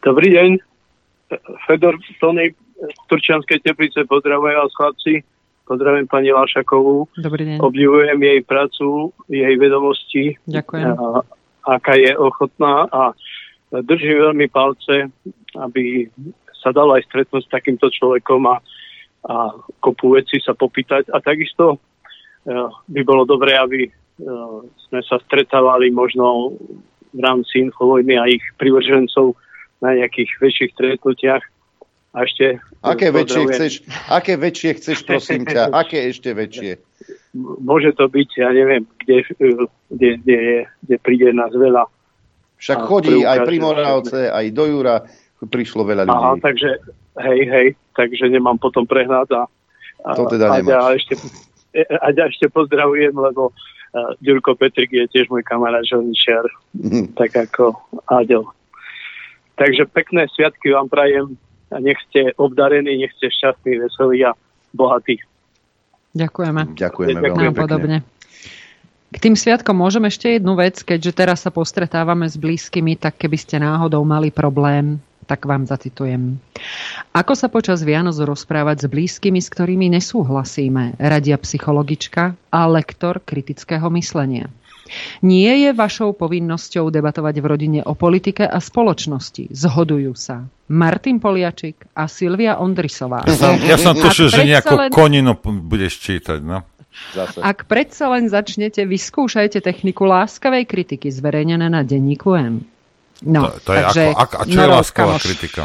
Dobrý deň. Fedor Tony z Turčianskej teplice pozdravujem vás chlapci. Pozdravujem pani Lášakovú. Dobrý deň. Obdivujem jej prácu, jej vedomosti. Ďakujem. A, aká je ochotná a drží veľmi palce, aby sa dalo aj stretnúť s takýmto človekom a, a kopu veci sa popýtať. A takisto eh, by bolo dobré, aby eh, sme sa stretávali možno v rámci Infovojny a ich privržencov na nejakých väčších stretnutiach. A ešte Aké väčšie, chceš, aké väčšie chceš, prosím ťa? [laughs] Aké ešte väčšie? Môže to byť, ja neviem, kde, eh, kde, kde, je, kde príde nás veľa. Však chodí aj pri Moravce, aj do Jura prišlo veľa ľudí. Aha, takže hej, hej, takže nemám potom prehľad a, a, To teda a, ja ešte, a ja ešte pozdravujem, lebo uh, Ďurko Petrik je tiež môj kamarát želničiar, tak ako Áďo. Takže pekné sviatky vám prajem a nech ste obdarení, nech ste šťastní, veselí a bohatí. Ďakujeme. Ďakujeme veľmi Nám pekne. podobne. K tým sviatkom môžem ešte jednu vec, keďže teraz sa postretávame s blízkymi, tak keby ste náhodou mali problém, tak vám zacitujem. Ako sa počas Vianoc rozprávať s blízkymi, s ktorými nesúhlasíme, radia psychologička a lektor kritického myslenia. Nie je vašou povinnosťou debatovať v rodine o politike a spoločnosti. Zhodujú sa Martin Poliačik a Silvia Ondrisová. Ja som, tušil, že nejakú len... koninu budeš čítať. No. Zase. Ak predsa len začnete, vyskúšajte techniku láskavej kritiky zverejnené na denníku M. No, to, to je takže, ako, a čo je láskavá kritika?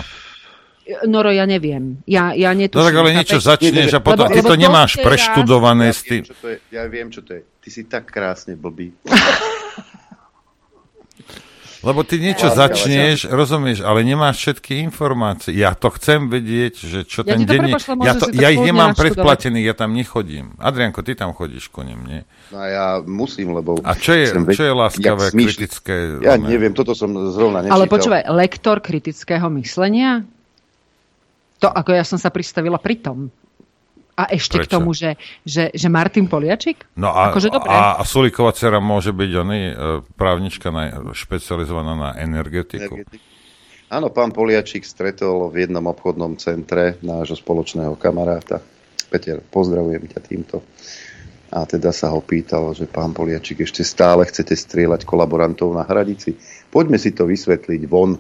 Noro, ja neviem. Ja, ja netuším. No tak ale niečo začneš a potom lebo, ty to nemáš preštudované. Ja, viem, čo to je, ja viem, čo to je. Ty si tak krásne blbý. [laughs] Lebo ty niečo ja, začneš, ja, rozumieš, ale nemáš všetky informácie. Ja to chcem vedieť, že čo ja ten deň... Ja, to, ja ich nemám predplatený, ja tam nechodím. Adrianko, ty tam chodíš ko ním, nie? No ja musím, lebo... A čo je, čo je láskavé, kritické? Ja neviem, toto som zrovna nečítal. Ale počúvaj, lektor kritického myslenia? To, ako ja som sa pristavila pri tom. A ešte Prečo? k tomu, že, že, že Martin Poliačik? No a, akože dobre. a, a Sulíková dcera môže byť oný, e, právnička na, špecializovaná na energetiku. Energetik. Áno, pán Poliačik stretol v jednom obchodnom centre nášho spoločného kamaráta. Peter, pozdravujem ťa týmto. A teda sa ho pýtal, že pán Poliačik, ešte stále chcete strieľať kolaborantov na hradici? Poďme si to vysvetliť von.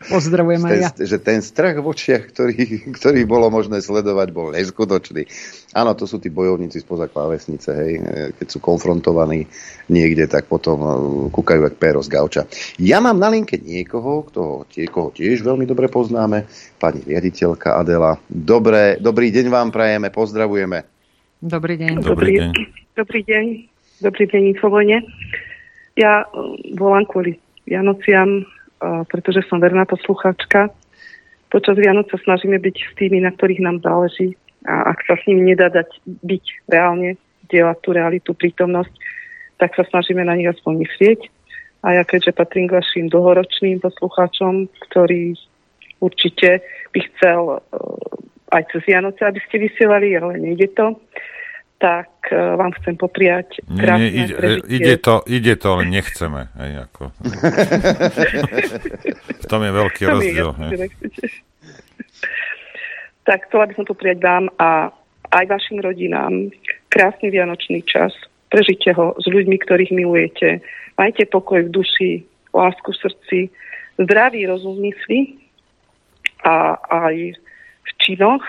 Pozdravujem aj ja. Že ten strach v očiach, ktorý, ktorý bolo možné sledovať, bol neskutočný. Áno, to sú tí bojovníci spoza klávesnice, hej. Keď sú konfrontovaní niekde, tak potom uh, kúkajú jak péro z gauča. Ja mám na linke niekoho, kto, tie, koho tiež veľmi dobre poznáme, pani riaditeľka Adela. Dobré, dobrý deň vám prajeme, pozdravujeme. Dobrý deň. Dobrý, deň. Dobrý deň. Dobrý deň. Ja uh, volám kvôli Vianociam pretože som verná poslucháčka. Počas Vianoc sa snažíme byť s tými, na ktorých nám záleží a ak sa s nimi nedá dať byť reálne, dielať tú realitu, prítomnosť, tak sa snažíme na nich aspoň myslieť. A ja keďže patrím k vašim dlhoročným poslucháčom, ktorí určite by chcel uh, aj cez Vianoce, aby ste vysielali, ale nejde to, tak e, vám chcem popriať krásne Nie, ide, ide, to, ide to, ale nechceme. Hej, ako. [laughs] v tom je veľký to rozdiel. tak chcela by som popriať vám a aj vašim rodinám krásny vianočný čas. Prežite ho s ľuďmi, ktorých milujete. Majte pokoj v duši, lásku v srdci, zdravý rozum mysli a aj v činoch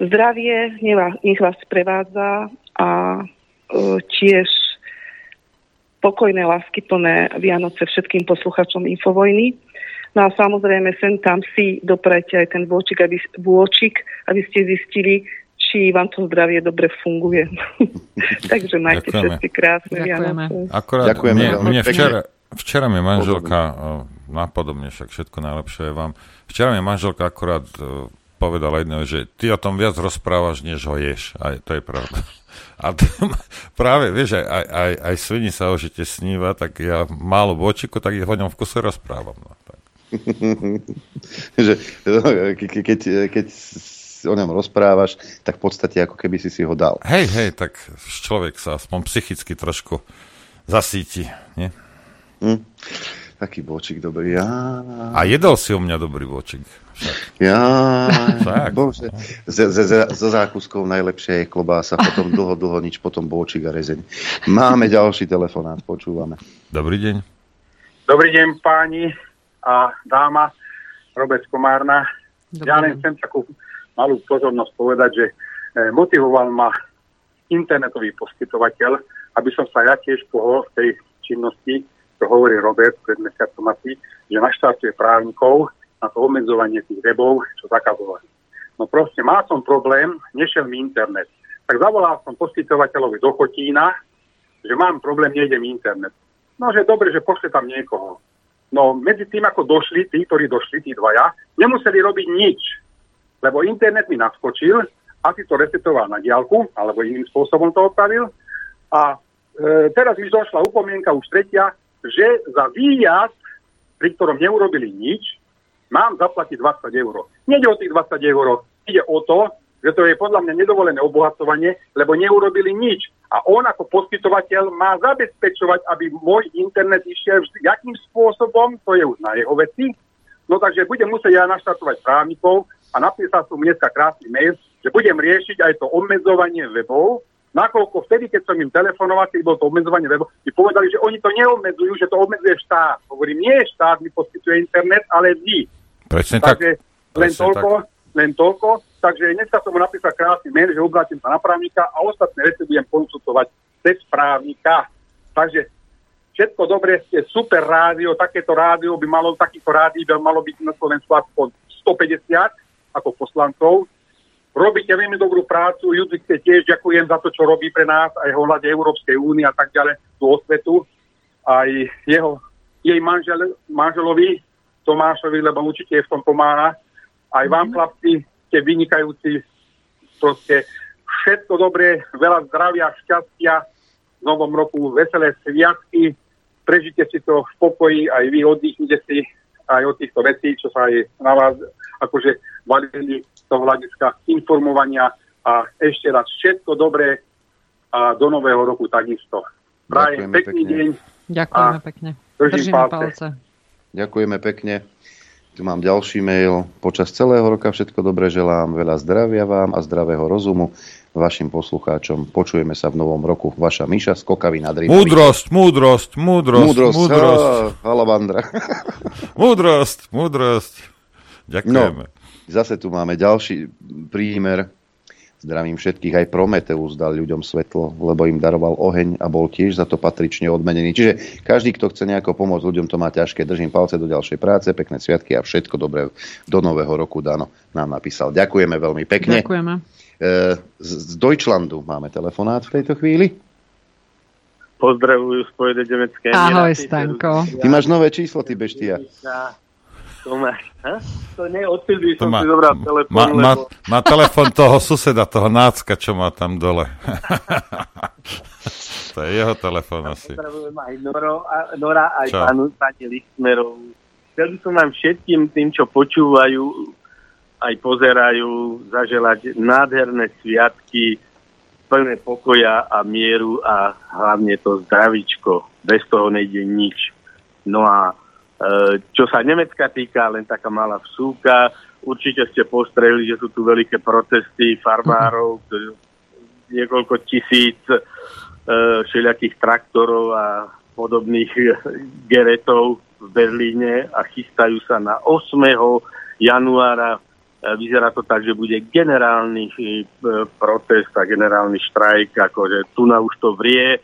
Zdravie nech vás prevádza a e, tiež pokojné, láskyplné Vianoce všetkým posluchačom Infovojny. No a samozrejme sem tam si doprajte aj ten vôčik, aby, vôčik, aby ste zistili, či vám to zdravie dobre funguje. [laughs] Takže majte Ďakujeme. všetci krásne Ďakujeme. Vianoce. Akorát Ďakujeme mne, mne včera, včera mi manželka, napodobne však všetko najlepšie je vám, včera mi manželka akorát povedal jedného, že ty o tom viac rozprávaš, než ho ješ. Aj to je pravda. A to, práve, vieš, aj, aj, aj, aj svini sa o žite sníva, tak ja málo bočiku, tak o ňom v kuse rozprávam. No, tak. [laughs] že, no, keď, keď o ňom rozprávaš, tak v podstate ako keby si si ho dal. Hej, hej, tak človek sa aspoň psychicky trošku zasíti, nie? Hm. Taký bočik dobrý. Ja. A jedol si u mňa dobrý bočik. Ja, bože. Zo zákuskov najlepšie je klobása, potom dlho, dlho nič, potom bočik a rezeň. Máme ďalší telefonát, počúvame. Dobrý deň. Dobrý deň páni a dáma, Robec Komárna. Dobrý ja len chcem takú malú pozornosť povedať, že eh, motivoval ma internetový poskytovateľ, aby som sa ja tiež pohol v tej činnosti, čo hovorí Robert pred mesiacom asi, že naštartuje právnikov na to obmedzovanie tých webov, čo zakazovali. No proste, mal som problém, nešiel mi internet. Tak zavolal som poskytovateľovi do Chotína, že mám problém, nejde mi internet. No, že dobre, že pošle tam niekoho. No, medzi tým, ako došli, tí, ktorí došli, tí dvaja, nemuseli robiť nič, lebo internet mi naskočil, asi to resetoval na diálku, alebo iným spôsobom to opravil. A e, teraz mi došla upomienka už tretia, že za výjazd, pri ktorom neurobili nič, mám zaplatiť 20 eur. Nede o tých 20 eur, ide o to, že to je podľa mňa nedovolené obohacovanie, lebo neurobili nič. A on ako poskytovateľ má zabezpečovať, aby môj internet išiel vždy, akým spôsobom, to je už na jeho veci. No takže budem musieť ja naštartovať právnikov a napísal som dneska krásny mail, že budem riešiť aj to obmedzovanie webov, nakoľko vtedy, keď som im telefonoval, keď bolo to obmedzovanie webu, mi povedali, že oni to neobmedzujú, že to obmedzuje štát. Hovorím, nie štát mi poskytuje internet, ale vy. Presne Takže tak. len Presne toľko, len toľko. Takže dneska som mu napísal krásny mail, že obrátim sa na právnika a ostatné veci budem konsultovať cez právnika. Takže všetko dobre, je super rádio, takéto rádio by malo, takýto rádio by malo byť na Slovensku aspoň 150 ako poslancov. Robíte veľmi dobrú prácu, Judvike tiež ďakujem za to, čo robí pre nás, aj ohľade Európskej únie a tak ďalej, tú osvetu. Aj jeho, jej manžel, manželovi Tomášovi, lebo určite je v tom pomáha. Aj vám, chlapci, ste vynikajúci. Proste všetko dobré, veľa zdravia, šťastia, v novom roku veselé sviatky, prežite si to v pokoji, aj vy oddychnite si aj od týchto vecí, čo sa aj na vás akože valili toho hľadiska informovania a ešte raz všetko dobré a do nového roku takisto. Prajem pekný pekne. deň. Ďakujeme pekne. držím Držíme palce. palce. Ďakujeme pekne. Tu mám ďalší mail. Počas celého roka všetko dobré želám. Veľa zdravia vám a zdravého rozumu vašim poslucháčom. Počujeme sa v novom roku. Vaša Miša z Kokavy nad Rybou. Múdrosť, múdrosť, múdrosť, Múdrosť. múdrosť, Halabandra. múdrosť, múdrosť. Ďakujeme. No, zase tu máme ďalší prímer. Zdravím všetkých, aj Prometeus dal ľuďom svetlo, lebo im daroval oheň a bol tiež za to patrične odmenený. Čiže každý, kto chce nejako pomôcť ľuďom, to má ťažké. Držím palce do ďalšej práce, pekné sviatky a všetko dobré do nového roku. Dano nám napísal. Ďakujeme veľmi pekne. Ďakujeme. E, Z, Deutschlandu máme telefonát v tejto chvíli. Pozdravujú Spojené nemecké Ahoj. Stanko. Ty máš nové číslo, ty beštia. Tomáš, ha? To nie, odtedy To som má, si zobral telefón, má, má, lebo... má telefon toho suseda, toho nácka, čo má tam dole. [laughs] to je jeho telefon asi. Pozdravujem aj Noro, a, Nora, aj Čau. pánu pani Lichtmerovú. Chcel by som vám všetkým tým, čo počúvajú, aj pozerajú, zaželať nádherné sviatky, plné pokoja a mieru a hlavne to zdravičko. Bez toho nejde nič. No a čo sa Nemecka týka, len taká malá vsúka. Určite ste postrehli, že sú tu veľké protesty farmárov, ktorí niekoľko tisíc e, všelijakých traktorov a podobných e, geretov v Berlíne a chystajú sa na 8. januára. Vyzerá to tak, že bude generálny protest a generálny štrajk, akože tu na už to vrie,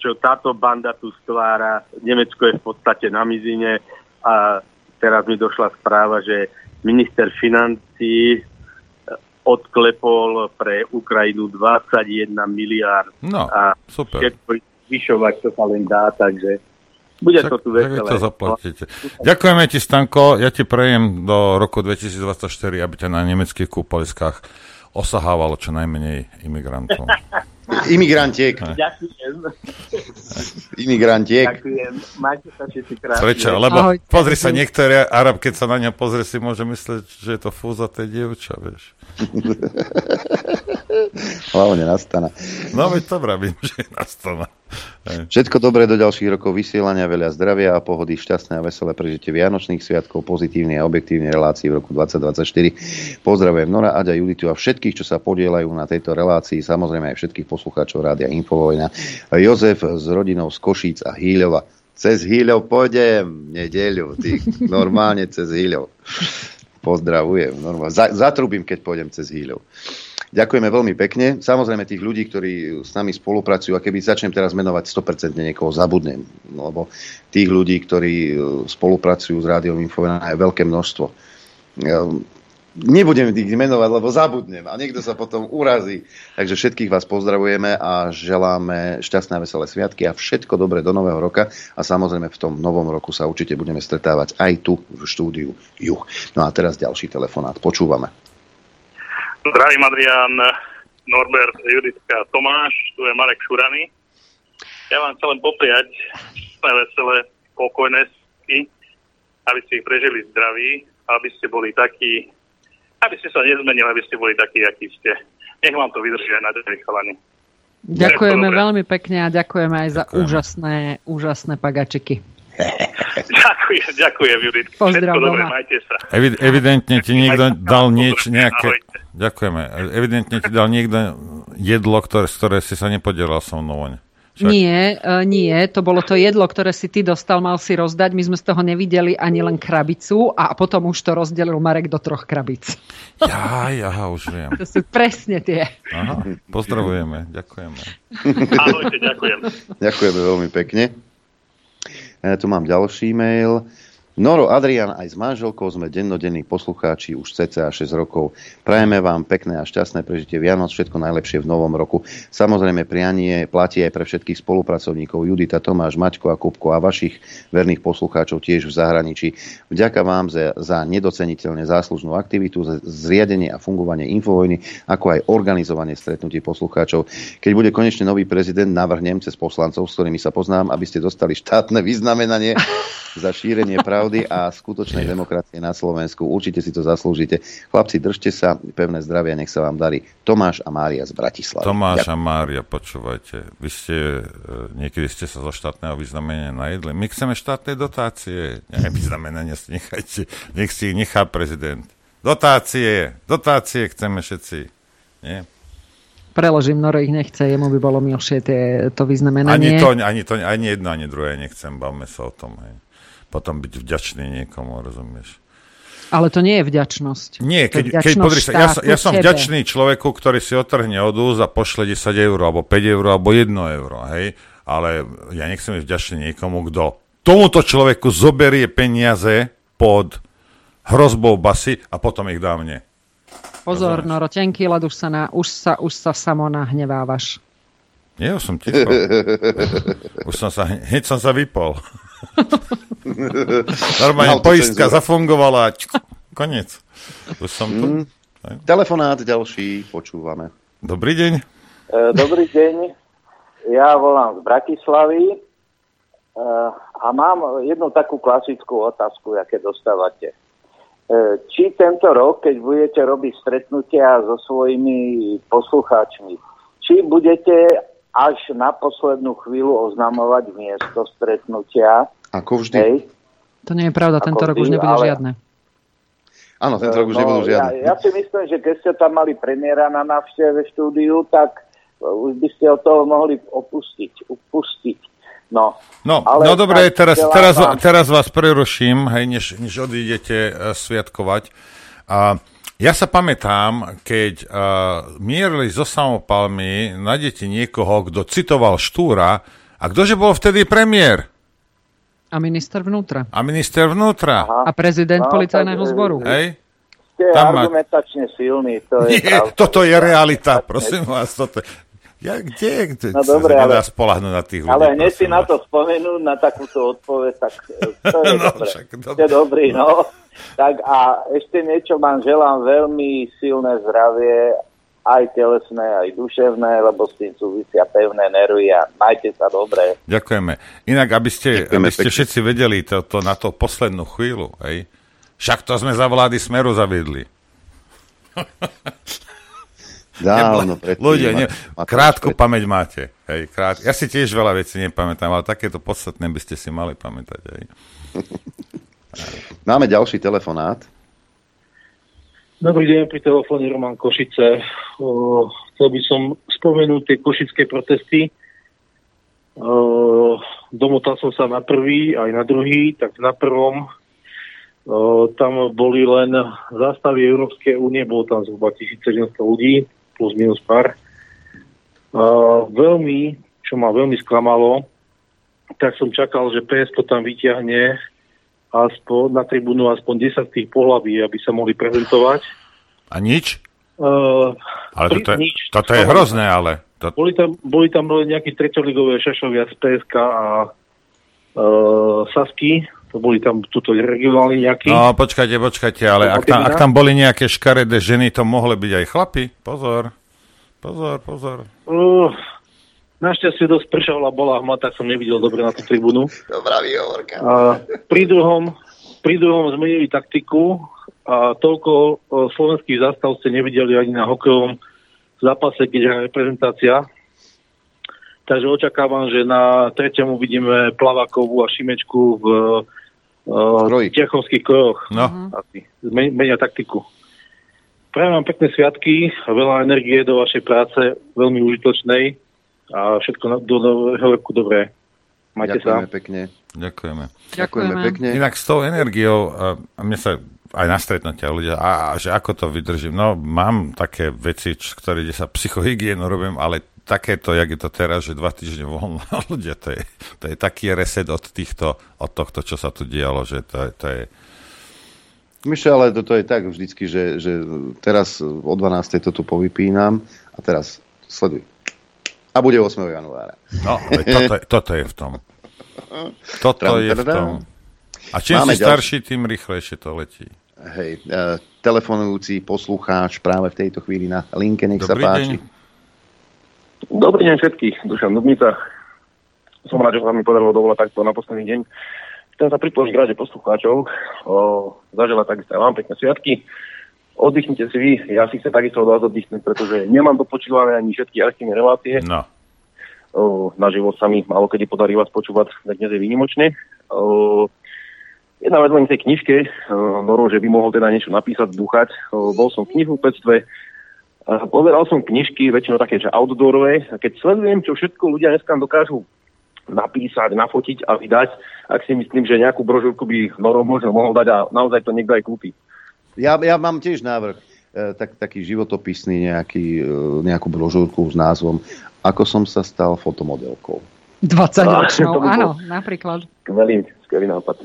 čo táto banda tu stvára. Nemecko je v podstate na mizine a teraz mi došla správa, že minister financí e, odklepol pre Ukrajinu 21 miliárd. No, a super. všetko vyšovať, čo sa len dá, takže bude to tu veselé. to zaplatíte. Ďakujeme ti, Stanko. Ja ti prejem do roku 2024, aby ťa na nemeckých kúpaliskách osahávalo čo najmenej imigrantov. [laughs] Imigrantiek. Ďakujem. Imigrantiek. Ďakujem. Majte sa všetci krásne. Prečo? Lebo pozri sa, niektorý Arab, keď sa na ňa pozrie, si môže myslieť, že je to fúzaté dievča, vieš. Hlavne nastana. No veď to vravím, že je nastana. Všetko dobré do ďalších rokov vysielania, veľa zdravia a pohody, šťastné a veselé prežitie Vianočných sviatkov, pozitívnej a objektívnej relácii v roku 2024. Pozdravujem Nora, Aďa, Juditu a všetkých, čo sa podielajú na tejto relácii, samozrejme aj všetkých poslucháčov Rádia Infovojna. Jozef s rodinou z Košíc a Hýľova. Cez Hýľov pôjdem, nedeľu, ty, normálne cez Hýľov. Pozdravujem, normálne. Za, zatrubím, keď pôjdem cez Hýľov. Ďakujeme veľmi pekne. Samozrejme tých ľudí, ktorí s nami spolupracujú, a keby začnem teraz menovať 100% niekoho zabudnem, lebo tých ľudí, ktorí e, spolupracujú s Rádiom Infovena je veľké množstvo. Ehm, Nebudem ich menovať, lebo zabudnem a niekto sa potom urazí. Takže všetkých vás pozdravujeme a želáme šťastné a veselé sviatky a všetko dobré do nového roka a samozrejme v tom novom roku sa určite budeme stretávať aj tu v štúdiu Juh. No a teraz ďalší telefonát. Počúvame. Zdravím Adrian, Norbert, Juditka, Tomáš, tu je Marek Šurany. Ja vám chcem len popriať šťastné, veselé, pokojné sviatky, aby ste ich prežili zdraví, aby ste boli takí, aby ste sa nezmenili, aby ste boli takí, akí ste. Nech vám to vydrží aj na tej chalani. Ďakujeme veľmi pekne a ďakujeme aj za úžasné, úžasné pagačiky. [laughs] Ďakujem, ďakujem, Judit. Pozdrav Všetko dobre, doma. majte sa. Evi- evidentne ti niekto dal nieč, nejaké, ďakujeme. Evidentne ti dal niekto jedlo, ktoré, z ktoré si sa nepodielal so mnou. oň. Však- Nie, e, nie, to bolo to jedlo, ktoré si ty dostal, mal si rozdať. My sme z toho nevideli ani len krabicu a potom už to rozdelil Marek do troch krabic. Ja, ja, už viem. To sú presne tie. Aha, pozdravujeme, ďakujeme. Ahojte, ďakujem. Ďakujeme veľmi pekne. E, tu mám ďalší e-mail. Noro Adrian aj s manželkou sme dennodenní poslucháči už cca 6 rokov. Prajeme vám pekné a šťastné prežitie Vianoc, všetko najlepšie v novom roku. Samozrejme prianie platí aj pre všetkých spolupracovníkov Judita, Tomáš, Maťko a Kupko a vašich verných poslucháčov tiež v zahraničí. Vďaka vám za, za nedoceniteľne záslužnú aktivitu, za zriadenie a fungovanie Infovojny, ako aj organizovanie stretnutí poslucháčov. Keď bude konečne nový prezident, navrhnem cez poslancov, s ktorými sa poznám, aby ste dostali štátne vyznamenanie [laughs] za šírenie pravdy a skutočnej demokracie na Slovensku. Určite si to zaslúžite. Chlapci, držte sa, pevné zdravie, nech sa vám darí. Tomáš a Mária z Bratislavy. Tomáš a Mária, počúvajte, vy ste, e, niekedy ste sa zo štátneho vyznamenania najedli. My chceme štátne dotácie. Ne, [laughs] vyznamenania si nechajte, nech si ich nechá prezident. Dotácie, dotácie chceme všetci. Nie? Preložím, Noro ich nechce, jemu by bolo milšie tie, to Ani vyznamenanie. to, ani to, ani jedno, ani druhé nechcem, bavme sa o tom. Hej. Potom byť vďačný niekomu, rozumieš? Ale to nie je vďačnosť. Nie, keď, keď sa, ja, som- ja som vďačný človeku, ktorý si otrhne od úz a pošle 10 eur, alebo 5 eur, alebo 1 euro, hej? Ale ja nechcem byť vďačný niekomu, kto tomuto človeku zoberie peniaze pod hrozbou basy a potom ich dá mne. Pozor, Noro, tenký ľad, už sa, na, už sa, už sa samo nahnevávaš. Nie, už som ticho. [laughs] Už som sa, hneď som sa vypol. [laughs] Normálne poistka zafungovala koniec. Už som tu. Mm. Telefonát ďalší, počúvame. Dobrý deň. E, Dobrý deň, ja volám z Bratislavy e, a mám jednu takú klasickú otázku, aké dostávate. E, Či tento rok, keď budete robiť stretnutia so svojimi poslucháčmi, či budete až na poslednú chvíľu oznamovať miesto stretnutia? Ako vždy. Hej? To nie je pravda, Ako tento rok už nebude ale- žiadne. Áno, tento rok už No, nebudú žiadne. Ja, ja si myslím, že keď ste tam mali premiéra na návšteve štúdiu, tak e, už by ste od toho mohli opustiť, upustiť. No, No, Ale no dobre, teraz, teraz, vám- teraz vás preruším, hej, než, než odídete uh, sviatkovať. A ja sa pamätám, keď uh, mierili so samopalmi, nájdete niekoho, kto citoval Štúra, a ktože bol vtedy premiér? A minister vnútra. A minister vnútra. A prezident No, policajného zboru. Hej? ste Tam ma- argumentačne silní, to je Nie, pravda. toto je realita, prosím vás. Toto... Ja, kde, kde No dobre, ale- spolahnúť na tých ľudí? Ale hneď si prosím na vás. to spomenúť, na takúto odpoveď, tak e, to [laughs] je No, dobre. však dobre. Ste dobrý, no. Tak a ešte niečo vám želám veľmi silné zdravie, aj telesné, aj duševné, lebo s tým súvisia pevné nervy a majte sa dobre. Ďakujeme. Inak, aby ste, Ďakujeme aby ste pekne. všetci vedeli to, to na to poslednú chvíľu, hej? Však to sme za vlády Smeru zaviedli. [laughs] Dávno predtým. Ľudia, ne, krátku predtým. pamäť máte. Hej, krát... Ja si tiež veľa vecí nepamätám, ale takéto podstatné by ste si mali pamätať. Hej. [laughs] Máme ďalší telefonát. Dobrý deň, pri telefóne Roman Košice. O, chcel by som spomenúť tie košické protesty. O, domotal som sa na prvý, aj na druhý, tak na prvom o, tam boli len zástavy Európskej únie, bolo tam zhruba 1700 ľudí, plus minus pár. O, veľmi, čo ma veľmi sklamalo, tak som čakal, že PSK tam vyťahne aspoň na tribúnu aspoň 10 tých pohlaví, aby sa mohli prezentovať. A nič? Uh, Ale toto je, toto je hrozné, ale. To... Boli tam, boli tam nejakí treťoligové šašovia z PSK a uh, Sasky, to boli tam tuto regionálni nejakí. No, počkajte, počkajte, ale ak tam, ak tam boli nejaké škaredé ženy, to mohli byť aj chlapi. Pozor. Pozor, pozor. Uh, našťastie dosť pršala, bola hma, tak som nevidel dobre na tú tribúnu. Dobrá výhovorka. A pri druhom, pri druhom zmenili taktiku a toľko slovenských zastav ste nevideli ani na hokejovom zápase, keď je reprezentácia. Takže očakávam, že na treťom uvidíme Plavakovú a Šimečku v uh, Tiachovských krojoch. No. Asi. Zmen- Menia taktiku. Prajem vám pekné sviatky, veľa energie do vašej práce, veľmi užitočnej a všetko na- do nového roku dobré. Majte Ďakujeme sa. pekne. Ďakujeme. Ďakujeme pekne. Inak s tou energiou, a, mne sa aj na stretnutia ľudia, a, a že ako to vydržím. No, mám také veci, č, ktoré, kde sa psychohygienu robím, ale takéto, jak je to teraz, že dva týždne voľno, [laughs] ľudia, to je, to je taký reset od týchto, od tohto, čo sa tu dialo, že to, je- to je, Myše, ale toto je tak vždycky, že, že teraz o 12. to tu povypínam a teraz sleduj. A bude 8. januára. No, toto, je- [laughs] toto je v tom. Toto je v tom. A čím Máme si starší, tým rýchlejšie to letí. Hej, e, telefonujúci poslucháč práve v tejto chvíli na linke, nech sa Dobrý páči. deň. Dobrý deň všetkých, Dušan Dubnica. Som rád, že sa mi podarilo dovolať takto na posledný deň. Chcem sa pripojiť k rade poslucháčov, o, zaželať takisto aj vám pekné sviatky. Oddychnite si vy, ja si chcem takisto od vás oddychnúť, pretože nemám dopočúvané ani všetky archívne relácie. No. O, na život sa mi malo kedy podarí vás počúvať, tak dnes je výnimočné. O, jedna vec len tej knižke, o, Noro, že by mohol teda niečo napísať, dúchať. O, bol som v knihúpectve, a Pozeral som knižky, väčšinou také, že outdoorové. A keď sledujem, čo všetko ľudia dneska dokážu napísať, nafotiť a vydať, ak si myslím, že nejakú brožúrku by Noro možno mohol dať a naozaj to niekto aj kúpi. Ja, ja mám tiež návrh, e, tak, taký životopisný, nejaký, e, nejakú brožúrku s názvom Ako som sa stal fotomodelkou. 20 Á, ročnou, to áno, napríklad. Skvelý, skvelý nápad.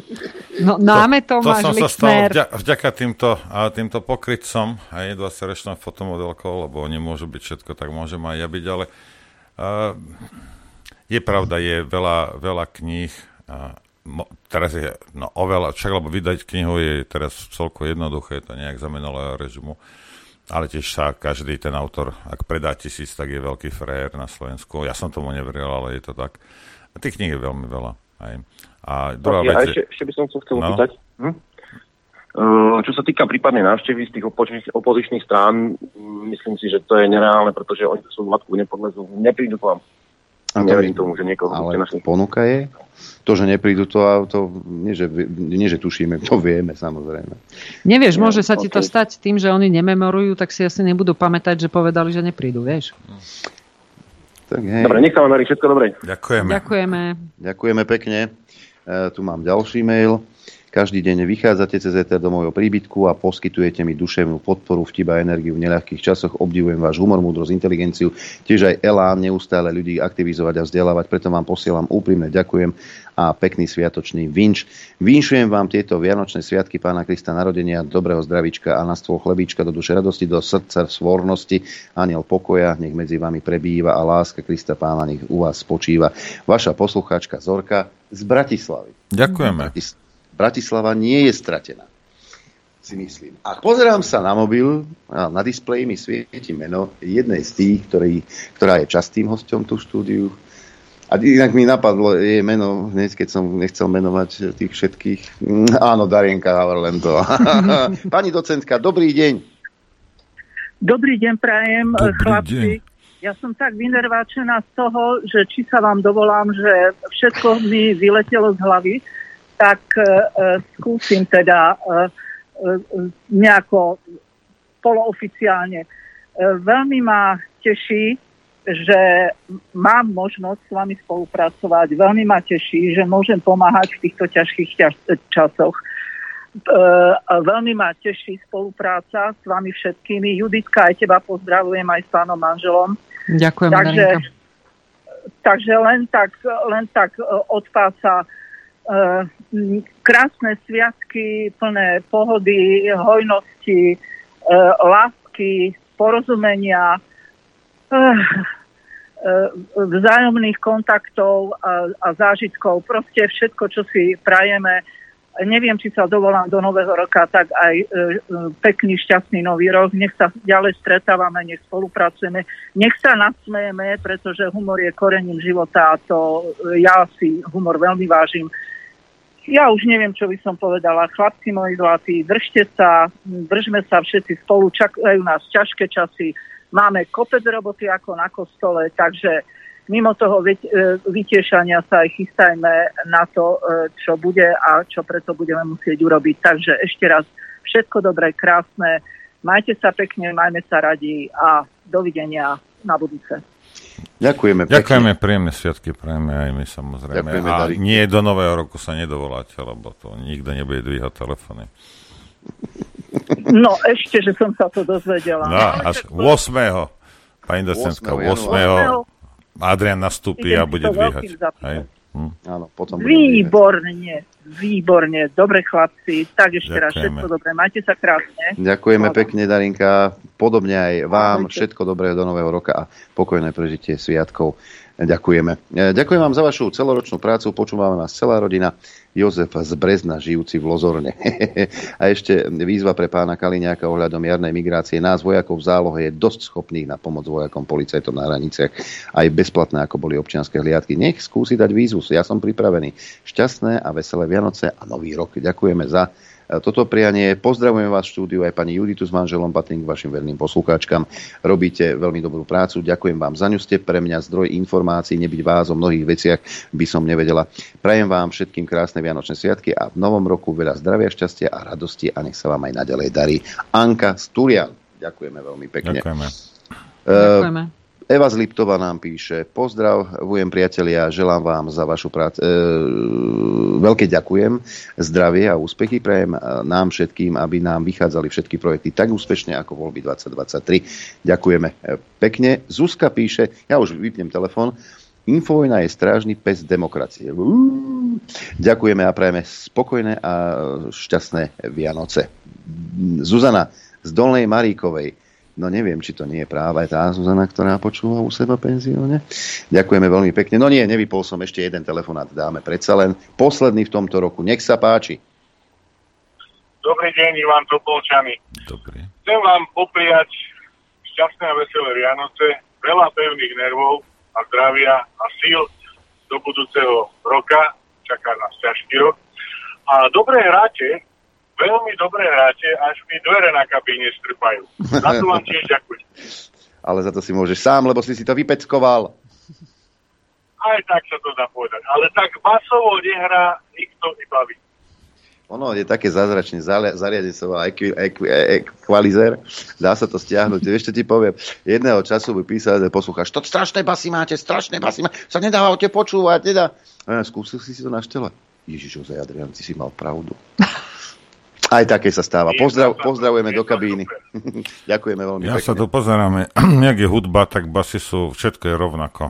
No, námetom to máš som sa stal Lixner. vďa, vďaka týmto, a týmto pokrytcom, aj 20-ročnou fotomodelkou, lebo oni môžu byť všetko, tak môžem aj ja byť, ale uh, je pravda, je veľa, veľa kníh, uh, mo, teraz je no, oveľa, však lebo vydať knihu je teraz celko jednoduché, to nejak za minulého režimu, ale tiež sa každý ten autor, ak predá tisíc, tak je veľký frér na Slovensku. Ja som tomu neveril, ale je to tak. A tých kníh je veľmi veľa. Aj. A druhá vec ešte, je... ešte by som sa chcel No. opýtať. Hm? Uh, čo sa týka prípadnej návštevy z tých opozičných, opozičných strán, mm, myslím si, že to je nereálne, pretože oni sú matku nepodlezú, neprídu k vám. A to Neverím tomu, že niekoho Ale našli. ponuka je. To, že neprídu, to, to nie, že, nie, že tušíme, to vieme samozrejme. Nevieš, Ja, môže sa ti to stať tým, že oni nememorujú, tak si asi nebudú pamätať, že povedali, že neprídu, vieš. Tak, hej. Dobre, nech sa vám darí, všetko dobré. Ďakujeme. Ďakujeme. Ďakujeme pekne. E, tu mám ďalší mail. Každý deň vychádzate cez ETR do môjho príbytku a poskytujete mi duševnú podporu, vtiba energiu v neľahkých časoch. Obdivujem váš humor, múdrosť, inteligenciu, tiež aj elán neustále ľudí aktivizovať a vzdelávať. Preto vám posielam úprimne ďakujem a pekný sviatočný vinč. Vinšujem vám tieto vianočné sviatky pána Krista narodenia, dobrého zdravíčka a na stôl chlebíčka do duše radosti, do srdca svornosti, aniel pokoja, nech medzi vami prebýva a láska Krista pána nech u vás spočíva. Vaša poslucháčka Zorka z Bratislavy. Ďakujeme. Bratis- Bratislava nie je stratená. Si myslím. A pozerám sa na mobil a na displeji mi svieti meno jednej z tých, ktorý, ktorá je častým hosťom tu v štúdiu. A inak mi napadlo jej meno, hneď keď som nechcel menovať tých všetkých. Mm, Áno, Darienka Haverlentová. [laughs] Pani docentka, dobrý deň. Dobrý deň, prajem, Dobrý chlapci. Ja som tak vynerváčená z toho, že či sa vám dovolám, že všetko mi vyletelo z hlavy, tak e, e, skúsim teda e, nejako polooficiálne. Veľmi ma teší, že mám možnosť s vami spolupracovať. Veľmi ma teší, že môžem pomáhať v týchto ťažkých ťaž- časoch. Veľmi ma teší spolupráca s vami všetkými. Juditka, aj teba pozdravujem aj s pánom manželom. Ďakujem, Takže, Darinka. takže len tak, len tak od pása krásne sviatky, plné pohody, hojnosti, e, lásky, porozumenia, e, e, vzájomných kontaktov a, zážitkov. Proste všetko, čo si prajeme. Neviem, či sa dovolám do nového roka, tak aj pekný, šťastný nový rok. Nech sa ďalej stretávame, nech spolupracujeme. Nech sa nasmejeme, pretože humor je korením života a to ja si humor veľmi vážim. Ja už neviem, čo by som povedala. Chlapci moji zlatí, držte sa, držme sa všetci spolu, čakajú nás ťažké časy, máme kopec roboty ako na kostole, takže mimo toho e, vytiešania sa aj chystajme na to, e, čo bude a čo preto budeme musieť urobiť. Takže ešte raz všetko dobré, krásne, Majte sa pekne, majme sa radi a dovidenia na budúce. Ďakujeme pekne. Ďakujeme, príjemné sviatky, prajeme aj my samozrejme. Ďakujeme, a Darí. nie do nového roku sa nedovoláte, lebo to nikto nebude dvíhať telefóny. No, ešte, že som sa to dozvedela. No, až 8. Pani docentka, 8. 8. Adrian nastúpi a bude dvíhať. Hej. Hm. Áno, potom Výborne, výborne. Dobre chlapci, tak ešte raz Ďakujeme. všetko dobré. Majte sa krásne. Ďakujeme pekne, Darinka. Podobne aj vám. Všetko dobré do nového roka a pokojné prežitie sviatkov. Ďakujeme. E, Ďakujem vám za vašu celoročnú prácu. Počúvame vás celá rodina. Jozef z Brezna, žijúci v Lozorne. [laughs] a ešte výzva pre pána Kaliňáka ohľadom jarnej migrácie. Nás vojakov v zálohe je dosť schopných na pomoc vojakom policajtom na hraniciach. Aj bezplatné, ako boli občianske hliadky. Nech skúsi dať výzvu. Ja som pripravený. Šťastné a veselé Vianoce a nový rok. Ďakujeme za toto prianie. Pozdravujem vás v štúdiu aj pani Juditu s manželom, patrím k vašim verným poslucháčkam. Robíte veľmi dobrú prácu, ďakujem vám za ňu, ste pre mňa zdroj informácií, nebyť vás o mnohých veciach by som nevedela. Prajem vám všetkým krásne Vianočné sviatky a v novom roku veľa zdravia, šťastia a radosti a nech sa vám aj naďalej darí. Anka Sturian. Ďakujeme veľmi pekne. Ďakujeme. Ďakujeme. Eva z Liptova nám píše, pozdravujem priatelia, želám vám za vašu prácu, e, veľké ďakujem, zdravie a úspechy prajem nám všetkým, aby nám vychádzali všetky projekty tak úspešne ako voľby 2023. Ďakujeme e, pekne. Zuzka píše, ja už vypnem telefón, Infovojna je strážny pes demokracie. Uú. Ďakujeme a prajeme spokojné a šťastné Vianoce. Zuzana z Dolnej Maríkovej. No neviem, či to nie je práve tá Zuzana, ktorá počúva u seba penzióne. Ďakujeme veľmi pekne. No nie, nevypol som ešte jeden telefonát, dáme predsa len. Posledný v tomto roku. Nech sa páči. Dobrý deň, Ivan Topolčany. Dobrý. Chcem vám popriať šťastné a veselé Vianoce, veľa pevných nervov a zdravia a síl do budúceho roka. Čaká nás ťažký rok. A dobre hráte, veľmi dobre hráte, až mi dvere na kabíne strpajú. Za to vám tiež ďakujem. [laughs] Ale za to si môžeš sám, lebo si si to vypeckoval. Aj tak sa to dá povedať. Ale tak basovo nehrá nikto iba vy. Ono je také zázračné zali- zariadenie sa volá equi- e- equalizer. Dá sa to stiahnuť. Vieš, čo ti poviem? Jedného času by písal, že poslucháš, to strašné basy máte, strašné basy máte, sa nedávate počúvať, nedá. A ja, skúsil si si to na štele. Ježiš, ozaj, Adrian, ty si mal pravdu. [laughs] Aj také sa stáva. Pozdrav, pozdravujeme do kabíny. [laughs] Ďakujeme veľmi Ja pekne. sa tu pozeráme, [clears throat] jak je hudba, tak basy sú, všetko je rovnako.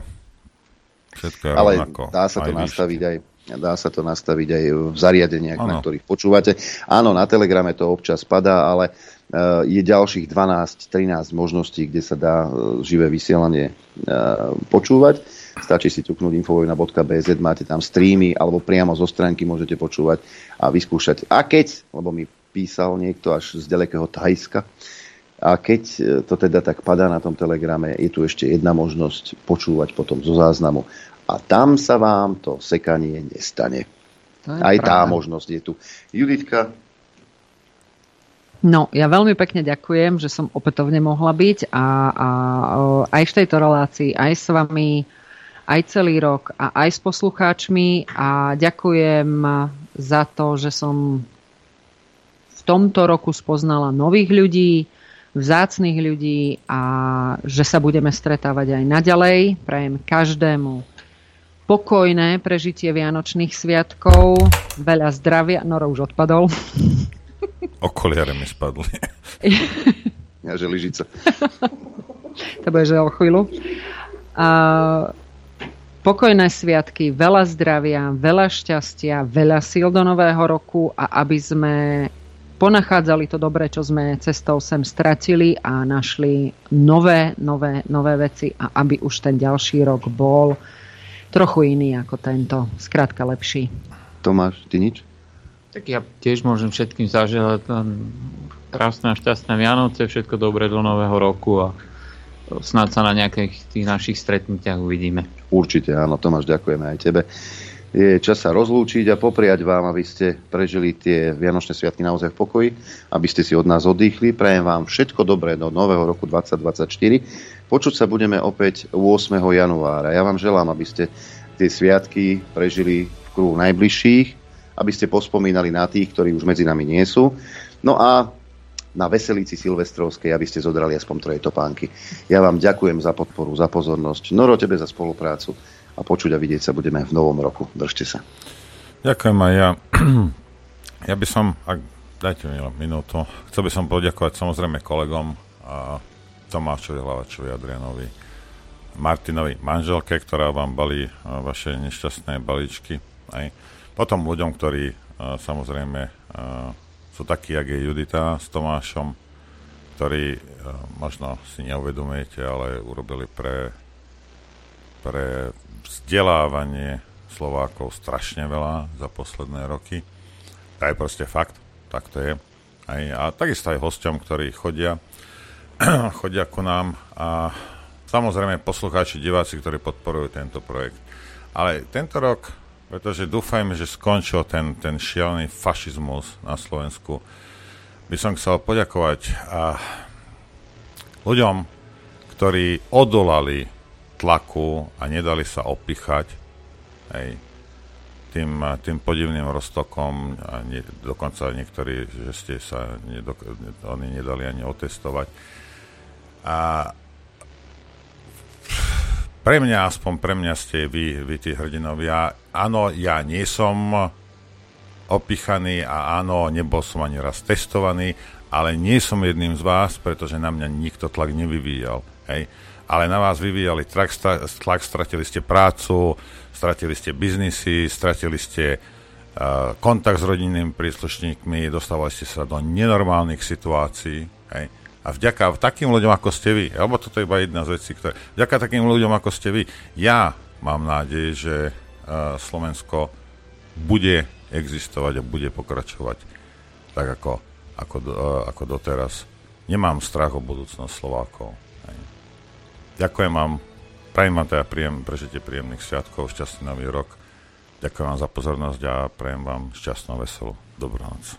Všetko je Ale rovnako. dá sa to Aj nastaviť aj dá sa to nastaviť aj v zariadeniach, na Áno. ktorých počúvate. Áno, na Telegrame to občas padá, ale uh, je ďalších 12-13 možností, kde sa dá uh, živé vysielanie uh, počúvať. Stačí si ťuknúť infovojna.bz, máte tam streamy, alebo priamo zo stránky môžete počúvať a vyskúšať. A keď, lebo mi písal niekto až z ďalekého Thajska, a keď e, to teda tak padá na tom telegrame, je tu ešte jedna možnosť počúvať potom zo záznamu. A tam sa vám to sekanie nestane. To Aj tá pravda. možnosť je tu. Juditka, No, ja veľmi pekne ďakujem, že som opätovne mohla byť a, a o, aj v tejto relácii, aj s vami, aj celý rok a aj s poslucháčmi a ďakujem za to, že som v tomto roku spoznala nových ľudí, vzácných ľudí a že sa budeme stretávať aj naďalej. Prajem každému pokojné prežitie Vianočných sviatkov, veľa zdravia, Noro už odpadol. [laughs] Okoliare mi spadli. [laughs] ja že lyžica. [laughs] to bude že o chvíľu. A pokojné sviatky, veľa zdravia, veľa šťastia, veľa síl do nového roku a aby sme ponachádzali to dobré, čo sme cestou sem stratili a našli nové, nové, nové veci a aby už ten ďalší rok bol trochu iný ako tento, skrátka lepší. Tomáš, ty nič? Tak ja tiež môžem všetkým zaželať krásne a šťastné Vianoce, všetko dobré do nového roku a snáď sa na nejakých tých našich stretnutiach uvidíme. Určite, áno, Tomáš, ďakujeme aj tebe. Je čas sa rozlúčiť a popriať vám, aby ste prežili tie Vianočné sviatky naozaj v pokoji, aby ste si od nás oddychli. Prajem vám všetko dobré do nového roku 2024. Počuť sa budeme opäť 8. januára. Ja vám želám, aby ste tie sviatky prežili v kruhu najbližších, aby ste pospomínali na tých, ktorí už medzi nami nie sú. No a na Veselici Silvestrovskej, aby ste zodrali aspoň troje topánky. Ja vám ďakujem za podporu, za pozornosť. Noro, tebe za spoluprácu a počuť a vidieť sa budeme v novom roku. Držte sa. Ďakujem aj ja. [clears throat] Ja by som, ak dajte mi minútu, chcel by som poďakovať samozrejme kolegom a Tomášovi Hlavačovi, Adrianovi, Martinovi, manželke, ktorá vám balí vaše nešťastné balíčky. Aj. Potom ľuďom, ktorí samozrejme sú takí, jak je Judita s Tomášom, ktorí možno si neuvedomujete, ale urobili pre, pre vzdelávanie Slovákov strašne veľa za posledné roky. To je proste fakt, tak to je. Aj, a takisto aj hosťom, ktorí chodia, [clears throat] chodia ku nám a samozrejme poslucháči, diváci, ktorí podporujú tento projekt. Ale tento rok, pretože dúfajme, že skončil ten, ten šialený fašizmus na Slovensku, by som chcel poďakovať a ľuďom, ktorí odolali tlaku a nedali sa opichať hej, tým, tým podivným roztokom a nie, dokonca niektorí, že ste sa nedok- oni nedali ani otestovať. A pre mňa, aspoň pre mňa ste vy, vy tí hrdinovia. Áno, ja nie som opichaný a áno, nebol som ani raz testovaný, ale nie som jedným z vás, pretože na mňa nikto tlak nevyvíjal. Hej. Ale na vás vyvíjali tlak, tlak, stratili ste prácu, stratili ste biznisy, stratili ste uh, kontakt s rodinnými príslušníkmi, dostávali ste sa do nenormálnych situácií. Hej. A vďaka takým ľuďom, ako ste vy, alebo toto je iba jedna z vecí, ktoré, vďaka takým ľuďom, ako ste vy, ja mám nádej, že uh, Slovensko bude existovať a bude pokračovať tak, ako, ako, uh, ako doteraz. Nemám strach o budúcnosť Slovákov. Hej. Ďakujem vám Prajem vám teda príjem, prežite príjemných sviatkov, šťastný nový rok. Ďakujem vám za pozornosť a prajem vám šťastnú, veselú dobrú noc.